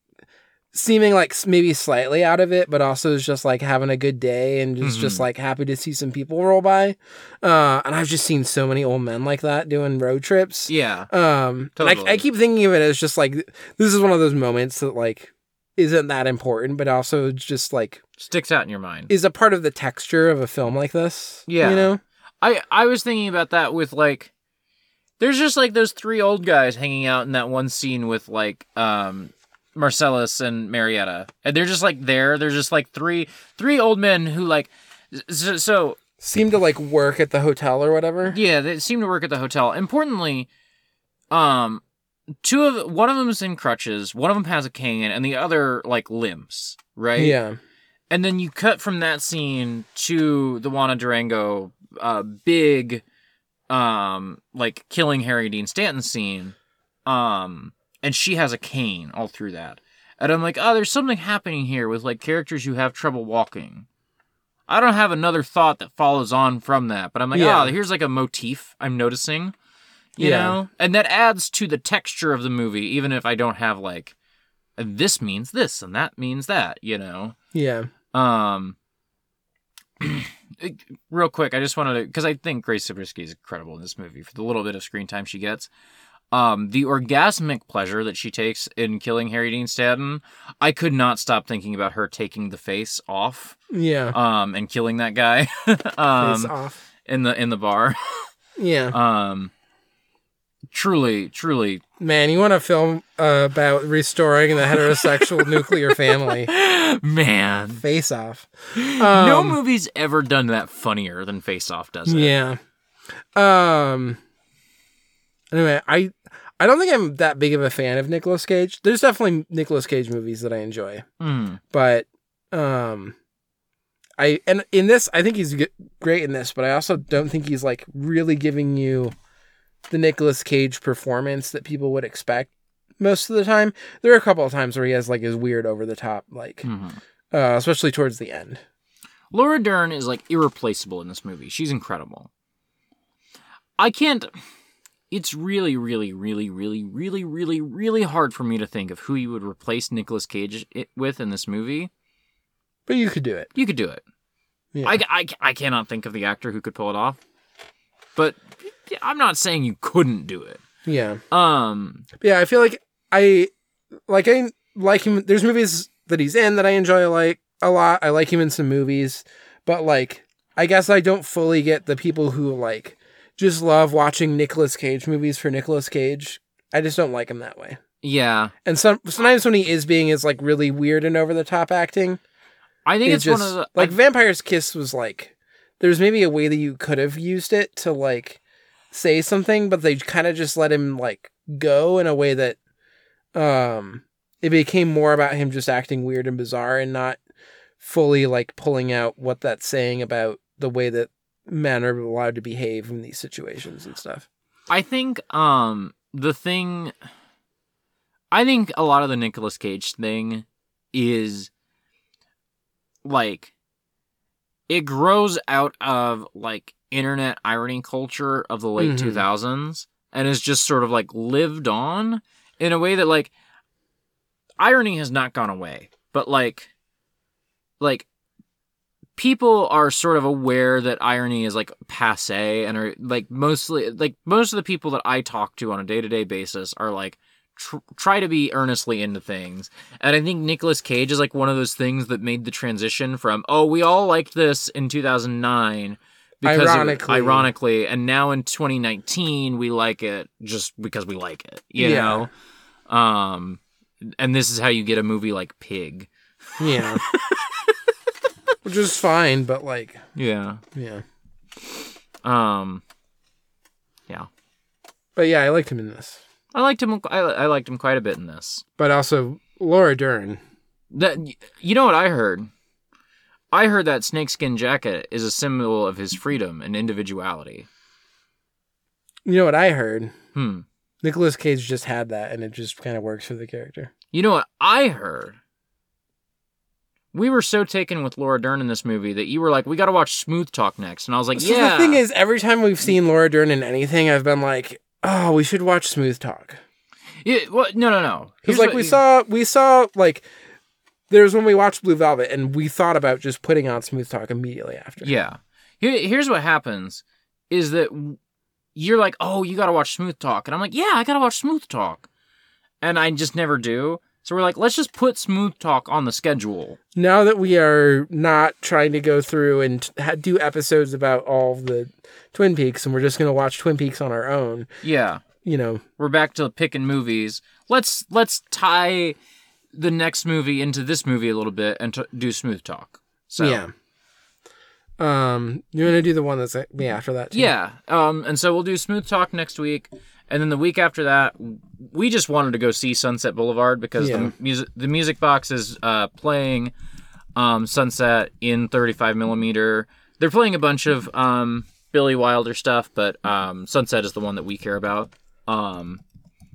Speaker 3: seeming like maybe slightly out of it, but also is just like having a good day and just just
Speaker 2: Mhm.
Speaker 3: like happy to see some people roll by. Uh, and I've just seen so many old men like that doing road trips.
Speaker 2: Yeah.
Speaker 3: Um, and I,
Speaker 2: Totally.
Speaker 3: I keep thinking of it as just like this is one of those moments that like isn't that important, but also just like
Speaker 2: Sticks out in your mind.
Speaker 3: is a part of the texture of a film like this.
Speaker 2: Yeah.
Speaker 3: you know.
Speaker 2: I I was thinking about that with like there's just like those three old guys hanging out in that one scene with like um Marcellus and Marietta. And they're just like there. They're just like three three old men who like so, so
Speaker 3: Seem to like work at the hotel or whatever.
Speaker 2: yeah, they seem to work at the hotel. Importantly, um two of one of them's in crutches, one of them has a cane and the other like limps, right?
Speaker 3: Yeah.
Speaker 2: And then you cut from that scene to the Juana Durango uh, big, um, like killing Harry Dean Stanton scene. Um, and she has a cane all through that. And I'm like, oh, there's something happening here with like characters who have trouble walking. I don't have another thought that follows on from that, but I'm like,
Speaker 3: Yeah.
Speaker 2: oh, here's like a motif I'm noticing, you
Speaker 3: Yeah.
Speaker 2: know? And that adds to the texture of the movie, even if I don't have like, this means this and that means that, you know?
Speaker 3: Yeah.
Speaker 2: Um, real quick, I just wanted to because I think Grace Zabriskie is incredible in this movie for the little bit of screen time she gets. Um, the orgasmic pleasure that she takes in killing Harry Dean Stanton, I could not stop thinking about her taking the face off,
Speaker 3: Yeah.
Speaker 2: um, and killing that guy,
Speaker 3: Face
Speaker 2: um,
Speaker 3: off.
Speaker 2: in the in the bar.
Speaker 3: Yeah.
Speaker 2: Um, truly, truly,
Speaker 3: Man, you want a film uh, about restoring the heterosexual nuclear family?
Speaker 2: man,
Speaker 3: Face off.
Speaker 2: no
Speaker 3: Um,
Speaker 2: movie's ever done that funnier than Face Off does it.
Speaker 3: Yeah. Um. Anyway, I I don't think I'm that big of a fan of Nicolas Cage. There's definitely Nicolas Cage movies that I enjoy,
Speaker 2: Mm.
Speaker 3: but um, I and in this I think he's great in this, but I also don't think he's like really giving you the Nicolas Cage performance that people would expect most of the time. There are a couple of times where he has like his weird over the top like
Speaker 2: Mhm.
Speaker 3: uh especially towards the end.
Speaker 2: Laura Dern is like irreplaceable in this movie. She's incredible. I can't. It's really, really, really, really, really, really, really hard for me to think of who you would replace Nicolas Cage with in this movie.
Speaker 3: But you could do it.
Speaker 2: You could do it.
Speaker 3: Yeah.
Speaker 2: I, I, I cannot think of the actor who could pull it off. But I'm not saying you couldn't do it.
Speaker 3: yeah.
Speaker 2: Um,
Speaker 3: Yeah, I feel like I like I like him. There's movies that he's in that I enjoy like a lot. I like him in some movies, but like I guess I don't fully get the people who like just love watching Nicolas Cage movies for Nicolas Cage. I just don't like him that way.
Speaker 2: yeah,
Speaker 3: And some sometimes when he is being is like really weird and over the top acting,
Speaker 2: I think
Speaker 3: it
Speaker 2: it's
Speaker 3: just
Speaker 2: one of the
Speaker 3: like
Speaker 2: I-
Speaker 3: Vampire's Kiss was like there's maybe a way that you could have used it to like say something, but they kind of just let him like go in a way that um it became more about him just acting weird and bizarre and not fully like pulling out what that's saying about the way that men are allowed to behave in these situations and stuff.
Speaker 2: I think um the thing I think a lot of the Nicolas Cage thing is like it grows out of like internet irony culture of the late
Speaker 3: Mhm.
Speaker 2: 2000s and is just sort of like lived on in a way that like irony has not gone away but like like people are sort of aware that irony is like passe and are like mostly like most of the people that I talk to on a day-to-day basis are like tr- try to be earnestly into things. And I think Nicolas Cage is like one of those things that made the transition from oh we all liked this in 2009 because it-
Speaker 3: Ironically.
Speaker 2: ironically and now in 2019 we like it just because we like it, you
Speaker 3: Yeah.
Speaker 2: know. Um and this is how you get a movie like Pig.
Speaker 3: Yeah. Which is fine, but like
Speaker 2: Yeah.
Speaker 3: yeah.
Speaker 2: Um yeah.
Speaker 3: But yeah, I liked him in this.
Speaker 2: I liked him. I, I liked him quite a bit in this.
Speaker 3: But also Laura Dern.
Speaker 2: That you know what I heard. I heard that snakeskin jacket is a symbol of his freedom and individuality.
Speaker 3: You know what I heard?
Speaker 2: Hmm.
Speaker 3: Nicolas Cage just had that, and it just kind of works for the character.
Speaker 2: You know what I heard. We were so taken with Laura Dern in this movie that you were like, "We got to watch Smooth Talk next," and I was like,
Speaker 3: So
Speaker 2: "Yeah."
Speaker 3: the thing is, every time we've seen Laura Dern in anything, I've been like, "Oh, we should watch Smooth Talk."
Speaker 2: Yeah, well, no, no, no.
Speaker 3: Because like we
Speaker 2: you-
Speaker 3: saw, we saw like there's when we watched Blue Velvet, and we thought about just putting on Smooth Talk immediately after.
Speaker 2: Yeah. Here, here's what happens is that you're like, oh, you got to watch Smooth Talk. And I'm like, yeah, I got to watch Smooth Talk. And I just never do. So we're like, let's just put Smooth Talk on the schedule.
Speaker 3: Now that we are not trying to go through and do episodes about all the Twin Peaks, and we're just going to watch Twin Peaks on our own,
Speaker 2: Yeah.
Speaker 3: you know,
Speaker 2: We're back to picking movies. Let's let's tie the next movie into this movie a little bit and t- do Smooth Talk. So
Speaker 3: yeah. Um, you want to do the one that's like, me after that? Too?
Speaker 2: Yeah. Um, and so we'll do Smooth Talk next week, and then the week after that, we just wanted to go see Sunset Boulevard because
Speaker 3: Yeah.
Speaker 2: the music the music box is uh, playing um, Sunset in 35 millimeter. They're playing a bunch of um, Billy Wilder stuff, but um, Sunset is the one that we care about. Um,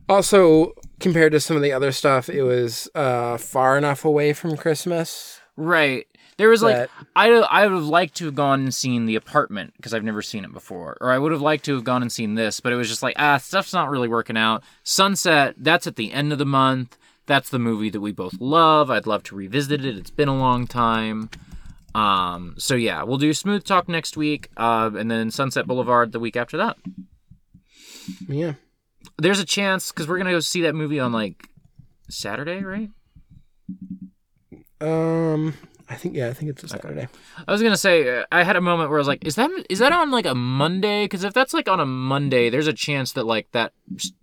Speaker 3: Also, compared to some of the other stuff, it was uh far enough away from Christmas.
Speaker 2: right. There was like I I would have liked to have gone and seen the apartment because I've never seen it before, or I would have liked to have gone and seen this, but it was just like ah stuff's not really working out. Sunset that's at the end of the month. That's the movie that we both love. I'd love to revisit it. It's been a long time. Um, so yeah, we'll do Smooth Talk next week, uh, and then Sunset Boulevard the week after that.
Speaker 3: Yeah.
Speaker 2: There's a chance because we're gonna go see that movie on like Saturday, right?
Speaker 3: Um, I think yeah, I think it's a Saturday.
Speaker 2: I was gonna say uh, I had a moment where I was like, "Is that is that on like a Monday? Because if that's like on a Monday, there's a chance that like that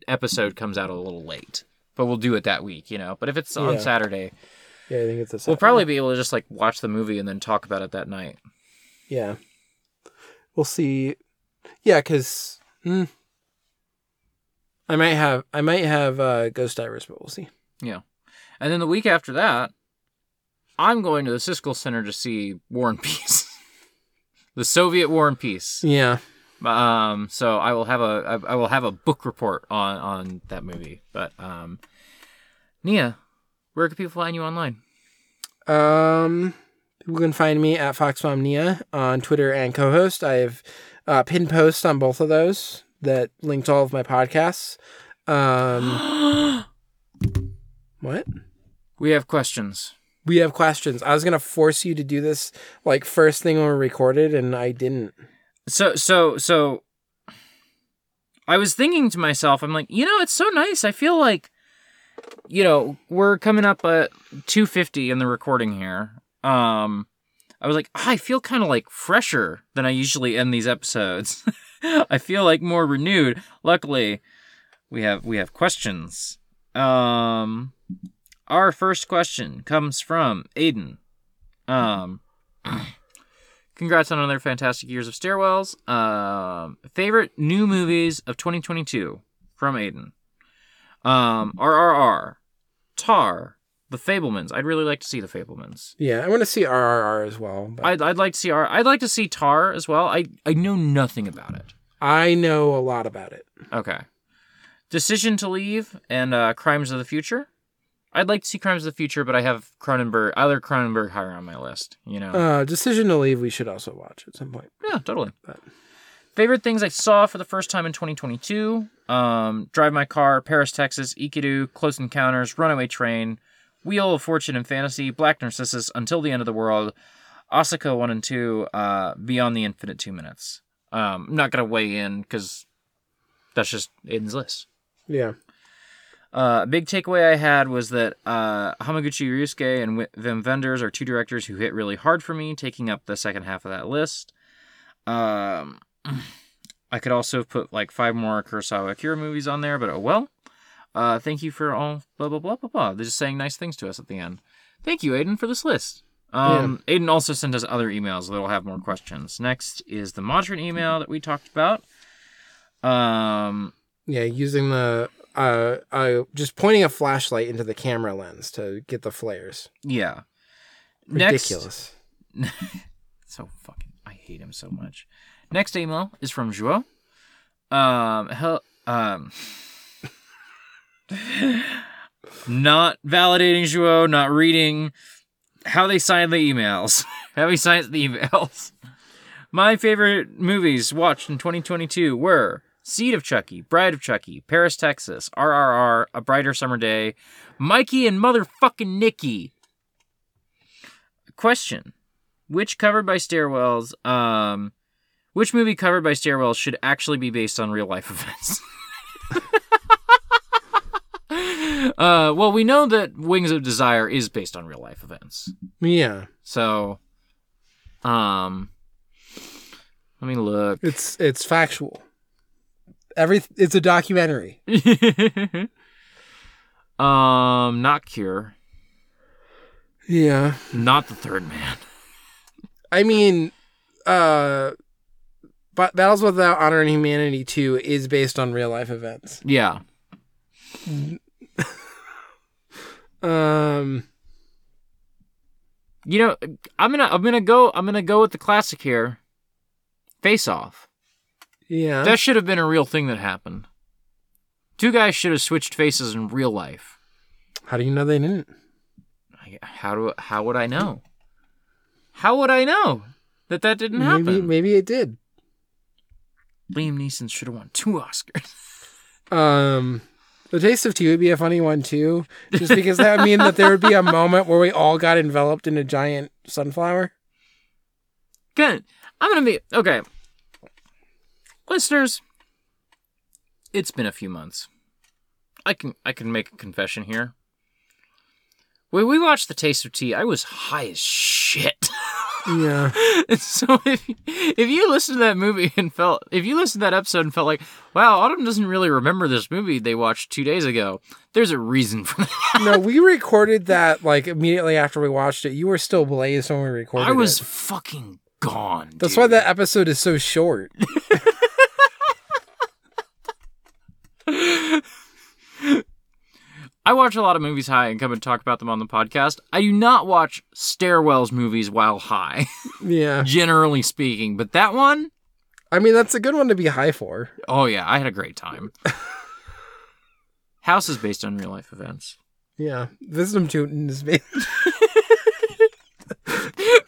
Speaker 2: episode comes out a little late. But we'll do it that week, you know. But if it's on
Speaker 3: Yeah.
Speaker 2: Saturday,
Speaker 3: Yeah, I think it's a Saturday.
Speaker 2: we'll probably be able to just like watch the movie and then talk about it that night.
Speaker 3: Yeah. We'll see. Yeah, because I might have I might have uh, Ghost Divers, but we'll see.
Speaker 2: Yeah. And then the week after that, I'm going to the Siskel Center to see War and Peace, the Soviet War and Peace.
Speaker 3: Yeah.
Speaker 2: Um, so I will have a I, will have a book report on on that movie. But um, Nia, where can people find you online?
Speaker 3: Um, people can find me at FoxMomNia on Twitter and co-host. I have uh, pinned posts on both of those that linked all of my podcasts. Um, what?
Speaker 2: We have questions.
Speaker 3: We have questions. I was gonna force you to do this like first thing when we recorded, and I didn't.
Speaker 2: So so so I was thinking to myself, I'm like, you know, it's so nice. I feel like you know, we're coming up at 250 in the recording here. Um I was like, I feel kind of like fresher than I usually end these episodes. I feel like more renewed. Luckily, we have we have questions. Um our first question comes from Aiden. Um Congrats on another fantastic years of stairwells. Um, favorite new movies of 2022 from Aiden. Um, RRR, Tar, The Fabelmans. I'd really like to see The Fabelmans.
Speaker 3: Yeah, I want to see RRR as well. But
Speaker 2: I'd, I'd like to see R. I'd like to see Tar as well. I I know nothing about it.
Speaker 3: I know a lot about it.
Speaker 2: Okay. Decision to Leave and uh, Crimes of the Future. I'd like to see Crimes of the Future, but I have Cronenberg, either Cronenberg higher on my list. You know.
Speaker 3: Uh, Decision to Leave. We should also watch at some point.
Speaker 2: Yeah, totally.
Speaker 3: But-
Speaker 2: Favorite things I saw for the first time in 2022: um, Drive My Car, Paris, Texas, Ikiru, Close Encounters, Runaway Train, Wheel of Fortune and Fantasy, Black Narcissus, Until the End of the World, Asako One and Two, uh, Beyond the Infinite Two Minutes. Um, I'm not gonna weigh in because that's just Aiden's list.
Speaker 3: Yeah.
Speaker 2: Uh, a big takeaway I had was that uh, Hamaguchi Ryusuke and Wim Wenders are two directors who hit really hard for me, taking up the second half of that list. Um, I could also have put like five more Kurosawa Akira movies on there, but oh well. Uh, thank you for all blah blah blah blah blah. They're just saying nice things to us at the end. Thank you, Aiden, for this list. Um, Aiden also sent us other emails that'll have more questions. Next is the Modern email that we talked about. Um,
Speaker 3: Yeah, using the uh, uh, just pointing a flashlight into the camera lens to get the flares.
Speaker 2: yeah. Next-
Speaker 3: Ridiculous.
Speaker 2: so fucking I hate him so much. Next email is from Joao. Um hell um not validating Joao, not reading how they signed the emails. how he signs the emails. My favorite movies watched in 2022 were Seed of Chucky, Bride of Chucky, Paris, Texas, RRR, A Brighter Summer Day, Mikey and motherfucking Nicky. question: Which covered by stairwells? Um, which movie covered by stairwells should actually be based on real life events? uh, well, we know that Wings of Desire is based on real life events.
Speaker 3: Yeah.
Speaker 2: So, um, let me look.
Speaker 3: It's it's factual. Every it's a documentary.
Speaker 2: um, not Cure,
Speaker 3: Yeah.
Speaker 2: not the Third Man.
Speaker 3: I mean, uh but Battles Without Honor and Humanity 2 is based on real life events.
Speaker 2: Yeah,
Speaker 3: Um
Speaker 2: you know, I'm gonna I'm gonna go I'm gonna go with the classic here. Face Off.
Speaker 3: yeah.
Speaker 2: That should have been a real thing that happened. Two guys should have switched faces in real life.
Speaker 3: How do you know they didn't?
Speaker 2: How do how would I know? How would I know that that didn't happen?
Speaker 3: Maybe maybe it did.
Speaker 2: Liam Neeson should have won two Oscars.
Speaker 3: Um The Taste of Tea would be a funny one too, just because that would mean that there would be a moment where we all got enveloped in a giant sunflower.
Speaker 2: Good. I'm gonna be okay. Listeners, it's been a few months. I can I can make a confession here. When we watched The Taste of Tea, I was high as shit.
Speaker 3: Yeah.
Speaker 2: And so if if you listen to that movie and felt if you listen to that episode and felt like, wow, Autumn doesn't really remember this movie they watched two days ago, there's a reason for that.
Speaker 3: No, we recorded that like immediately after we watched it. You were still blazed when we recorded it.
Speaker 2: I was
Speaker 3: it.
Speaker 2: fucking gone.
Speaker 3: That's
Speaker 2: dude.
Speaker 3: why that episode is so short.
Speaker 2: I watch a lot of movies high and come and talk about them on the podcast. I do not watch stairwells movies while high,
Speaker 3: Yeah.
Speaker 2: generally speaking. But that one,
Speaker 3: I mean, that's a good one to be high for.
Speaker 2: oh yeah, I had a great time. House is based on real life events.
Speaker 3: Yeah. Wisdom Tootin is based.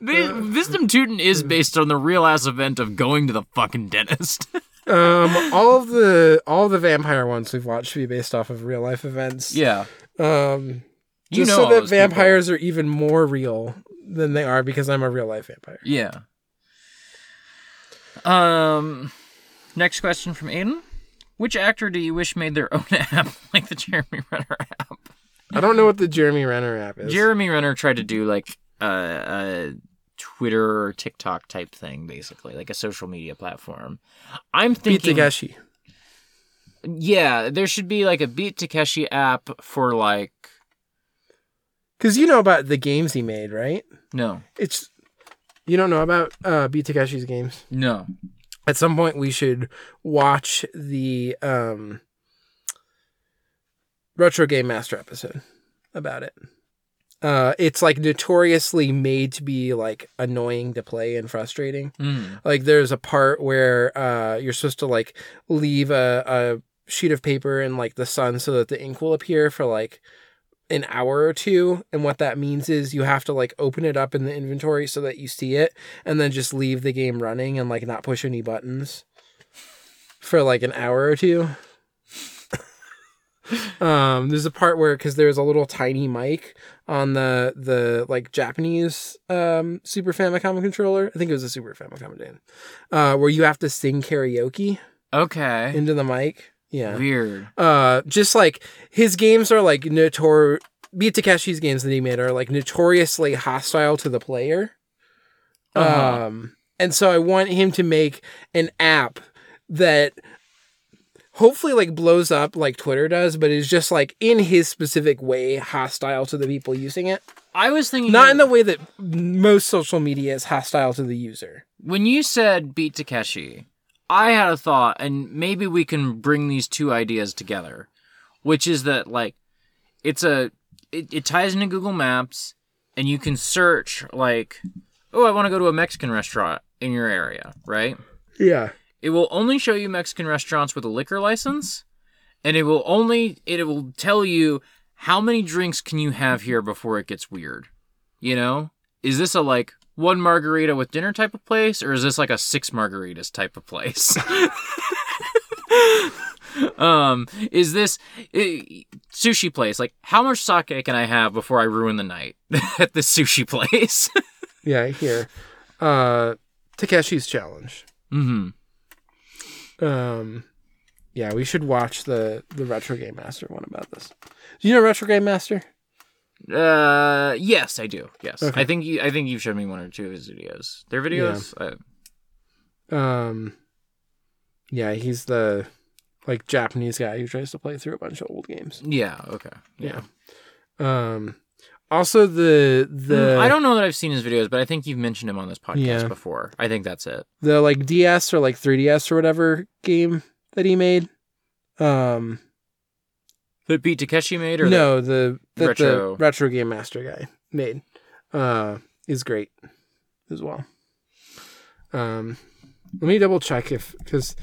Speaker 2: Wisdom Tootin is based on the real ass event of going to the fucking dentist.
Speaker 3: Um, all of the all the vampire ones we've watched should be based off of real life events.
Speaker 2: yeah.
Speaker 3: Um,
Speaker 2: You
Speaker 3: just
Speaker 2: know
Speaker 3: so that
Speaker 2: those people.
Speaker 3: vampires are even more real than they are because I'm a real life vampire.
Speaker 2: Yeah. Um, next question from Aiden. Which actor do you wish made their own app like the Jeremy Renner app?
Speaker 3: I don't know what the Jeremy Renner app is.
Speaker 2: Jeremy Renner tried to do like a, a Twitter or TikTok type thing, basically, like a social media platform. I'm thinking.
Speaker 3: Beat Takeshi.
Speaker 2: yeah, there should be like a Beat Takeshi app for like
Speaker 3: Because you know about the games he made, right?
Speaker 2: no,
Speaker 3: It's you don't know about uh, Beat Takeshi's games.
Speaker 2: no,
Speaker 3: At some point, we should watch the um, retro game master episode about it. Uh, it's like notoriously made to be like annoying to play and frustrating.
Speaker 2: Mm.
Speaker 3: Like there's a part where uh, you're supposed to like leave a, a sheet of paper in like the sun so that the ink will appear for like an hour or two. And what that means is you have to like open it up in the inventory so that you see it and then just leave the game running and like not push any buttons for like an hour or two. um there's a part where because there's a little tiny mic on the the like japanese um super famicom controller. I think it was a super famicom Dan, uh where you have to sing karaoke
Speaker 2: okay,
Speaker 3: into the mic. Yeah.
Speaker 2: Weird.
Speaker 3: uh just like his games are like notor beat takeshi's games that he made are like notoriously hostile to the player.
Speaker 2: Uh-huh.
Speaker 3: um and so i want him to make an app that hopefully like blows up like twitter does but is just like in his specific way hostile to the people using it.
Speaker 2: I was thinking
Speaker 3: not in the way that most social media is hostile to the user.
Speaker 2: When you said Beat Takeshi, I had a thought, and maybe we can bring these two ideas together, which is that like it's a it, it ties into Google Maps, and you can search like, oh, I want to go to a Mexican restaurant in your area, right?
Speaker 3: yeah
Speaker 2: It will only show you Mexican restaurants with a liquor license, and it will only it will tell you how many drinks can you have here before it gets weird. You know, is this a like one margarita with dinner type of place, or is this like a six margaritas type of place? um, is this eh, sushi place like how much sake can I have before I ruin the night at this sushi place?
Speaker 3: Yeah, here. Uh Takeshi's Challenge.
Speaker 2: Mm-hmm.
Speaker 3: Um yeah, we should watch the the Retro Game Master one about this. Do you know Retro Game Master?
Speaker 2: Uh, yes, I do. Yes,
Speaker 3: Okay.
Speaker 2: I think you. I think you've showed me one or two of his videos. Their videos. Uh,
Speaker 3: Um Yeah, he's the like Japanese guy who tries to play through a bunch of old games.
Speaker 2: yeah. Okay. Yeah.
Speaker 3: Um also the the
Speaker 2: Mm, I don't know that I've seen his videos, but I think you've mentioned him on this podcast
Speaker 3: Yeah.
Speaker 2: before. I think that's it.
Speaker 3: the like DS or like 3DS or whatever game that he made. Um
Speaker 2: That beat Takeshi made, or
Speaker 3: no, the that
Speaker 2: Retro-
Speaker 3: the retro game master guy made uh is great as well. Um let me double check if cuz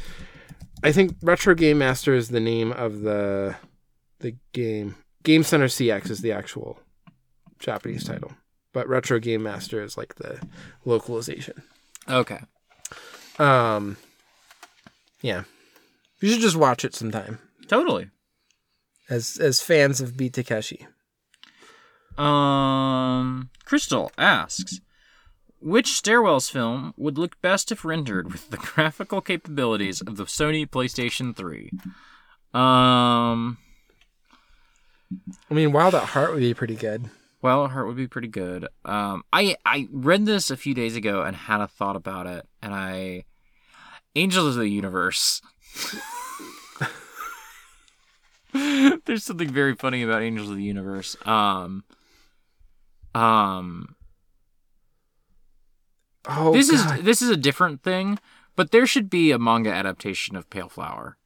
Speaker 3: I think Retro Game Master is the name of the the game. Game Center CX is the actual Japanese title, but Retro Game Master is like the localization.
Speaker 2: Okay.
Speaker 3: Um yeah. You should just watch it sometime
Speaker 2: Totally.
Speaker 3: as as fans of Beat Takeshi.
Speaker 2: Um, Crystal asks, which Stairwells film would look best if rendered with the graphical capabilities of the Sony PlayStation 3? Um,
Speaker 3: I mean, Wild at Heart would be pretty good.
Speaker 2: Well, Heart would be pretty good. Um, I I read this a few days ago and had a thought about it, and I Angels of the Universe. There's something very funny about Angels of the Universe. Um, um,
Speaker 3: Oh,
Speaker 2: this
Speaker 3: God.
Speaker 2: is this is a different thing, but there should be a manga adaptation of Pale Flower.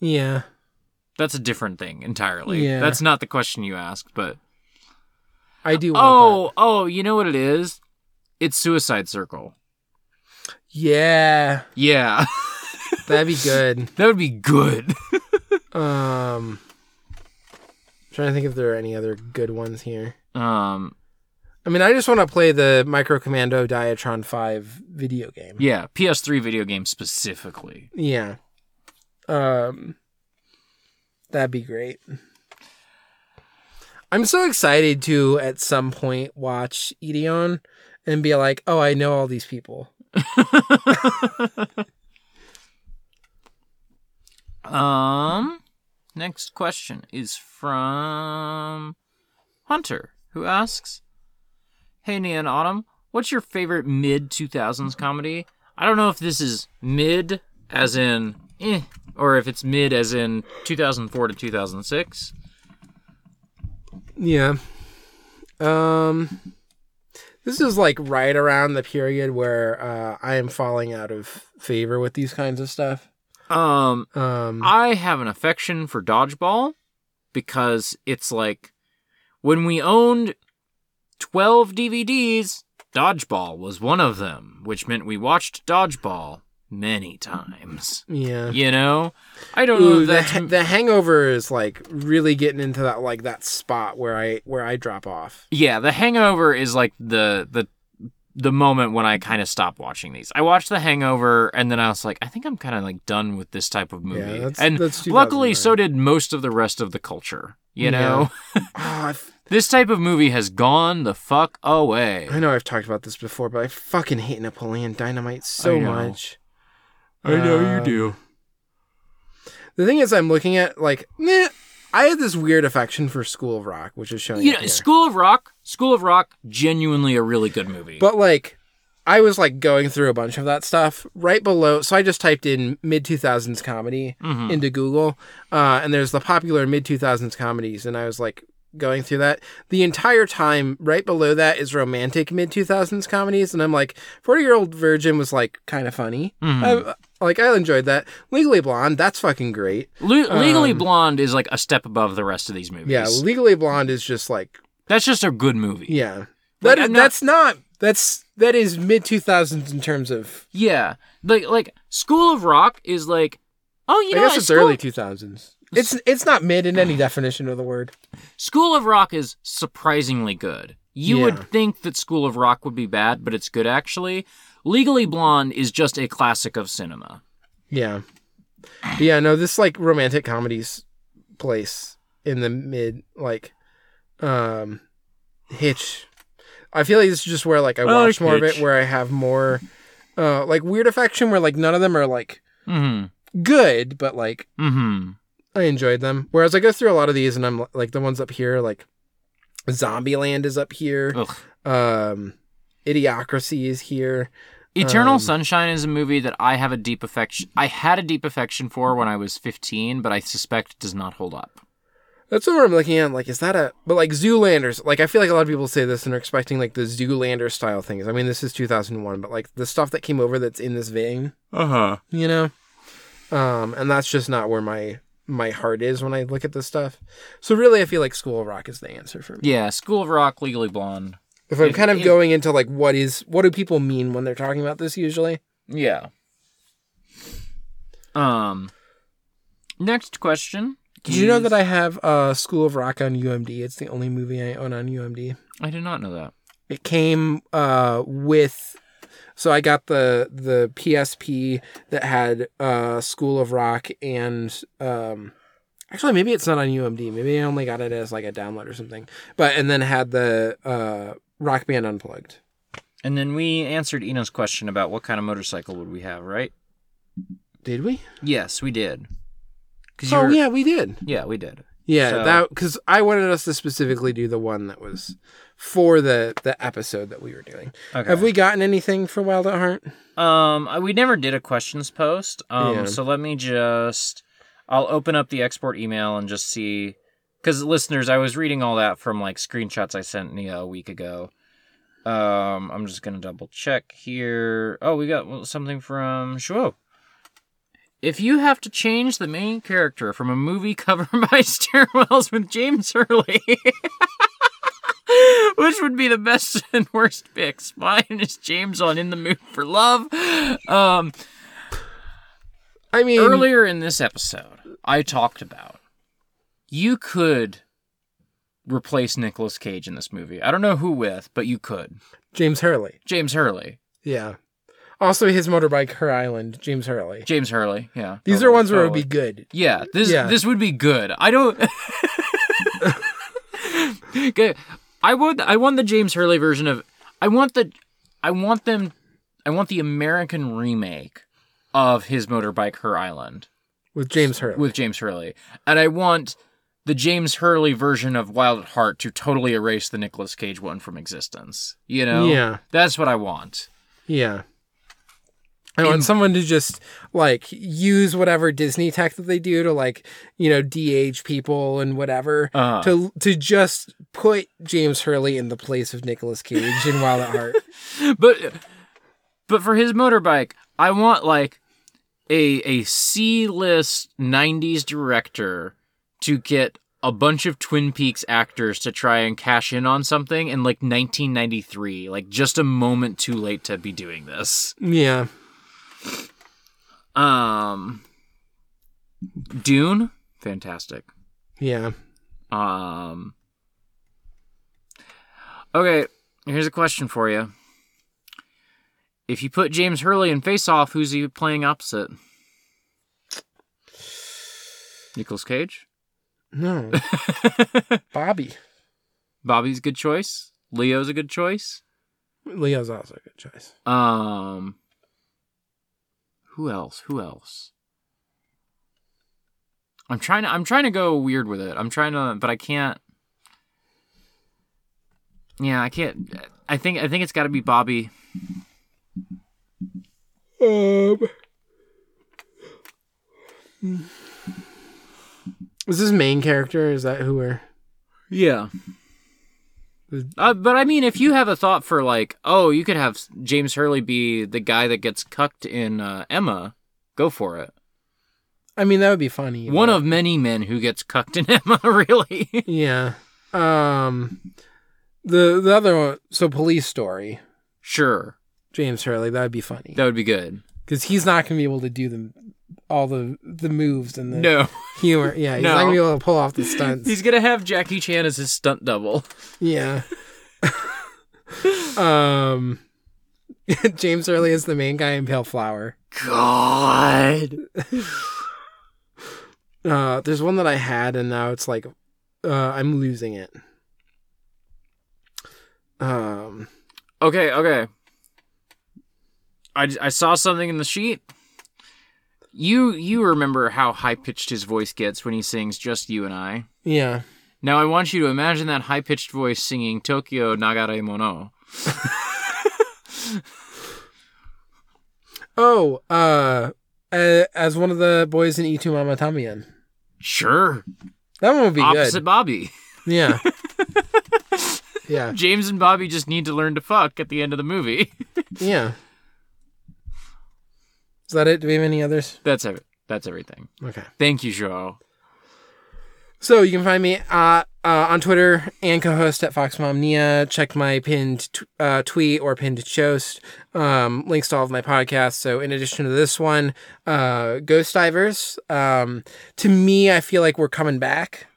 Speaker 3: yeah.
Speaker 2: That's a different thing entirely.
Speaker 3: Yeah.
Speaker 2: That's not the question you asked, but
Speaker 3: I do. Want
Speaker 2: oh, oh, you know what it is? It's Suicide Circle.
Speaker 3: yeah,
Speaker 2: Yeah,
Speaker 3: that'd be good.
Speaker 2: that would be good.
Speaker 3: Um, trying to think if there are any other good ones here.
Speaker 2: um,
Speaker 3: I mean, I just want to play the Micro Commando Diatron Five video game.
Speaker 2: yeah, PS3 video game specifically.
Speaker 3: Yeah. Um, that'd be great. I'm so excited to at some point watch Ideon and be like, oh, I know all these people.
Speaker 2: Um, next question is from Hunter, who asks, "Hey, and Autumn, what's your favorite mid 2000s comedy? I don't know if this is mid as in eh, or if it's mid as in 2004 to 2006.
Speaker 3: Yeah. Um this is like right around the period where uh I am falling out of favor with these kinds of stuff.
Speaker 2: Um,
Speaker 3: Um
Speaker 2: I have an affection for dodgeball because it's like when we owned 12 DVDs, dodgeball was one of them, which meant we watched dodgeball many times.
Speaker 3: yeah.
Speaker 2: You know? I don't know
Speaker 3: Ooh,
Speaker 2: if
Speaker 3: the, ha- the hangover is like really getting into that like that spot where I where I drop off.
Speaker 2: Yeah, The Hangover is like the the the moment when I kind of stopped watching these. I watched The Hangover and then I was like, I think I'm kind of like done with this type of movie.
Speaker 3: that's-
Speaker 2: and
Speaker 3: that's
Speaker 2: luckily so did most of the rest of the culture. You
Speaker 3: Yeah.
Speaker 2: know?
Speaker 3: Oh,
Speaker 2: This type of movie has gone the fuck away.
Speaker 3: I know I've talked about this before, but I fucking hate Napoleon Dynamite so much.
Speaker 2: I know you
Speaker 3: Um,
Speaker 2: do.
Speaker 3: The thing is, I'm looking at like, meh, I had this weird affection for School of Rock, which is showing.
Speaker 2: You know,
Speaker 3: here.
Speaker 2: School of Rock, School of Rock, genuinely a really good movie.
Speaker 3: But like, I was like going through a bunch of that stuff right below. So I just typed in mid 2000s comedy
Speaker 2: Mm-hmm.
Speaker 3: into Google, uh, and there's the popular mid 2000s comedies, and I was like going through that the entire time. Right below that is romantic mid 2000s comedies, and I'm like, 40 Year Old Virgin was like kind of funny.
Speaker 2: Mm-hmm.
Speaker 3: I, like I enjoyed that. Legally Blonde, that's fucking great.
Speaker 2: Le- Legally Blonde is like a step above the rest of these movies.
Speaker 3: um, Yeah, Legally Blonde is just like
Speaker 2: That's just a good movie.
Speaker 3: yeah.
Speaker 2: Like,
Speaker 3: That is,
Speaker 2: not-
Speaker 3: that's not that's that is mid 2000s in terms of
Speaker 2: Yeah. Like like School of Rock is like oh you
Speaker 3: I
Speaker 2: know
Speaker 3: guess it's
Speaker 2: School,
Speaker 3: early 2000s. It's it's not mid in any definition of the word.
Speaker 2: School of Rock is surprisingly good. You
Speaker 3: Yeah.
Speaker 2: would think that School of Rock would be bad, but it's good actually. Legally Blonde is just a classic of cinema.
Speaker 3: Yeah. But yeah, no, this like romantic comedies place in the mid like um Hitch. I feel like this is just where like I
Speaker 2: I
Speaker 3: watch
Speaker 2: like
Speaker 3: more of it, where I have more, uh, like weird affection, where like none of them are like
Speaker 2: Mm-hmm.
Speaker 3: good, but like
Speaker 2: Mm-hmm.
Speaker 3: I enjoyed them. Whereas I go through a lot of these, and I'm like the ones up here, like Zombieland is up here,
Speaker 2: Ugh.
Speaker 3: um, Idiocracy is here.
Speaker 2: Eternal
Speaker 3: Um,
Speaker 2: Sunshine is a movie that I have a deep affection. I had a deep affection for when I was 15, but I suspect does not hold up.
Speaker 3: That's what I'm looking at. Like, is that a but like Zoolanders? Like, I feel like a lot of people say this and are expecting like the Zoolander style things. I mean, this is 2001, but like the stuff that came over that's in this vein,
Speaker 2: Uh huh.
Speaker 3: you know, um, and that's just not where my my heart is when I look at this stuff. So really, I feel like School of Rock is the answer for me.
Speaker 2: Yeah, School of Rock, Legally Blonde.
Speaker 3: If I'm
Speaker 2: If-
Speaker 3: kind of
Speaker 2: if-
Speaker 3: going into like what is what do people mean when they're talking about this usually?
Speaker 2: Yeah. Um. Next question.
Speaker 3: Did you know that I have uh, School of Rock on UMD? It's the only movie I own on UMD.
Speaker 2: I did not know that.
Speaker 3: It came uh, with, so I got the the PSP that had uh, School of Rock and um, actually maybe it's not on UMD. Maybe I only got it as like a download or something. But and then had the uh, Rock Band Unplugged.
Speaker 2: And then we answered Ina's question about what kind of motorcycle would we have, right?
Speaker 3: Did we?
Speaker 2: Yes, we did.
Speaker 3: Oh
Speaker 2: were-
Speaker 3: yeah, we did.
Speaker 2: yeah, we did.
Speaker 3: Yeah,
Speaker 2: So-
Speaker 3: that because I wanted us to specifically do the one that was for the the episode that we were doing.
Speaker 2: Okay.
Speaker 3: Have we gotten anything for Wild at Heart?
Speaker 2: Um, we never did a questions post. Um,
Speaker 3: Yeah.
Speaker 2: so let me just, I'll open up the export email and just see, because listeners, I was reading all that from like screenshots I sent Nia a week ago. Um, I'm just gonna double check here. Oh, we got something from Shwo. If you have to change the main character from a movie covered by stairwells with James Hurley, which would be the best and worst picks? Mine is James on In the Mood for Love. Um,
Speaker 3: I mean,
Speaker 2: earlier in this episode, I talked about you could replace Nicolas Cage in this movie. I don't know who with, but you could.
Speaker 3: James Hurley.
Speaker 2: James Hurley.
Speaker 3: Yeah. Also, his motorbike, Her Island, James Hurley.
Speaker 2: James Hurley. Yeah.
Speaker 3: These
Speaker 2: totally,
Speaker 3: are ones where it would be good.
Speaker 2: Yeah, this
Speaker 3: Yeah.
Speaker 2: this would be good. I don't. Okay, I would. I want the James Hurley version of. I want the. I want them. I want the American remake of his motorbike Her Island
Speaker 3: with James Hurley.
Speaker 2: with James Hurley, and I want the James Hurley version of Wild at Heart to totally erase the Nicolas Cage one from existence. You know.
Speaker 3: Yeah.
Speaker 2: That's what I want.
Speaker 3: yeah. I want
Speaker 2: In-
Speaker 3: someone to just like use whatever Disney tech that they do to like, you know, DH people and whatever
Speaker 2: Uh-huh.
Speaker 3: to to just put James Hurley in the place of Nicolas Cage in Wild at Heart.
Speaker 2: but but for his motorbike, I want like a a C list '90s director to get a bunch of Twin Peaks actors to try and cash in on something in like 1993, like just a moment too late to be doing this.
Speaker 3: yeah.
Speaker 2: Um, Dune, fantastic.
Speaker 3: Yeah.
Speaker 2: Um. Okay, here's a question for you. If you put James Hurley in Face Off, who's he playing opposite? Nicolas Cage?
Speaker 3: No. Bobby.
Speaker 2: Bobby's a good choice. Leo's a good choice.
Speaker 3: Leo's also a good choice.
Speaker 2: Um. Who else? Who else? I'm trying to. I'm trying to go weird with it. I'm trying to, but I can't. Yeah, I can't. I think. I think it's got to be Bobby.
Speaker 3: Um. Is this main character? Is that who we're?
Speaker 2: Yeah. Uh, but I mean, if you have a thought for like, oh, you could have James Hurley be the guy that gets cucked in uh, Emma, go for it.
Speaker 3: I mean, that would be funny.
Speaker 2: One
Speaker 3: but-
Speaker 2: of many men who gets cucked in Emma, really.
Speaker 3: Yeah. Um. The the other one. So police story.
Speaker 2: sure,
Speaker 3: James Hurley. That would be funny
Speaker 2: that would be good.
Speaker 3: Because he's not gonna be able to do the all the the moves and the
Speaker 2: No,
Speaker 3: humor. Yeah, he's
Speaker 2: No.
Speaker 3: not gonna be able to pull off the stunts.
Speaker 2: he's gonna have Jackie Chan as his stunt double.
Speaker 3: Yeah. um. James Hurley is the main guy in Pale Flower.
Speaker 2: God.
Speaker 3: Uh, there's one that I had, and now it's like, uh, I'm losing it. Um,
Speaker 2: Okay, okay. I, I saw something in the sheet. You you remember how high pitched his voice gets when he sings "Just You and I."
Speaker 3: yeah.
Speaker 2: Now I want you to imagine that high pitched voice singing "Tokyo Nagare Mono."
Speaker 3: Oh, uh, as one of the boys in Y Tu Mamá También.
Speaker 2: Sure,
Speaker 3: That one would be
Speaker 2: opposite
Speaker 3: good.
Speaker 2: Bobby.
Speaker 3: Yeah. yeah.
Speaker 2: James and Bobby just need to learn to fuck at the end of the movie.
Speaker 3: Yeah. Is that it? Do we have any others?
Speaker 2: That's it. That's everything.
Speaker 3: Okay.
Speaker 2: Thank you, Joe.
Speaker 3: So you can find me uh, uh, on Twitter and co-host at FoxMomNia. Check my pinned t- uh, tweet or pinned post. Um, links to all of my podcasts. So in addition to this one, uh, Ghost Divers. Um, to me, I feel like we're coming back.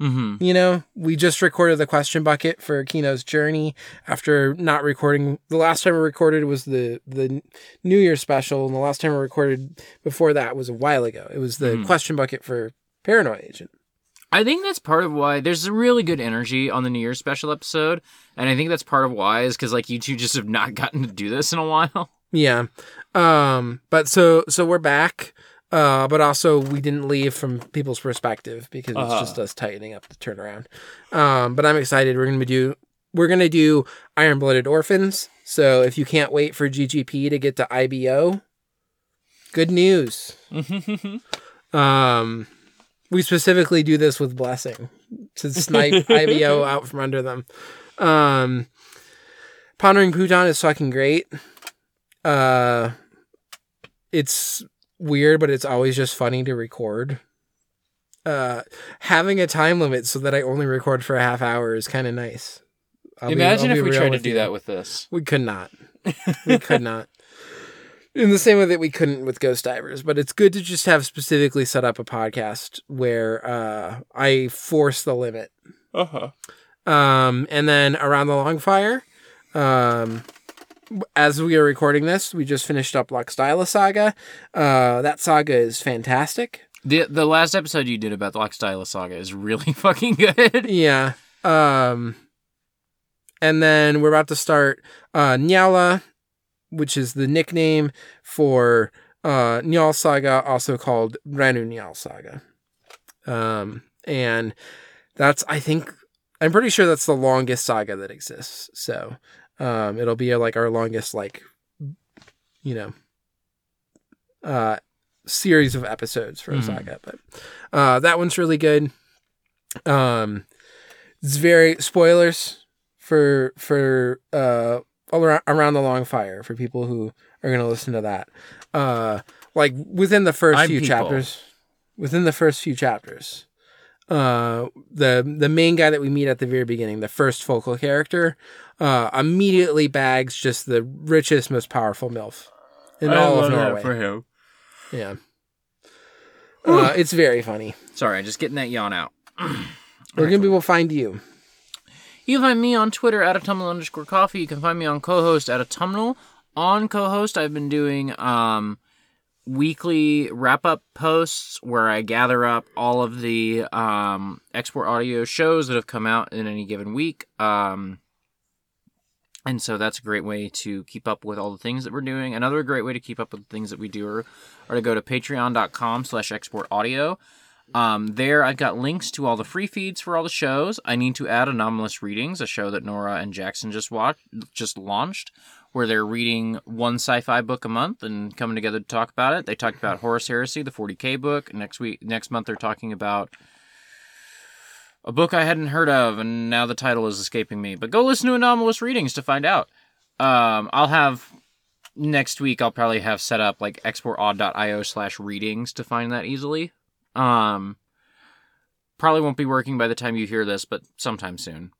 Speaker 2: Mm-hmm.
Speaker 3: You know, we just recorded the question bucket for Kino's journey after not recording. The last time we recorded was the the New Year special, and the last time we recorded before that was a while ago. It was the question bucket for Paranoid Agent.
Speaker 2: I think that's part of why there's a really good energy on the New Year special episode, and I think that's part of why is because like you two just have not gotten to do this in a while.
Speaker 3: Yeah. Um, but so so we're back. Uh, but also we didn't leave from people's perspective because it's
Speaker 2: Uh-huh.
Speaker 3: just us tightening up the turnaround. Um, but I'm excited. We're gonna do we're gonna do Iron Blooded Orphans. So if you can't wait for GGP to get to IBO, good news. um, we specifically do this with Blessing to snipe IBO out from under them. Um, Pondering Pootan is fucking great. Uh, it's weird, but it's always just funny to record. Uh, having a time limit so that I only record for a half hour is kind of nice. I'll
Speaker 2: Imagine
Speaker 3: I'll
Speaker 2: if we tried to do
Speaker 3: you.
Speaker 2: that with this.
Speaker 3: We could not. We could not. In the same way that we couldn't with Ghost Divers, but it's good to just have specifically set up a podcast where uh, I force the limit.
Speaker 2: Uh-huh.
Speaker 3: Um, and then around the long fire, um, as we are recording this, we just finished up Laxdæla Saga. Uh, that saga is fantastic.
Speaker 2: The the last episode you did about the Laxdæla Saga is really fucking good.
Speaker 3: Yeah. Um, and then we're about to start uh, Njála, which is the nickname for uh, Njál Saga, also called Ranu Njál Saga. Um, and that's, I think, I'm pretty sure that's the longest saga that exists. So um, it'll be like our longest, like, you know, uh, series of episodes for a
Speaker 2: Mhm.
Speaker 3: saga. But uh, that one's really good. Um, it's very spoilers for for uh all around, around the long fire for people who are going to listen to that. Uh, like within the 1st
Speaker 2: I'm
Speaker 3: few
Speaker 2: people.
Speaker 3: chapters, within the first few chapters, uh, the the main guy that we meet at the very beginning, the first focal character, uh, immediately bags just the richest, most powerful milf in all of Norway.
Speaker 2: for him.
Speaker 3: Yeah. Uh, it's very funny.
Speaker 2: Sorry, I'm just getting that yawn out.
Speaker 3: Where can people find you?
Speaker 2: You can find me on Twitter at autumnal underscore coffee. You can find me on co-host at autumnal. On co-host, I've been doing um, weekly wrap-up posts where I gather up all of the um, export audio shows that have come out in any given week. Um, and so that's a great way to keep up with all the things that we're doing. Another great way to keep up with the things that we do are, are to go to patreon.com slash export audio. Um, there, I've got links to all the free feeds for all the shows. I need to add Anomalous Readings, a show that Nora and Jackson just watched, just launched, where they're reading one sci-fi book a month and coming together to talk about it. They talked about Horus Heresy, the 40k book. Next week, next month, they're talking about a book I hadn't heard of, and now the title is escaping me. But go listen to Anomalous Readings to find out. Um, I'll have next week. I'll probably have set up like exportaud.io slash readings to find that easily. Um, probably won't be working by the time you hear this, but sometime soon.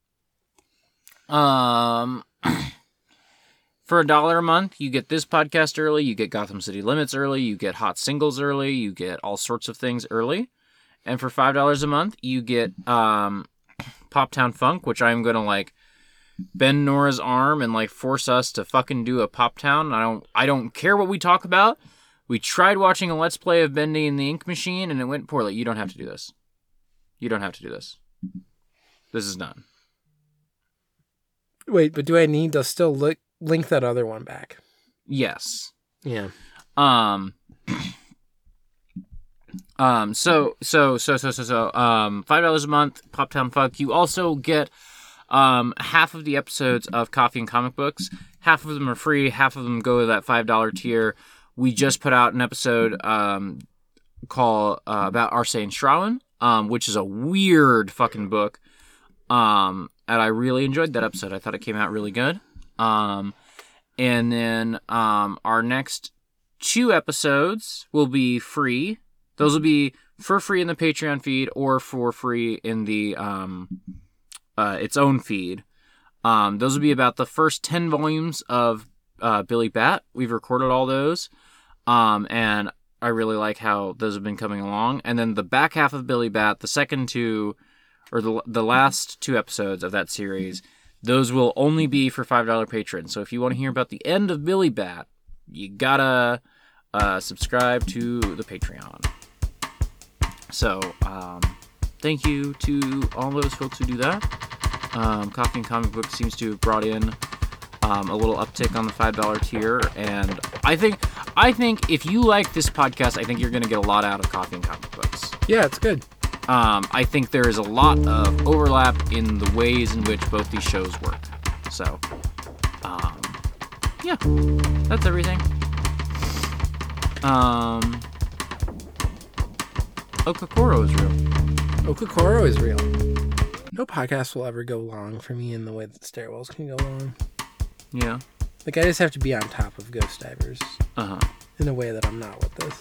Speaker 2: Um, for a dollar a month, you get this podcast early, you get Gotham City Limits early, you get hot singles early, you get all sorts of things early. And for five dollars a month, you get um, Pop Town Funk, which I'm gonna like bend Nora's arm and like force us to fucking do a Pop Town. I don't I don't care what we talk about. We tried watching a let's play of Bendy and the Ink Machine and it went poorly. You don't have to do this. You don't have to do this. This is done.
Speaker 3: Wait, but do I need to still look, link that other one back?
Speaker 2: Yes.
Speaker 3: Yeah.
Speaker 2: Um. Um. So so so so so so. Um. Five dollars a month. Pop Town Fuck. You also get um half of the episodes of Coffee and Comic Books. Half of them are free. Half of them go to that five dollar tier. We just put out an episode um called uh, about Arsène Schrauwen, um, which is a weird fucking book. Um, and I really enjoyed that episode. I thought it came out really good. Um, and then um, our next two episodes will be free. Those will be for free in the Patreon feed or for free in the um, uh, its own feed. Um, those will be about the first ten volumes of uh, Billy Bat. We've recorded all those, um, and I really like how those have been coming along. And then the back half of Billy Bat, the second two, or the the last two episodes of that series, those will only be for five dollar patrons. So if you want to hear about the end of Billy Bat, you gotta uh, subscribe to the Patreon. So um, thank you to all those folks who do that. Um, Coffee and Comic Book seems to have brought in um, a little uptick on the five dollar tier, and I think I think if you like this podcast, I think you're going to get a lot out of Coffee and Comic Books.
Speaker 3: Yeah, it's good.
Speaker 2: Um, I think there is a lot of overlap in the ways in which both these shows work. So, um, yeah, that's everything. Um, Okakoro is real.
Speaker 3: Okakoro is real. No podcast will ever go long for me in the way that stairwells can go long.
Speaker 2: Yeah.
Speaker 3: Like I just have to be on top of Ghost Divers
Speaker 2: Uh huh.
Speaker 3: in a way that I'm not with this.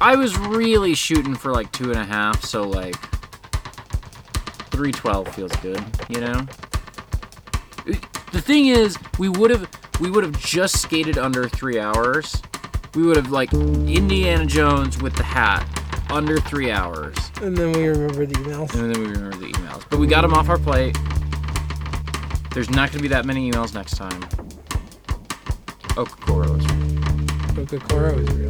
Speaker 2: I was really shooting for like two and a half, so like three twelve feels good, you know. The thing is, we would have we would have just skated under three hours. We would have like Indiana Jones with the hat under three hours,
Speaker 3: And then we remember the emails.
Speaker 2: and then we remember the emails. But we got them off our plate. There's not going to be that many emails next time. Okakoro is
Speaker 3: real.
Speaker 5: Okakoro is
Speaker 1: real.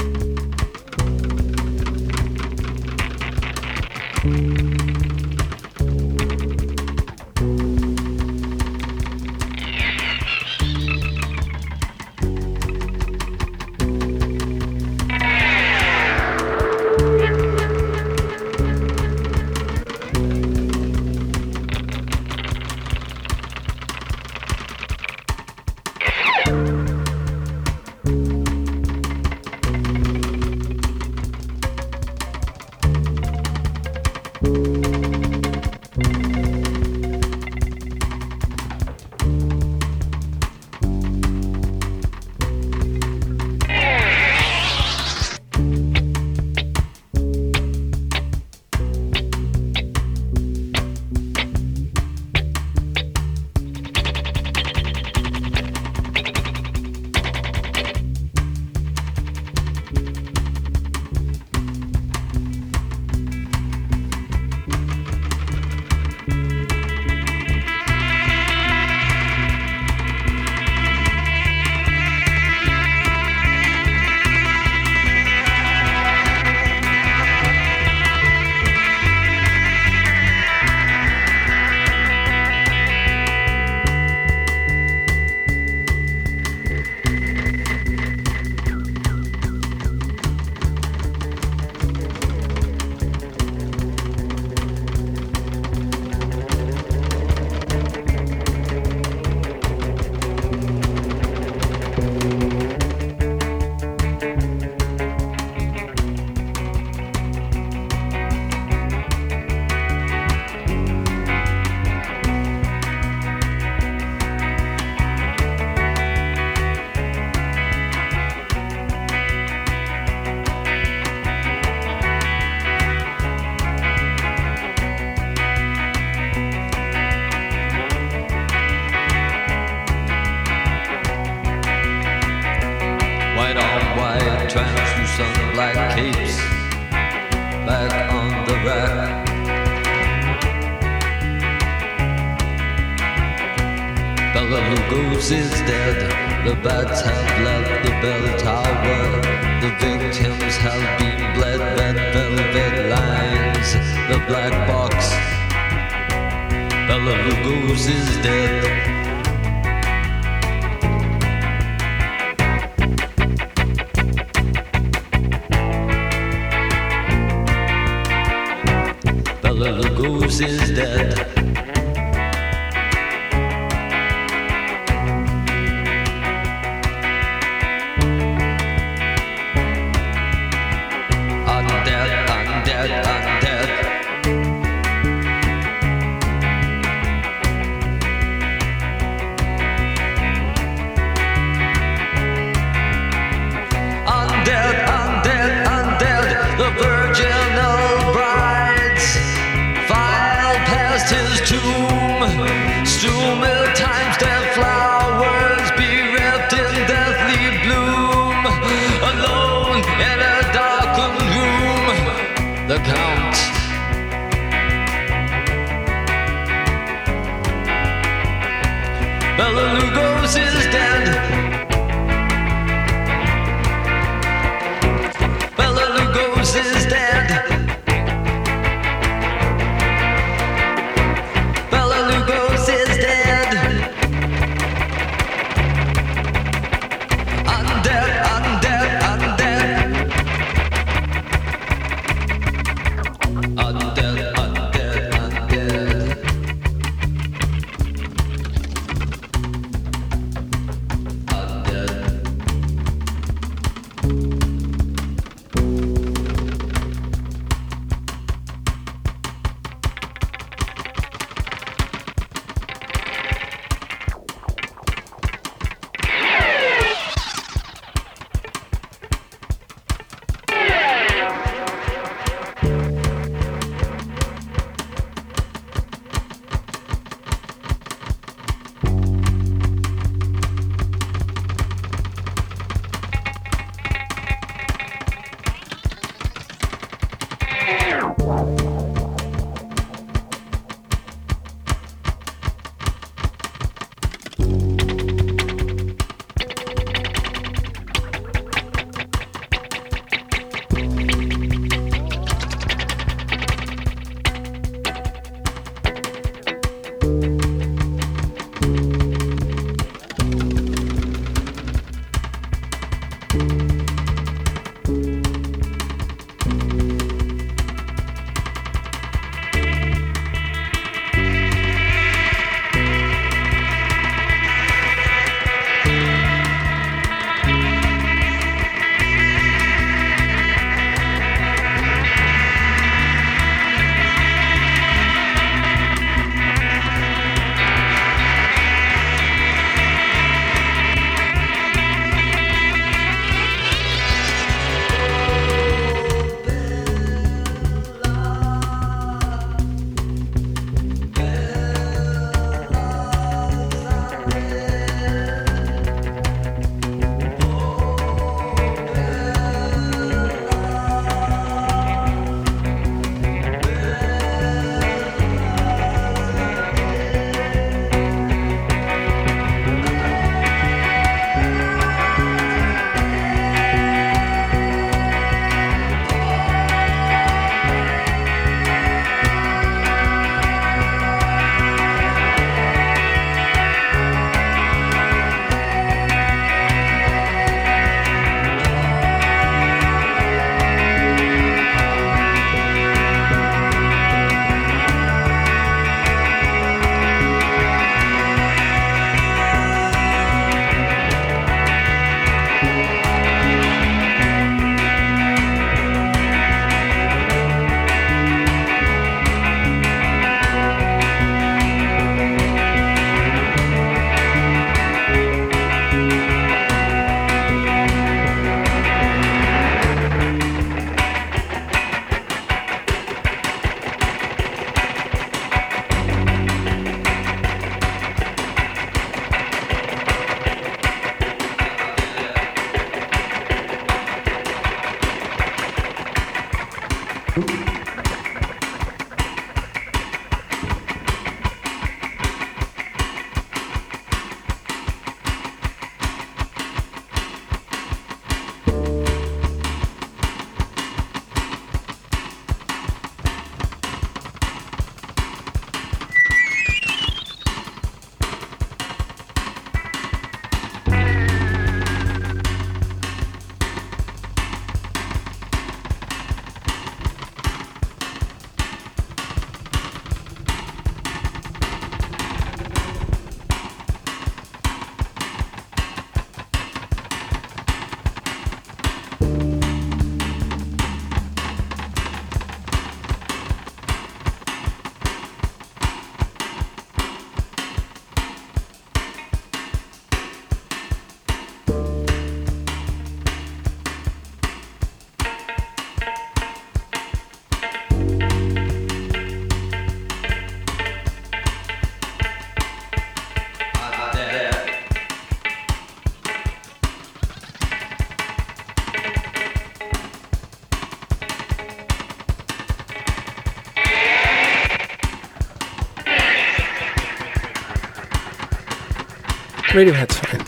Speaker 3: Radiohead's fine.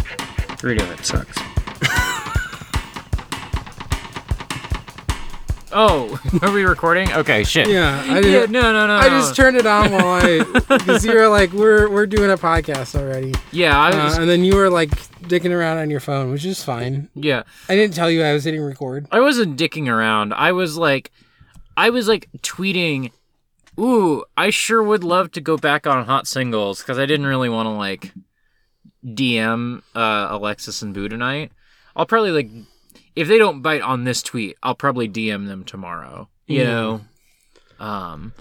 Speaker 2: Radiohead sucks. oh, are we recording? Okay, shit.
Speaker 3: Yeah, I
Speaker 2: Yeah,
Speaker 3: did.
Speaker 2: no, no, no.
Speaker 3: I
Speaker 2: no.
Speaker 3: just turned it on while I because you were like, "We're we're doing a podcast already,"
Speaker 2: Yeah, I was.
Speaker 3: uh, and then you were like dicking around on your phone, which is fine.
Speaker 2: yeah,
Speaker 3: I didn't tell you I was hitting record.
Speaker 2: I wasn't dicking around. I was like, I was like tweeting. Ooh, I sure would love to go back on hot singles because I didn't really want to like DM uh, Alexis and Boo tonight. I'll probably like if they don't bite on this tweet, I'll probably DM them tomorrow. You know. Um,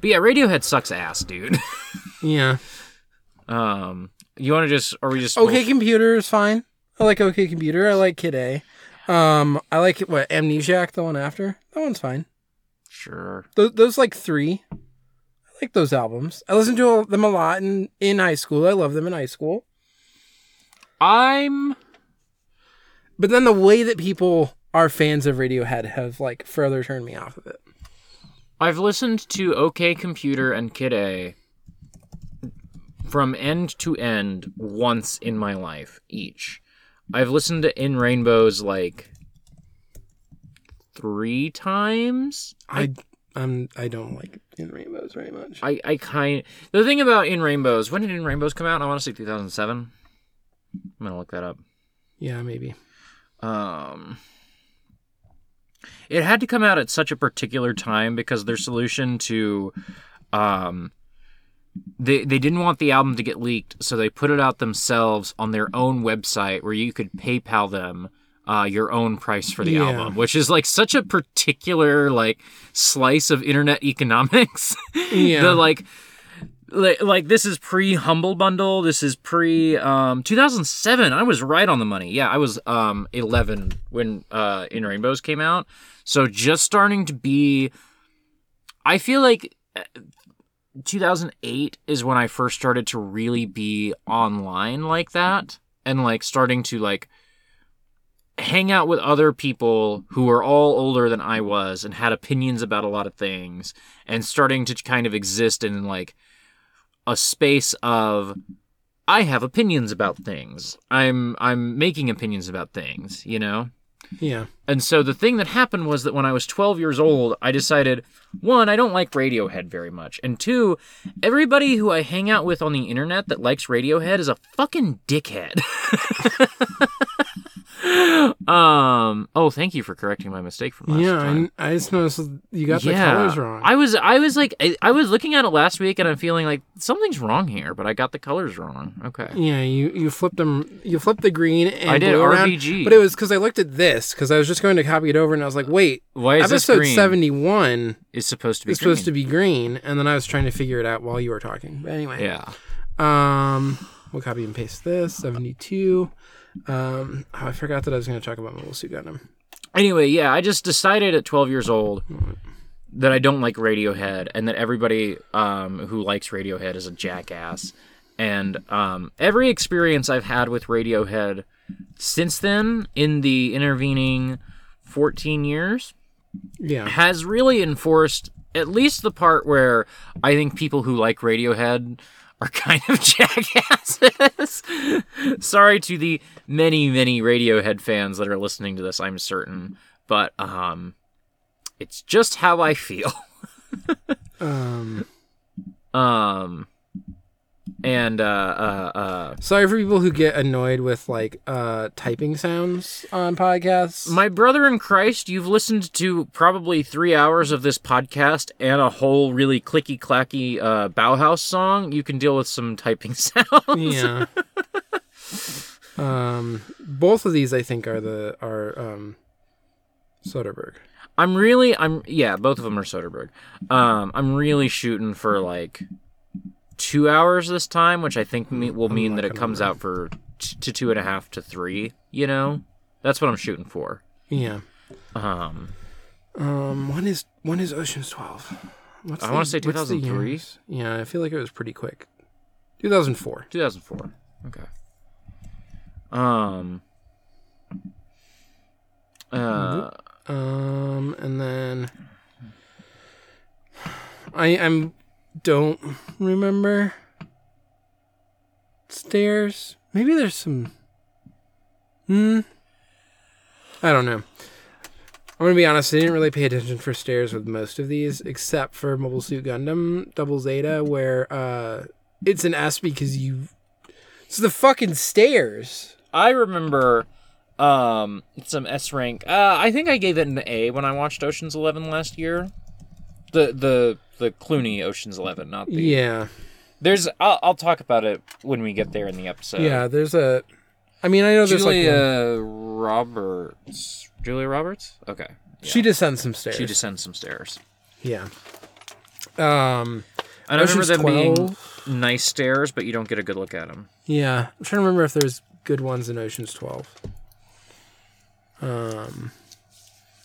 Speaker 2: but yeah, Radiohead sucks ass, dude.
Speaker 3: Yeah.
Speaker 2: um, you want to just? Are we just
Speaker 3: OK Computer is fine. I like OK Computer. I like Kid A. Um, I like what Amnesiac, the one after. That one's fine.
Speaker 2: Sure.
Speaker 3: Those, those like three. I like those albums. I listened to them a lot in in high school. I love them in high school.
Speaker 2: I'm.
Speaker 3: But then the way that people are fans of Radiohead have like further turned me off of it.
Speaker 2: I've listened to OK Computer and Kid A from end to end once in my life each. I've listened to In Rainbows like three times.
Speaker 3: I I'm I don't like in rainbows very much.
Speaker 2: I, I kind the thing about In Rainbows. When did In Rainbows come out? I want to say 2007. I'm gonna look that up.
Speaker 3: Yeah, maybe.
Speaker 2: Um, it had to come out at such a particular time because their solution to, um, they they didn't want the album to get leaked, so they put it out themselves on their own website where you could PayPal them. Uh, your own price for the
Speaker 3: Yeah.
Speaker 2: album, which is like such a particular like slice of internet economics.
Speaker 3: Yeah.
Speaker 2: the like like, like this is pre humble bundle this is pre um 2007 i was right on the money. Yeah i was um 11 when uh in rainbows came out. So just starting to be i feel like uh, 2008 is when i first started to really be online like that and like starting to like hang out with other people who were all older than I was and had opinions about a lot of things and starting to kind of exist in like a space of I have opinions about things. I'm I'm making opinions about things, you know?
Speaker 3: Yeah.
Speaker 2: And so the thing that happened was that when I was 12 years old, I decided one, I don't like Radiohead very much. And two, everybody who I hang out with on the internet that likes Radiohead is a fucking dickhead. um, oh, thank you for correcting my mistake from last
Speaker 3: yeah,
Speaker 2: time.
Speaker 3: I, I just noticed you got the colors wrong.
Speaker 2: I was I was like I, I was looking at it last week and I'm feeling like something's wrong here, but I got the colors wrong. Okay.
Speaker 3: yeah, you you flipped them. You flipped the green and
Speaker 2: I did
Speaker 3: blue around, but it was because I looked at this because I was just going to copy it over and I was like, wait,
Speaker 2: Why is
Speaker 3: episode seventy one
Speaker 2: Is supposed to be
Speaker 3: is supposed to be green, and then I was trying to figure it out while you were talking. But anyway,
Speaker 2: Yeah.
Speaker 3: Um, we'll copy and paste this. Seventy-two. Um, oh, I forgot that I was going to talk about Mobile Suit Gundam.
Speaker 2: Anyway, yeah, I just decided at 12 years old that I don't like Radiohead and that everybody um, who likes Radiohead is a jackass. And um, every experience I've had with Radiohead since then, in the intervening 14 years,
Speaker 3: Yeah,
Speaker 2: has really enforced at least the part where I think people who like Radiohead are kind of jackasses. Sorry to the many, many Radiohead fans that are listening to this, I'm certain. But um it's just how I feel.
Speaker 3: um,
Speaker 2: Um and uh uh uh
Speaker 3: sorry for people who get annoyed with like uh typing sounds on podcasts.
Speaker 2: my brother in Christ, you've listened to probably three hours of this podcast and a whole really clicky clacky uh, Bauhaus song. You can deal with some typing sounds.
Speaker 3: yeah. um, both of these I think are the are um, Soderbergh.
Speaker 2: I'm really, I'm yeah, both of them are Soderbergh. Um, I'm really shooting for like two hours this time, which I think me, will mean that it comes out for t- to two and a half to three. You know, that's what I'm shooting for.
Speaker 3: Yeah.
Speaker 2: Um,
Speaker 3: Um, when is when is Ocean's Twelve? What's
Speaker 2: I wanna say
Speaker 3: what's
Speaker 2: 2003.
Speaker 3: Yeah, I feel like it was pretty quick. Two thousand four.
Speaker 2: 2004. Okay. Um. Uh,
Speaker 3: Um, and then I I'm don't remember stairs Maybe there's some. Hmm. I don't know. I'm gonna be honest. I didn't really pay attention for stairs with most of these, except for Mobile Suit Gundam Double Zeta, where uh, it's an S because you. It's the fucking stairs.
Speaker 2: I remember um some S rank. Uh, I think I gave it an A when I watched Ocean's Eleven last year. The the the Clooney Ocean's Eleven, not the.
Speaker 3: Yeah,
Speaker 2: There's. I'll, I'll talk about it when we get there in the episode.
Speaker 3: yeah. There's a. I mean, I know there's like.
Speaker 2: Julia Roberts. Julia Roberts. Okay.
Speaker 3: She descends some stairs.
Speaker 2: She descends some stairs.
Speaker 3: Yeah. Um.
Speaker 2: I remember
Speaker 3: Ocean's
Speaker 2: them being nice stairs, but you don't get a good look at them.
Speaker 3: Yeah, I'm trying to remember if there's good ones in Ocean's Twelve. Um.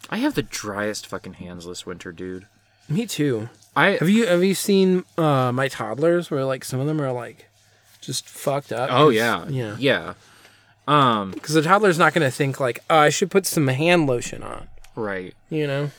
Speaker 2: I have the driest fucking hands this winter, dude.
Speaker 3: Me too.
Speaker 2: I
Speaker 3: Have you have you seen uh my toddlers where like some of them are like just fucked up?
Speaker 2: Oh yeah.
Speaker 3: yeah.
Speaker 2: Yeah. Um,
Speaker 3: Because the toddler's not gonna think like, oh, I should put some hand lotion on.
Speaker 2: right.
Speaker 3: You know?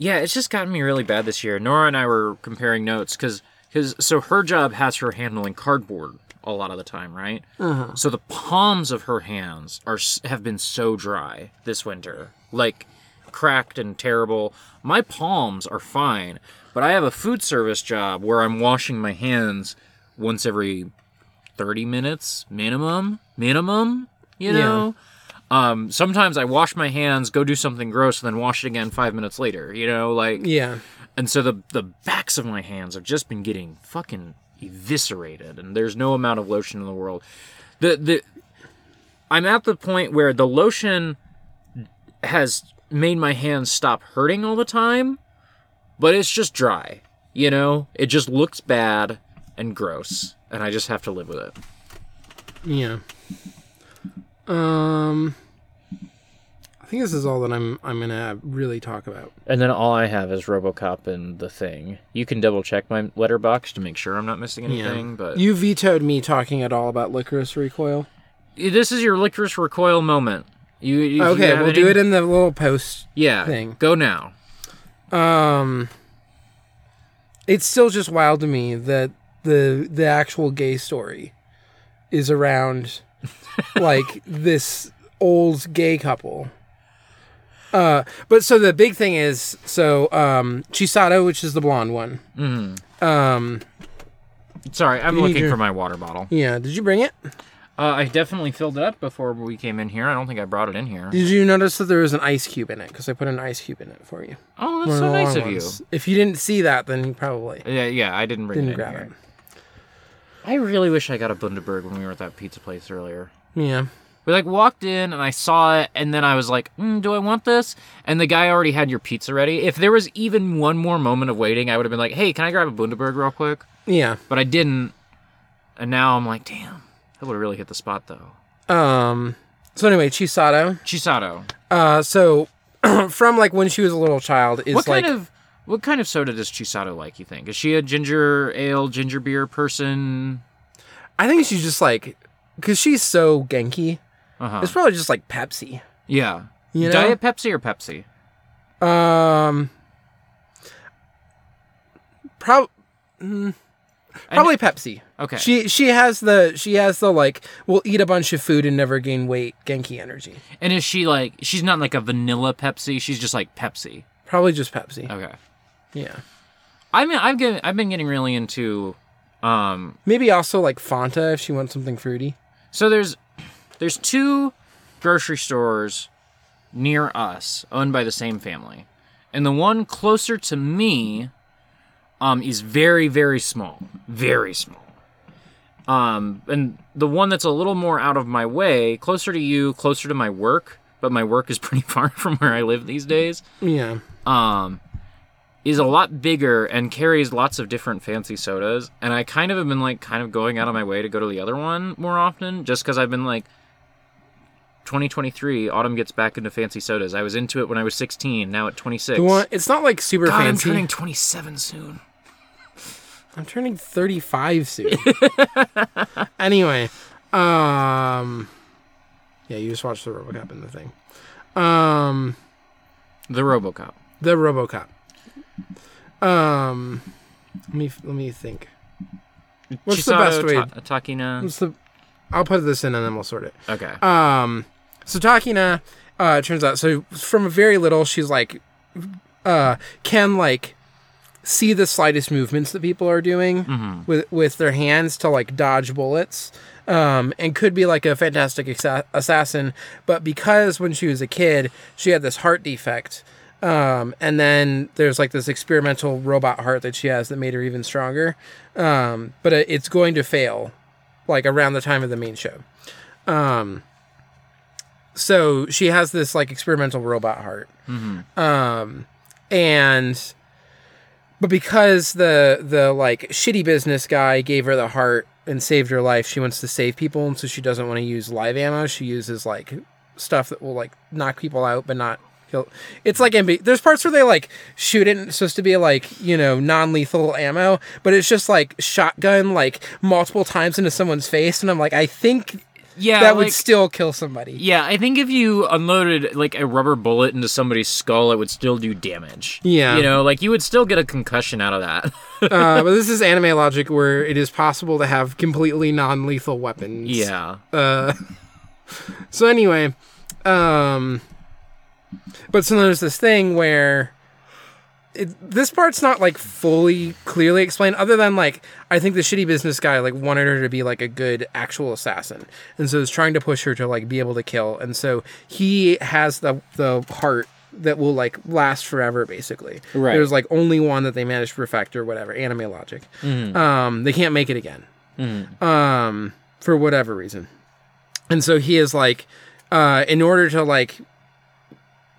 Speaker 2: Yeah, it's just gotten me really bad this year. Nora and I were comparing notes because because so her job has her handling cardboard a lot of the time, right?
Speaker 3: Uh-huh.
Speaker 2: So the palms of her hands are have been so dry this winter, like cracked and terrible. My palms are fine, but I have a food service job where I'm washing my hands once every 30 minutes minimum, minimum, you
Speaker 3: Yeah.
Speaker 2: know? Um, sometimes I wash my hands, go do something gross, and then wash it again five minutes later. You know, like
Speaker 3: Yeah.
Speaker 2: and so the the backs of my hands have just been getting fucking eviscerated, and there's no amount of lotion in the world. The the I'm at the point where the lotion has made my hands stop hurting all the time, but it's just dry. You know, it just looks bad and gross, and I just have to live with it.
Speaker 3: Yeah. Um. I think this is all that I'm I'm gonna really talk about.
Speaker 2: And then all I have is RoboCop and the thing. You can double check my Letterboxd to make sure I'm not missing anything, Yeah. but
Speaker 3: You vetoed me talking at all about Lycoris Recoil.
Speaker 2: this is your Lycoris Recoil moment. You, you
Speaker 3: Okay,
Speaker 2: you
Speaker 3: we'll do it in the little post.
Speaker 2: Yeah,
Speaker 3: thing.
Speaker 2: go now.
Speaker 3: Um, it's still just wild to me that the the actual gay story is around like this old gay couple. Uh, but so the big thing is so um Chisato, which is the blonde one. Um,
Speaker 2: Sorry, I'm looking
Speaker 3: your-
Speaker 2: for my water bottle.
Speaker 3: yeah. Did you bring it?
Speaker 2: Uh, I definitely filled it up before we came in here. I don't think I brought it in here.
Speaker 3: Did you notice that there was an ice cube in it? Because I put an ice cube in it for you.
Speaker 2: Oh, that's so
Speaker 3: the
Speaker 2: nice
Speaker 3: long
Speaker 2: of you.
Speaker 3: ones. If you didn't see that, then you probably
Speaker 2: Yeah, yeah, I didn't bring
Speaker 3: didn't
Speaker 2: it in
Speaker 3: grab
Speaker 2: here.
Speaker 3: it.
Speaker 2: I really wish I got a Bundaberg when we were at that pizza place earlier.
Speaker 3: Yeah.
Speaker 2: We like walked in and I saw it, and then I was like, mm, "Do I want this?" And the guy already had your pizza ready. If there was even one more moment of waiting, I would have been like, "Hey, can I grab a Bundaberg real quick?"
Speaker 3: Yeah.
Speaker 2: But I didn't, and now I'm like, "Damn, that would have really hit the spot though."
Speaker 3: Um. So anyway, Chisato.
Speaker 2: Chisato,
Speaker 3: Uh. So from like when she was a little child is
Speaker 2: what
Speaker 3: like
Speaker 2: kind of what kind of soda does Chisato like? You think is she a ginger ale, ginger beer person?
Speaker 3: I think she's just like because she's so genki.
Speaker 2: Uh-huh.
Speaker 3: It's probably just like Pepsi.
Speaker 2: Yeah,
Speaker 3: You know.
Speaker 2: Diet Pepsi or Pepsi?
Speaker 3: Um. Prob- mm, probably Pepsi.
Speaker 2: Okay.
Speaker 3: She she has the she has the like we'll eat a bunch of food and never gain weight Genki energy.
Speaker 2: And is she like she's not like a vanilla Pepsi? She's just like Pepsi.
Speaker 3: Probably just Pepsi.
Speaker 2: Okay.
Speaker 3: Yeah.
Speaker 2: I mean, I've getting, I've been getting really into um
Speaker 3: Maybe also like Fanta if she wants something fruity.
Speaker 2: So there's there's two grocery stores near us owned by the same family. And the one closer to me um is very very small, very small. Um and the one that's a little more out of my way, closer to you, closer to my work, but my work is pretty far from where I live these days.
Speaker 3: Yeah.
Speaker 2: Um is a lot bigger and carries lots of different fancy sodas and I kind of have been like kind of going out of my way to go to the other one more often just cuz I've been like 2023 autumn gets back into fancy sodas. I was into it when I was 16, now at 26.
Speaker 3: The one it's not like super
Speaker 2: God, I'm turning 27 soon.
Speaker 3: I'm turning 35 soon. anyway, um Yeah, you just watched the RoboCop in the thing. Um
Speaker 2: The RoboCop.
Speaker 3: the RoboCop. Um let me let me think. What's the best way?
Speaker 2: Ta- Takina.
Speaker 3: What's the I'll put this in and then we'll sort it.
Speaker 2: Okay.
Speaker 3: Um, so Takina, uh, it turns out, so from very little, she's like, uh, can like see the slightest movements that people are doing with with their hands to like dodge bullets. Um, and could be like a fantastic assa- assassin, but because when she was a kid, she had this heart defect. Um, and then there's like this experimental robot heart that she has that made her even stronger. Um, but it, it's going to fail like around the time of the main show. Um, so she has this like experimental robot heart. Um, and but because the the like shitty business guy gave her the heart and saved her life, she wants to save people, and so she doesn't want to use live ammo. She uses like stuff that will like knock people out, but not kill. It's like ambi- there's parts where they like shoot it. And it's supposed to be like you know non lethal ammo, but it's just like shotgun like multiple times into someone's face, and I'm like, I think
Speaker 2: yeah,
Speaker 3: that would still kill somebody.
Speaker 2: Yeah, I think if you unloaded like a rubber bullet into somebody's skull, it would still do damage.
Speaker 3: Yeah.
Speaker 2: You know, like you would still get a concussion out of that.
Speaker 3: uh, but this is anime logic where it is possible to have completely non-lethal weapons.
Speaker 2: yeah.
Speaker 3: Uh, so anyway, um, but so there's this thing where it, this part's not like fully clearly explained, other than like I think the shitty business guy like wanted her to be like a good actual assassin, and so is trying to push her to like be able to kill, and so he has the the heart that will like last forever basically.
Speaker 2: Right.
Speaker 3: there's like only one that they managed to perfect or whatever anime logic. Um they can't make it again. Um for whatever reason. And so he is like uh in order to like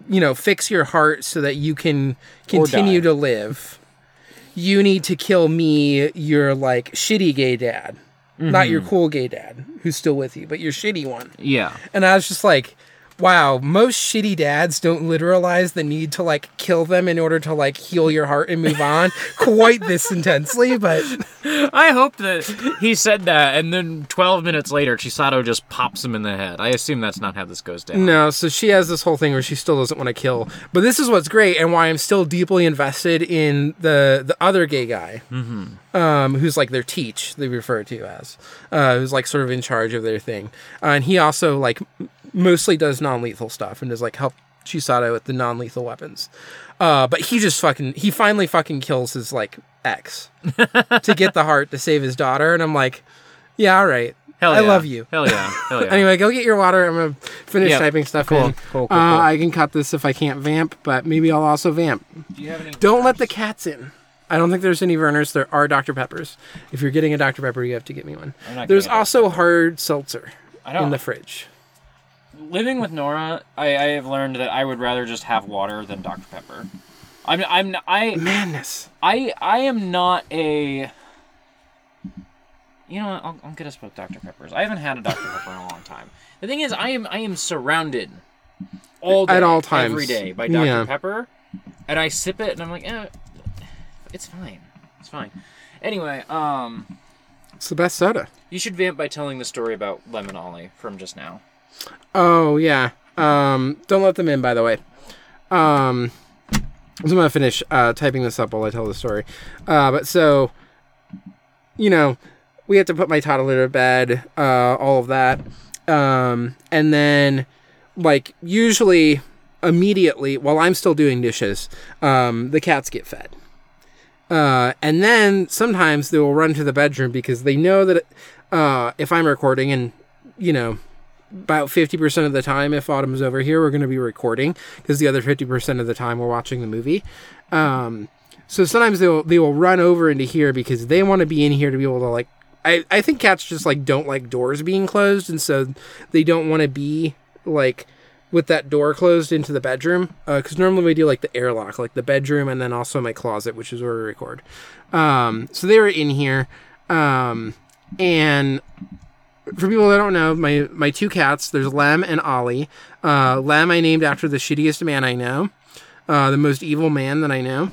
Speaker 3: you know fix your heart so that you can continue to live. You need to kill me your like shitty gay dad. Not your mm-hmm. cool gay dad who's still with you but your shitty one.
Speaker 2: Yeah.
Speaker 3: and I was just like, wow, most shitty dads don't literalize the need to like kill them in order to like heal your heart and move on quite this intensely, but
Speaker 2: I hope that he said that, and then 12 minutes later, Chisato just pops him in the head. I assume that's not how this goes down.
Speaker 3: no, so she has this whole thing where she still doesn't want to kill. But this is what's great and why I'm still deeply invested in the the other gay guy. Um, who's like their teach, they refer to as, uh, who's like sort of in charge of their thing. Uh, and he also like mostly does non lethal stuff and does like help Chisato with the non lethal weapons. Uh, but he just fucking he finally fucking kills his like ex to get the heart to save his daughter, and I'm like, yeah, all right.
Speaker 2: Hell
Speaker 3: I
Speaker 2: yeah.
Speaker 3: love you.
Speaker 2: Hell yeah. Hell yeah.
Speaker 3: Anyway, go get your water. I'm gonna finish
Speaker 2: Yep.
Speaker 3: typing stuff
Speaker 2: Cool.
Speaker 3: in.
Speaker 2: Cool, cool,
Speaker 3: uh,
Speaker 2: cool.
Speaker 3: I can cut this if I can't vamp, but maybe I'll also vamp.
Speaker 2: Do you have any?
Speaker 3: Don't let the cats in. I don't think there's any Vernors. There are Dr. Peppers. If you're getting a Dr. Pepper, you have to get me one. There's also hard seltzer
Speaker 2: I don't.
Speaker 3: in the fridge.
Speaker 2: Living with Nora, I, I have learned that I would rather just have water than Dr Pepper. I'm I'm I
Speaker 3: Madness.
Speaker 2: I I am not a. You know, what, I'll, I'll get us both Dr Peppers. I haven't had a Dr Pepper in a long time. The thing is, I am I am surrounded all day,
Speaker 3: At all times.
Speaker 2: every day by Dr
Speaker 3: Yeah.
Speaker 2: Pepper, and I sip it, and I'm like, eh, it's fine, it's fine. Anyway, um,
Speaker 3: It's the best soda.
Speaker 2: you should vamp by telling the story about Lem and Ollie from just now.
Speaker 3: Oh yeah. Um, don't let them in, by the way. Um, so I'm gonna finish uh, typing this up while I tell the story. Uh, but so, you know, we have to put my toddler to bed, uh, all of that, um, and then, like, usually immediately while I'm still doing dishes, um, the cats get fed. Uh, and then sometimes they will run to the bedroom because they know that uh, if I'm recording and you know about 50% of the time if autumn's over here we're going to be recording because the other 50% of the time we're watching the movie. Um, so sometimes they'll they will run over into here because they want to be in here to be able to like I, I think cats just like don't like doors being closed and so they don't want to be like with that door closed into the bedroom because normally we do like the airlock like the bedroom and then also my closet which is where we record. Um, so they were in here um, and for people that don't know, my my two cats, there's Lem and Ollie. Uh, Lem I named after the shittiest man I know, uh, the most evil man that I know.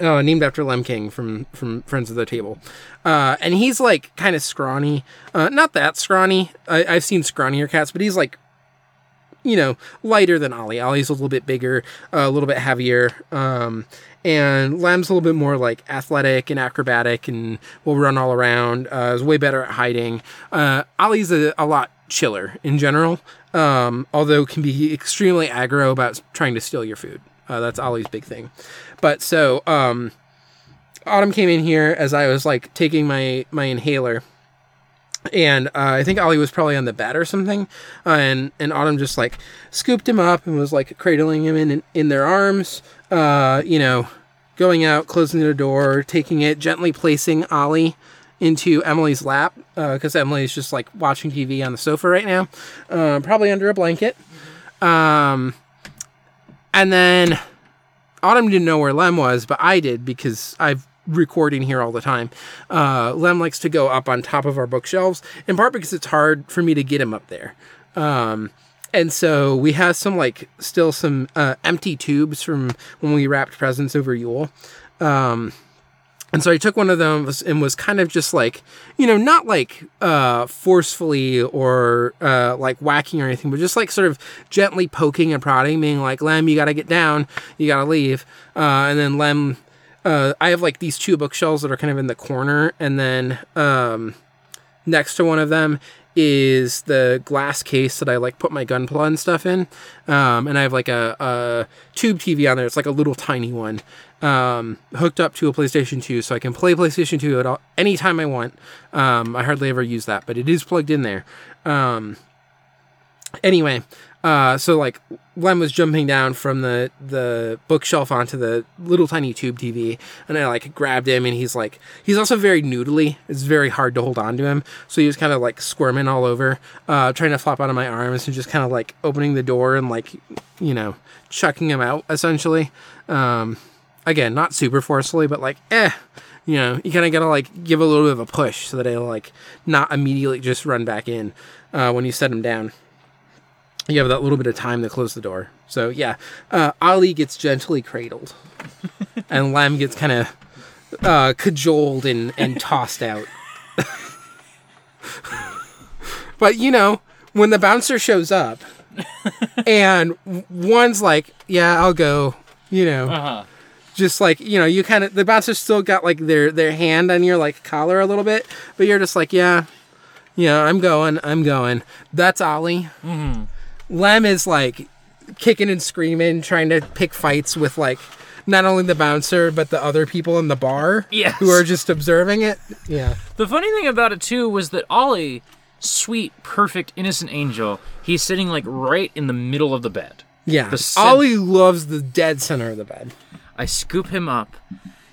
Speaker 3: Uh, named after Lem King from from Friends of the Table, uh, and he's like kind of scrawny, uh, not that scrawny. I, I've seen scrawnier cats, but he's like you know, lighter than Ollie. Ollie's a little bit bigger, uh, a little bit heavier. Um, and Lem's a little bit more like athletic and acrobatic and will run all around. Uh, is way better at hiding. Uh, Ollie's a, a lot chiller in general, um, although can be extremely aggro about trying to steal your food. Uh, that's Ollie's big thing. But so, um, Autumn came in here as I was like taking my my inhaler, and uh, I think Ollie was probably on the bed or something, uh, and and Autumn just like scooped him up and was like cradling him in in, in their arms, uh, you know, going out, closing the door, taking it, gently placing Ollie into Emily's lap because Emily's just like watching TV on the sofa right now, uh, probably under a blanket. Um, and then Autumn didn't know where Lem was, but I did because I've recording here all the time. Uh, Lem likes to go up on top of our bookshelves, in part because it's hard for me to get him up there. Um, and so we have some like still some uh, empty tubes from when we wrapped presents over Yule. Um, and so I took one of them and was kind of just like, you know, not like uh, forcefully or uh, like whacking or anything, but just like sort of gently poking and prodding, being like, Lem, you got to get down, you got to leave. Uh, and then Lem, uh, I have like these two bookshelves that are kind of in the corner, and then um, next to one of them is the glass case that I like put my gunpla and stuff in. Um, and I have like a, a tube TV on there. It's like a little tiny one um, hooked up to a PlayStation 2, so I can play PlayStation 2 at all, anytime I want. Um, I hardly ever use that, but it is plugged in there. Um, anyway, uh, so like Lem was jumping down from the the bookshelf onto the little tiny tube TV, and I like grabbed him, and he's like he's also very noodly. It's very hard to hold on to him, so he was kind of like squirming all over, uh, trying to flop out of my arms, and just kind of like opening the door and like you know chucking him out essentially. Um, again, not super forcefully, but like eh. You know, you kind of gotta like give a little bit of a push so that it'll like not immediately just run back in uh, when you set him down you have that little bit of time to close the door. So yeah, uh, Ollie gets gently cradled, and Lem gets kind of uh, cajoled and, and tossed out. but you know, when the bouncer shows up, and one's like, "Yeah, I'll go," you know.
Speaker 2: Uh-huh.
Speaker 3: Just like you know, you kind of the bouncer still got like their their hand on your like collar a little bit, but you're just like, yeah, yeah, I'm going, I'm going. That's Ollie. Lem is like kicking and screaming, trying to pick fights with like not only the bouncer but the other people in the bar
Speaker 2: Yes.
Speaker 3: who are just observing it. Yeah.
Speaker 2: The funny thing about it too was that Ollie, sweet, perfect, innocent angel, he's sitting like right in the middle of the bed.
Speaker 3: Yeah.
Speaker 2: The cen-
Speaker 3: Ollie loves the dead center of the bed.
Speaker 2: I scoop him up.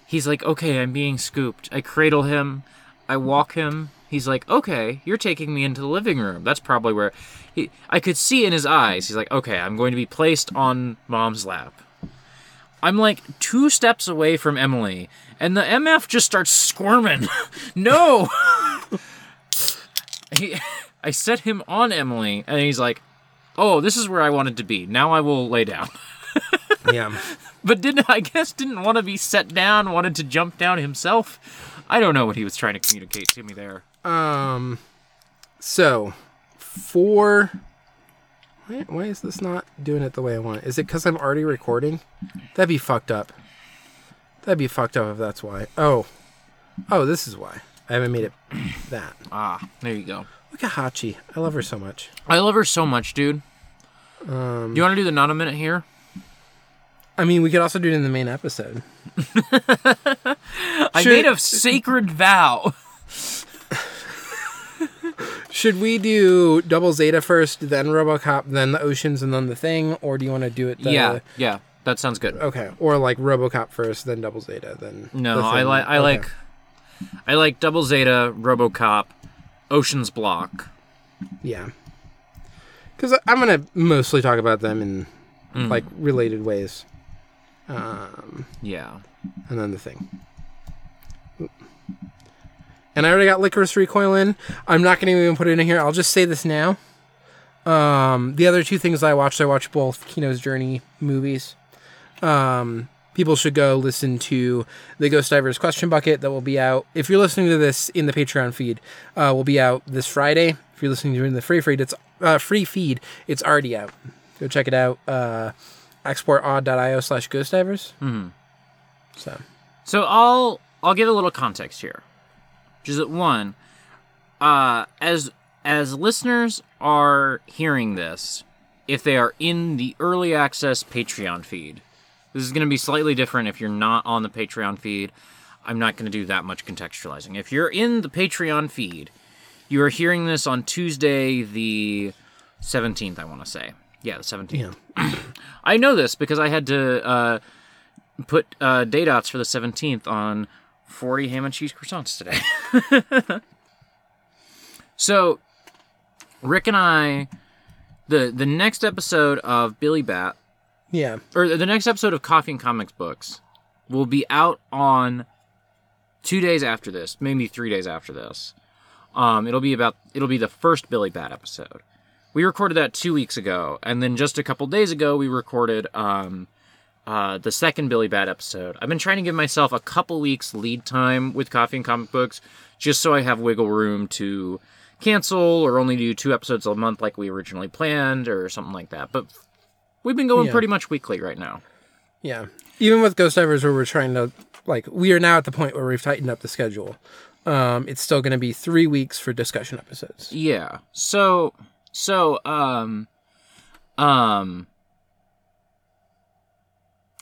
Speaker 2: He's like, okay, I'm being scooped. I cradle him. I walk him. He's like, okay, you're taking me into the living room. That's probably where he. I could see in his eyes. He's like, okay, I'm going to be placed on mom's lap. I'm like two steps away from Emily, and the MF just starts squirming. no! he, I set him on Emily, and he's like, oh, this is where I wanted to be. Now I will lay down.
Speaker 3: Yeah.
Speaker 2: But didn't I guess didn't want to be set down, wanted to jump down himself. I don't know what he was trying to communicate to me there.
Speaker 3: Um. So, for. Why, why is this not doing it the way I want? Is it because I'm already recording? That'd be fucked up. That'd be fucked up if that's why. Oh. Oh, this is why. I haven't made it that.
Speaker 2: Ah, there you go.
Speaker 3: Look at Hachi. I love her so much.
Speaker 2: I love her so much, dude.
Speaker 3: Um,
Speaker 2: Do you want to do the not a minute here?
Speaker 3: I mean, we could also do it in the main episode.
Speaker 2: I
Speaker 3: Should-
Speaker 2: made a sacred vow.
Speaker 3: Should we do Double Zeta first, then RoboCop, then the Oceans, and then the Thing, or do you want to do it? The,
Speaker 2: yeah, yeah, that sounds good.
Speaker 3: Okay, or like RoboCop first, then Double Zeta, then.
Speaker 2: No,
Speaker 3: the
Speaker 2: I like I
Speaker 3: Okay.
Speaker 2: like I like Double Zeta, RoboCop, Ocean's Block.
Speaker 3: Yeah. Because I'm gonna mostly talk about them in
Speaker 2: Mm.
Speaker 3: like related ways, um,
Speaker 2: Yeah.
Speaker 3: and then the Thing. And I already got Lycoris Recoil in. I'm not gonna even put it in here. I'll just say this now. Um, the other two things I watched, I watched both Kino's Journey movies. Um, people should go listen to the Ghost Divers Question Bucket that will be out. If you're listening to this in the Patreon feed, uh, will be out this Friday. If you're listening to it in the free feed, it's uh, free feed. It's already out. Go check it out. Uh, exportaud.io slash ghost divers. Mm-hmm. So,
Speaker 2: So I'll I'll give a little context here. Which is that one, uh, as as listeners are hearing this, if they are in the early access Patreon feed, this is going to be slightly different if you're not on the Patreon feed. I'm not going to do that much contextualizing. If you're in the Patreon feed, you are hearing this on Tuesday, the 17th, I want to say. Yeah, the 17th.
Speaker 3: yeah.
Speaker 2: I know this because I had to uh, put uh, day dots for the 17th on 40 ham and cheese croissants today. so, Rick and I, the the next episode of Billy Bat,
Speaker 3: Yeah.
Speaker 2: or the next episode of Coffee and Comics Books, will be out on two days after this, maybe three days after this. Um, it'll be about it'll be the first Billy Bat episode. We recorded that two weeks ago, and then just a couple days ago we recorded um, uh, the second Billy Bat episode. I've been trying to give myself a couple weeks lead time with Coffee and Comic Books, just so I have wiggle room to cancel or only do two episodes a month like we originally planned, or something like that. But we've been going
Speaker 3: Yeah.
Speaker 2: pretty much weekly right now.
Speaker 3: Yeah. Even with Ghost Divers, where we're trying to, like, we are now at the point where we've tightened up the schedule. Um, it's still going to be three weeks for discussion episodes.
Speaker 2: Yeah. So so um um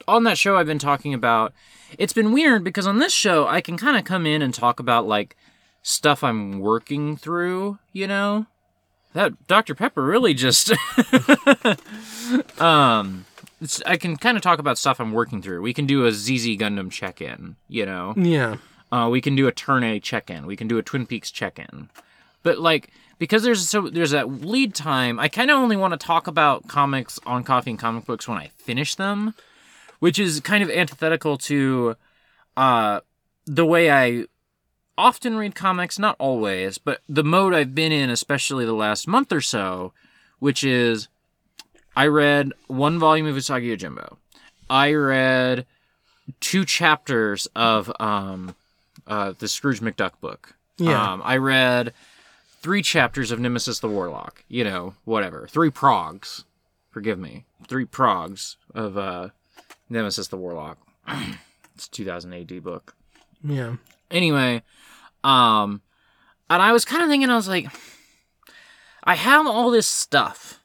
Speaker 2: on that show I've been talking about it's been weird because on this show I can kind of come in and talk about like stuff I'm working through, you know? That Dr. Pepper really just um it's, I can kind of talk about stuff I'm working through. We can do a ZZ Gundam check-in, you know.
Speaker 3: Yeah.
Speaker 2: Uh, we can do a Turn A check-in. We can do a Twin Peaks check-in. But like because there's so there's that lead time, I kind of only want to talk about comics on Coffee and Comic Books when I finish them, which is kind of antithetical to uh, the way I often read comics. Not always, but the mode I've been in, especially the last month or so, which is I read one volume of Usagi Yojimbo. I read two chapters of um, uh, the Scrooge McDuck book.
Speaker 3: Yeah.
Speaker 2: Um, I read three chapters of Nemesis the Warlock. You know, whatever. Three progs. Forgive me. Three progs of uh, Nemesis the Warlock. it's a 2000 AD book.
Speaker 3: Yeah.
Speaker 2: Anyway, um, and I was kind of thinking, I was like, I have all this stuff.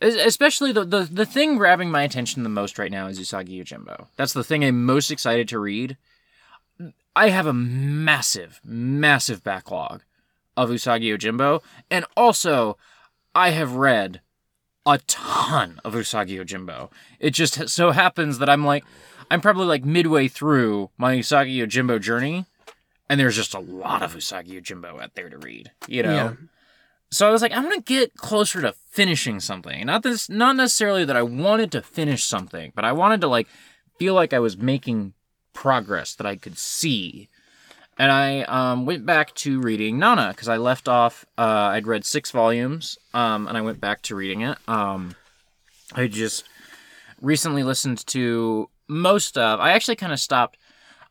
Speaker 2: Especially the, the the thing grabbing my attention the most right now is Usagi Yojimbo. That's the thing I'm most excited to read. I have a massive, massive backlog of Usagi Yojimbo, and also I have read a ton of Usagi Yojimbo. It just so happens that I'm like, I'm probably like midway through my Usagi Yojimbo journey, and there's just a lot of Usagi Yojimbo out there to read. You know.
Speaker 3: Yeah.
Speaker 2: So I was like, I'm gonna get closer to finishing something. Not this, not necessarily that I wanted to finish something, but I wanted to like feel like I was making progress that I could see. And I um, went back to reading Nana because I left off. Uh, I'd read six volumes, um, and I went back to reading it. Um, I just recently listened to most of. I actually kind of stopped.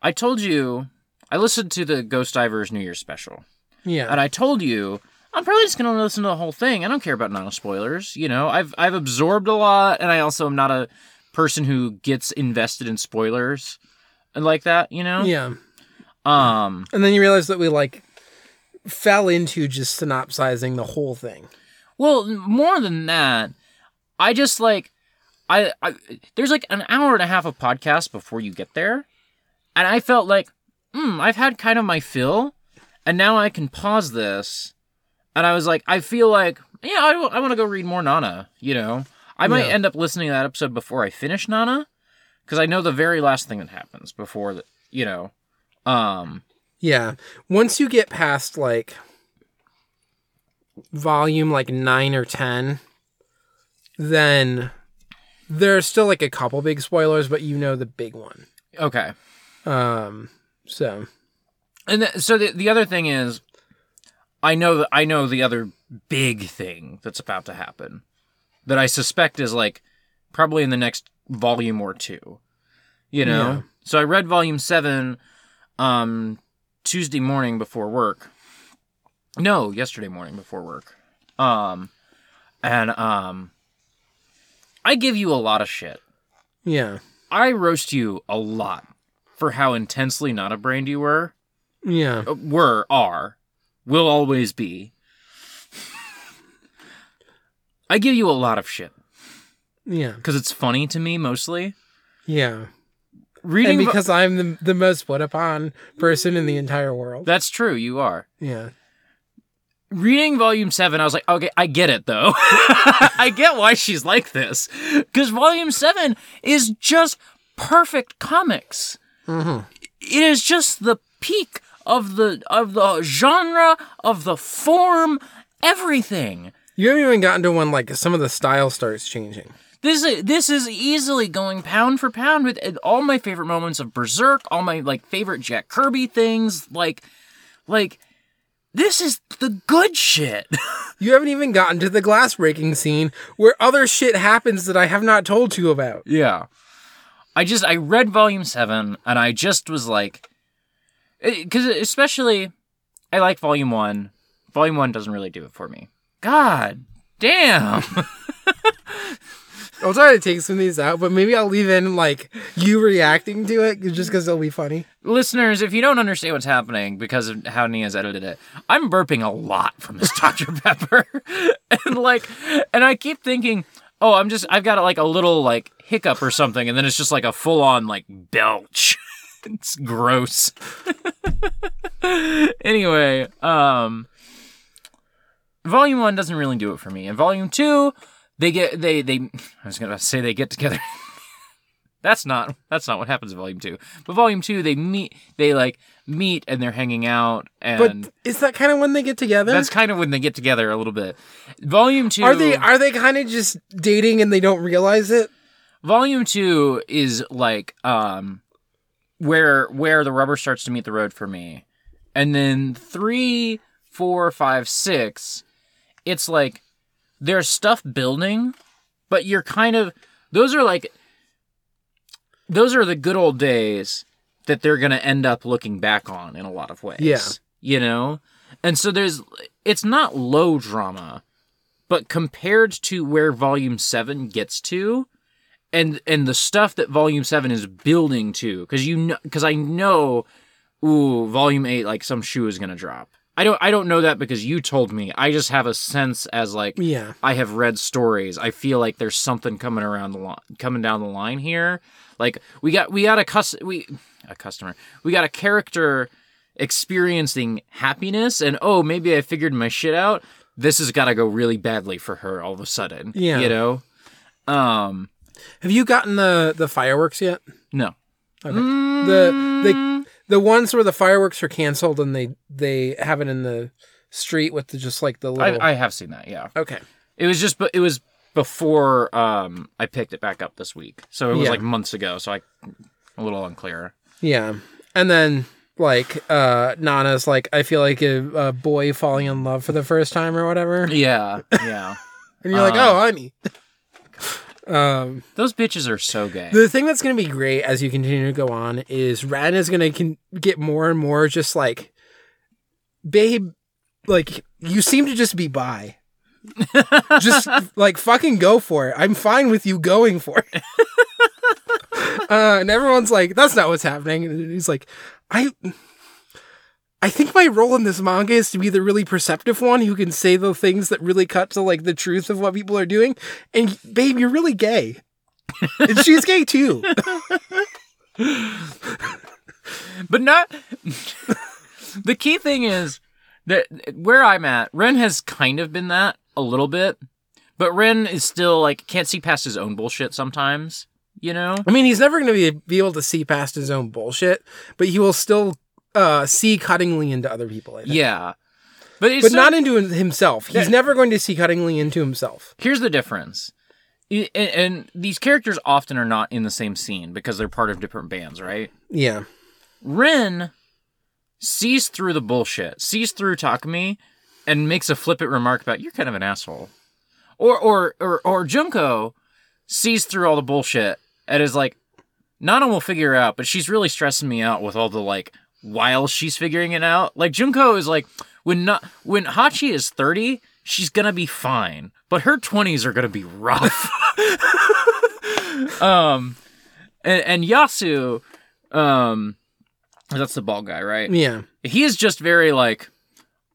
Speaker 2: I told you I listened to the Ghost Divers New Year's special.
Speaker 3: Yeah.
Speaker 2: And I told you, I'm probably just gonna listen to the whole thing. I don't care about Nana spoilers. You know, I've I've absorbed a lot, and I also am not a person who gets invested in spoilers and like that. You know.
Speaker 3: yeah.
Speaker 2: Um.
Speaker 3: And then you realize that we like fell into just synopsizing the whole thing.
Speaker 2: Well, more than that, I just like, I, I there's like an hour and a half of podcast before you get there, and I felt like, hmm, I've had kind of my fill, and now I can pause this, and I was like, I feel like, yeah, I, want to go read more Nana. You know, I might
Speaker 3: Yeah.
Speaker 2: end up listening to that episode before I finish Nana, because I know the very last thing that happens before the, you know, um,
Speaker 3: Yeah. Once you get past like volume like 9 or 10, then there's still like a couple big spoilers, but you know the big one.
Speaker 2: okay.
Speaker 3: Um so
Speaker 2: And th- so the the other thing is, I know that I know the other big thing that's about to happen, that I suspect is like probably in the next volume or two. You know,
Speaker 3: Yeah.
Speaker 2: so I read volume seven, um, Tuesday morning before work. No, yesterday morning before work. Um, and um, I give you a lot of shit.
Speaker 3: Yeah.
Speaker 2: I roast you a lot for how intensely not a brained you were,
Speaker 3: Yeah.
Speaker 2: uh, were, are, will always be. I give you a lot of shit
Speaker 3: Yeah.
Speaker 2: because it's funny to me mostly.
Speaker 3: Yeah.
Speaker 2: Reading
Speaker 3: And because I'm the, the most put upon person in the entire world.
Speaker 2: that's true, you are.
Speaker 3: Yeah.
Speaker 2: reading volume seven, I was like, okay, I get it though. I get why she's like this. Because volume seven is just perfect comics. Mm-hmm. It is just the peak of the of the genre, of the form, everything.
Speaker 3: You haven't even gotten to when like some of the style starts changing.
Speaker 2: This is this is easily going pound for pound with uh, all my favorite moments of Berserk, all my like favorite Jack Kirby things, like like this is the good shit.
Speaker 3: You haven't even gotten to the glass breaking scene where other shit happens that I have not told you about.
Speaker 2: Yeah. I just I read volume 7 and I just was like eh, cuz especially I like volume 1. Volume 1 doesn't really do it for me. God damn.
Speaker 3: I'll try to take some of these out, but maybe I'll leave in like you reacting to it just because it'll be funny.
Speaker 2: Listeners, if you don't understand what's happening because of how Nia's edited it, I'm burping a lot from this Dr. Pepper. and like and I keep thinking, "Oh, I'm just I've got like a little like hiccup or something." And then it's just like a full-on like belch. it's gross. anyway, um Volume 1 doesn't really do it for me. And Volume 2, they get they they I was going to say they get together. That's not that's not what happens in volume two. But volume two, they meet, they like meet and they're hanging out, And But
Speaker 3: is that kind of when they get together?
Speaker 2: that's kind of when they get together a little bit. Volume two,
Speaker 3: are they are they kind of just dating and they don't realize it?
Speaker 2: volume two is like um where where the rubber starts to meet the road for me, and then three, four, five, six, it's like there's stuff building, but you're kind of those are like those are the good old days that they're going to end up looking back on in a lot of ways.
Speaker 3: Yeah.
Speaker 2: You know? And so there's it's not low drama, but compared to where volume 7 gets to and and the stuff that volume 7 is building to cuz you know cuz I know ooh volume 8 like some shoe is going to drop. I don't I don't know that because you told me. I just have a sense as like
Speaker 3: Yeah.
Speaker 2: I have read stories. I feel like there's something coming around the line, coming down the line here. Like we got we got a cus we a customer. We got a character experiencing happiness and oh maybe I figured my shit out. This has got to go really badly for her all of a sudden.
Speaker 3: Yeah.
Speaker 2: You know? Um
Speaker 3: Have you gotten the the fireworks yet?
Speaker 2: no.
Speaker 3: Okay. The the the ones where the fireworks are canceled and they they have it in the street with the, just like the little.
Speaker 2: I I have seen that, yeah.
Speaker 3: okay.
Speaker 2: It was just but it was before um I picked it back up this week. So it was
Speaker 3: Yeah.
Speaker 2: like months ago, so I a little unclear.
Speaker 3: Yeah, and then like uh Nana's like I feel like a, a boy falling in love for the first time or whatever,
Speaker 2: Yeah. Yeah.
Speaker 3: and you're like,
Speaker 2: Uh,
Speaker 3: oh, honey. Um,
Speaker 2: Those bitches are so gay.
Speaker 3: the thing that's gonna be great as you continue to go on is Ren is gonna con- get more and more just like, babe, like you seem to just be bi. just like fucking go for it. I'm fine with you going for it. uh, and everyone's like, that's not what's happening. And he's like, I I think my role in this manga is to be the really perceptive one who can say the things that really cut to like the truth of what people are doing. And babe, you're really gay. and she's gay too.
Speaker 2: but not the key thing is that where I'm at, Ren has kind of been that a little bit, but Ren is still like can't see past his own bullshit sometimes. You know?
Speaker 3: I mean, he's never going to be, be able to see past his own bullshit, but he will still uh, see cuttingly into other people. I think.
Speaker 2: Yeah. But it's
Speaker 3: But
Speaker 2: so-
Speaker 3: not into himself. He's
Speaker 2: Yeah.
Speaker 3: never going to see cuttingly into himself.
Speaker 2: Here's the difference. And, and these characters often are not in the same scene because they're part of different bands, right?
Speaker 3: Yeah.
Speaker 2: Ren sees through the bullshit, sees through Takumi, and makes a flippant remark about you're kind of an asshole. Or or or or Junko sees through all the bullshit and is like, Nana will figure it out, but she's really stressing me out with all the like while she's figuring it out. Like Junko is like when not when Hachi is 30, she's gonna be fine. But her 20s are gonna be rough. um, and, and Yasu, um, that's the bald guy, right?
Speaker 3: Yeah.
Speaker 2: He is just very like,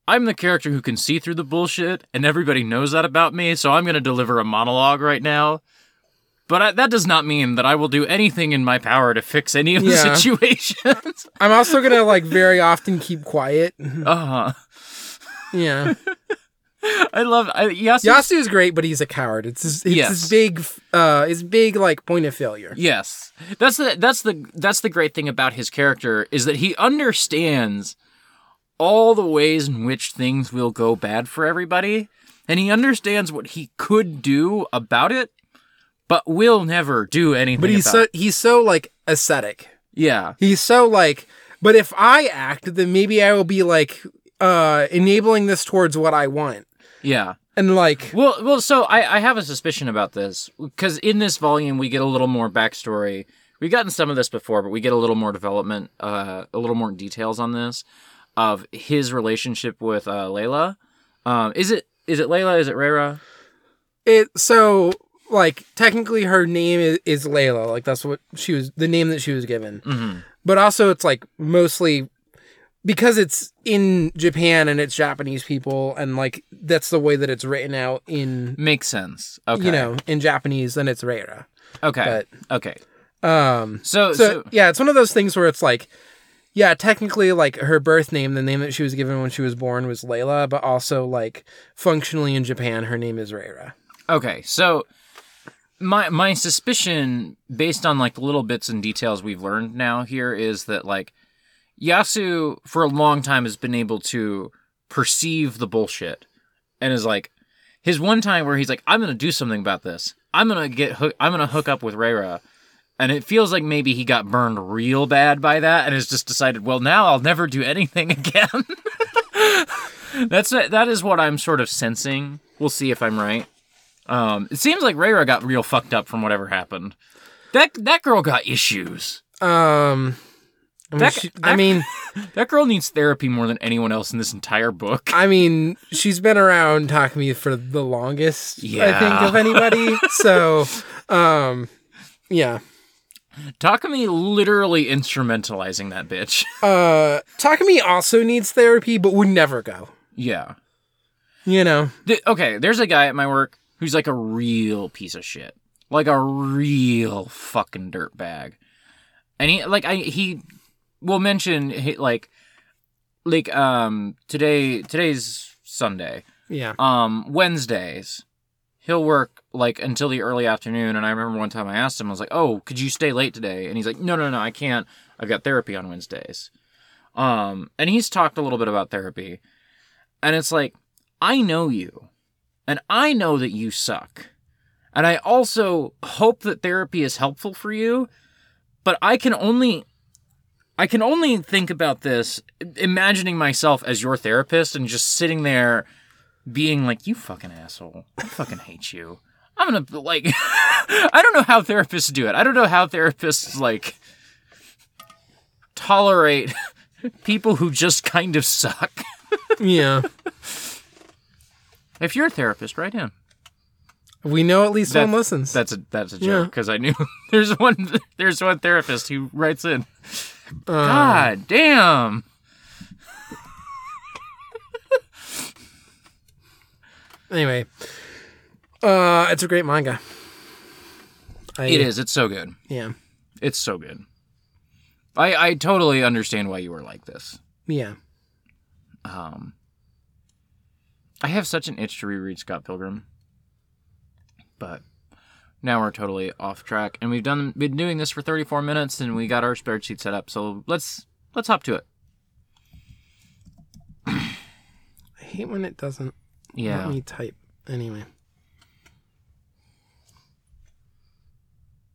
Speaker 2: I'm the character who can see through the bullshit, and everybody knows that about me, so I'm going to deliver a monologue right now. But I, that does not mean that I will do anything in my power to fix any of the
Speaker 3: Yeah.
Speaker 2: situations.
Speaker 3: I'm also gonna like very often keep quiet.
Speaker 2: uh-huh.
Speaker 3: Yeah.
Speaker 2: I love I, Yasu.
Speaker 3: Yasu is great, but he's a coward. It's his, it's
Speaker 2: Yes.
Speaker 3: his big, uh, his big like point of failure.
Speaker 2: Yes, that's the that's the that's the great thing about his character is that he understands all the ways in which things will go bad for everybody, and he understands what he could do about it, but will never do anything.
Speaker 3: But he's so
Speaker 2: it.
Speaker 3: he's so like ascetic.
Speaker 2: yeah,
Speaker 3: He's so like, but if I act, then maybe I will be like uh enabling this towards what I want.
Speaker 2: yeah.
Speaker 3: And like,
Speaker 2: Well, well. So I, I have a suspicion about this because in this volume we get a little more backstory. We've gotten some of this before, but we get a little more development, uh, a little more details on this of his relationship with uh, Layla. Um, is it is it Layla? Is it Reira?
Speaker 3: it so like technically her name is, is Layla. Like that's what she was the name that she was given.
Speaker 2: Mm-hmm.
Speaker 3: But also it's like mostly because it's in Japan and it's Japanese people and like that's the way that it's written out in
Speaker 2: Makes sense. Okay.
Speaker 3: you know in Japanese then it's Reira.
Speaker 2: Okay.
Speaker 3: but-
Speaker 2: okay.
Speaker 3: Um
Speaker 2: So,
Speaker 3: so,
Speaker 2: so,
Speaker 3: yeah, it's one of those things where it's like yeah, technically like her birth name, the name that she was given when she was born was Layla, but also like functionally in Japan her name is Reira.
Speaker 2: okay. So my my suspicion, based on like the little bits and details we've learned now here, is that like Yasu for a long time has been able to perceive the bullshit, and is like his one time where he's like, "I'm gonna do something about this. I'm gonna get hook. I'm gonna hook up with Reira." And it feels like maybe he got burned real bad by that, and has just decided, well, now I'll never do anything again. That's that is what I'm sort of sensing. We'll see if I'm right. Um, it seems like Reira got real fucked up from whatever happened. That that girl got issues.
Speaker 3: Um I mean,
Speaker 2: That-
Speaker 3: she- I mean,
Speaker 2: That girl needs therapy more than anyone else in this entire book.
Speaker 3: I mean, she's been around Takumi for the longest, yeah. I think, of anybody. so, um, yeah.
Speaker 2: Takumi literally instrumentalizing that bitch.
Speaker 3: Uh, Takumi also needs therapy, but would never go.
Speaker 2: yeah.
Speaker 3: You know,
Speaker 2: Th- okay, there's a guy at my work who's like a real piece of shit. Like a real fucking dirtbag. And he like I he will mention he, like like um today today's Sunday.
Speaker 3: yeah.
Speaker 2: Um Wednesdays he'll work like until the early afternoon and I remember one time I asked him I was like, "Oh, could you stay late today?" And he's like, "No, no, no, I can't. I've got therapy on Wednesdays." Um and he's talked a little bit about therapy. And it's like I know you, and I know that you suck. And I also hope that therapy is helpful for you, but I can only I can only think about this imagining myself as your therapist and just sitting there being like, "You fucking asshole. I fucking hate you." I'm going to like I don't know how therapists do it. I don't know how therapists like tolerate people who just kind of suck.
Speaker 3: Yeah.
Speaker 2: If you're a therapist, write in.
Speaker 3: We know at least one listens.
Speaker 2: That's a that's a
Speaker 3: Yeah.
Speaker 2: joke because I knew there's one there's one therapist who writes in. God damn.
Speaker 3: Anyway, uh, it's a great manga. I,
Speaker 2: It is. It's so good.
Speaker 3: Yeah.
Speaker 2: It's so good. I I totally understand why you were like this.
Speaker 3: Yeah.
Speaker 2: Um, I have such an itch to reread Scott Pilgrim, but now we're totally off track, and we've done been doing this for 34 minutes, and we got our spreadsheet set up. So let's let's hop to it.
Speaker 3: I hate when it doesn't
Speaker 2: Yeah.
Speaker 3: let me type. Anyway.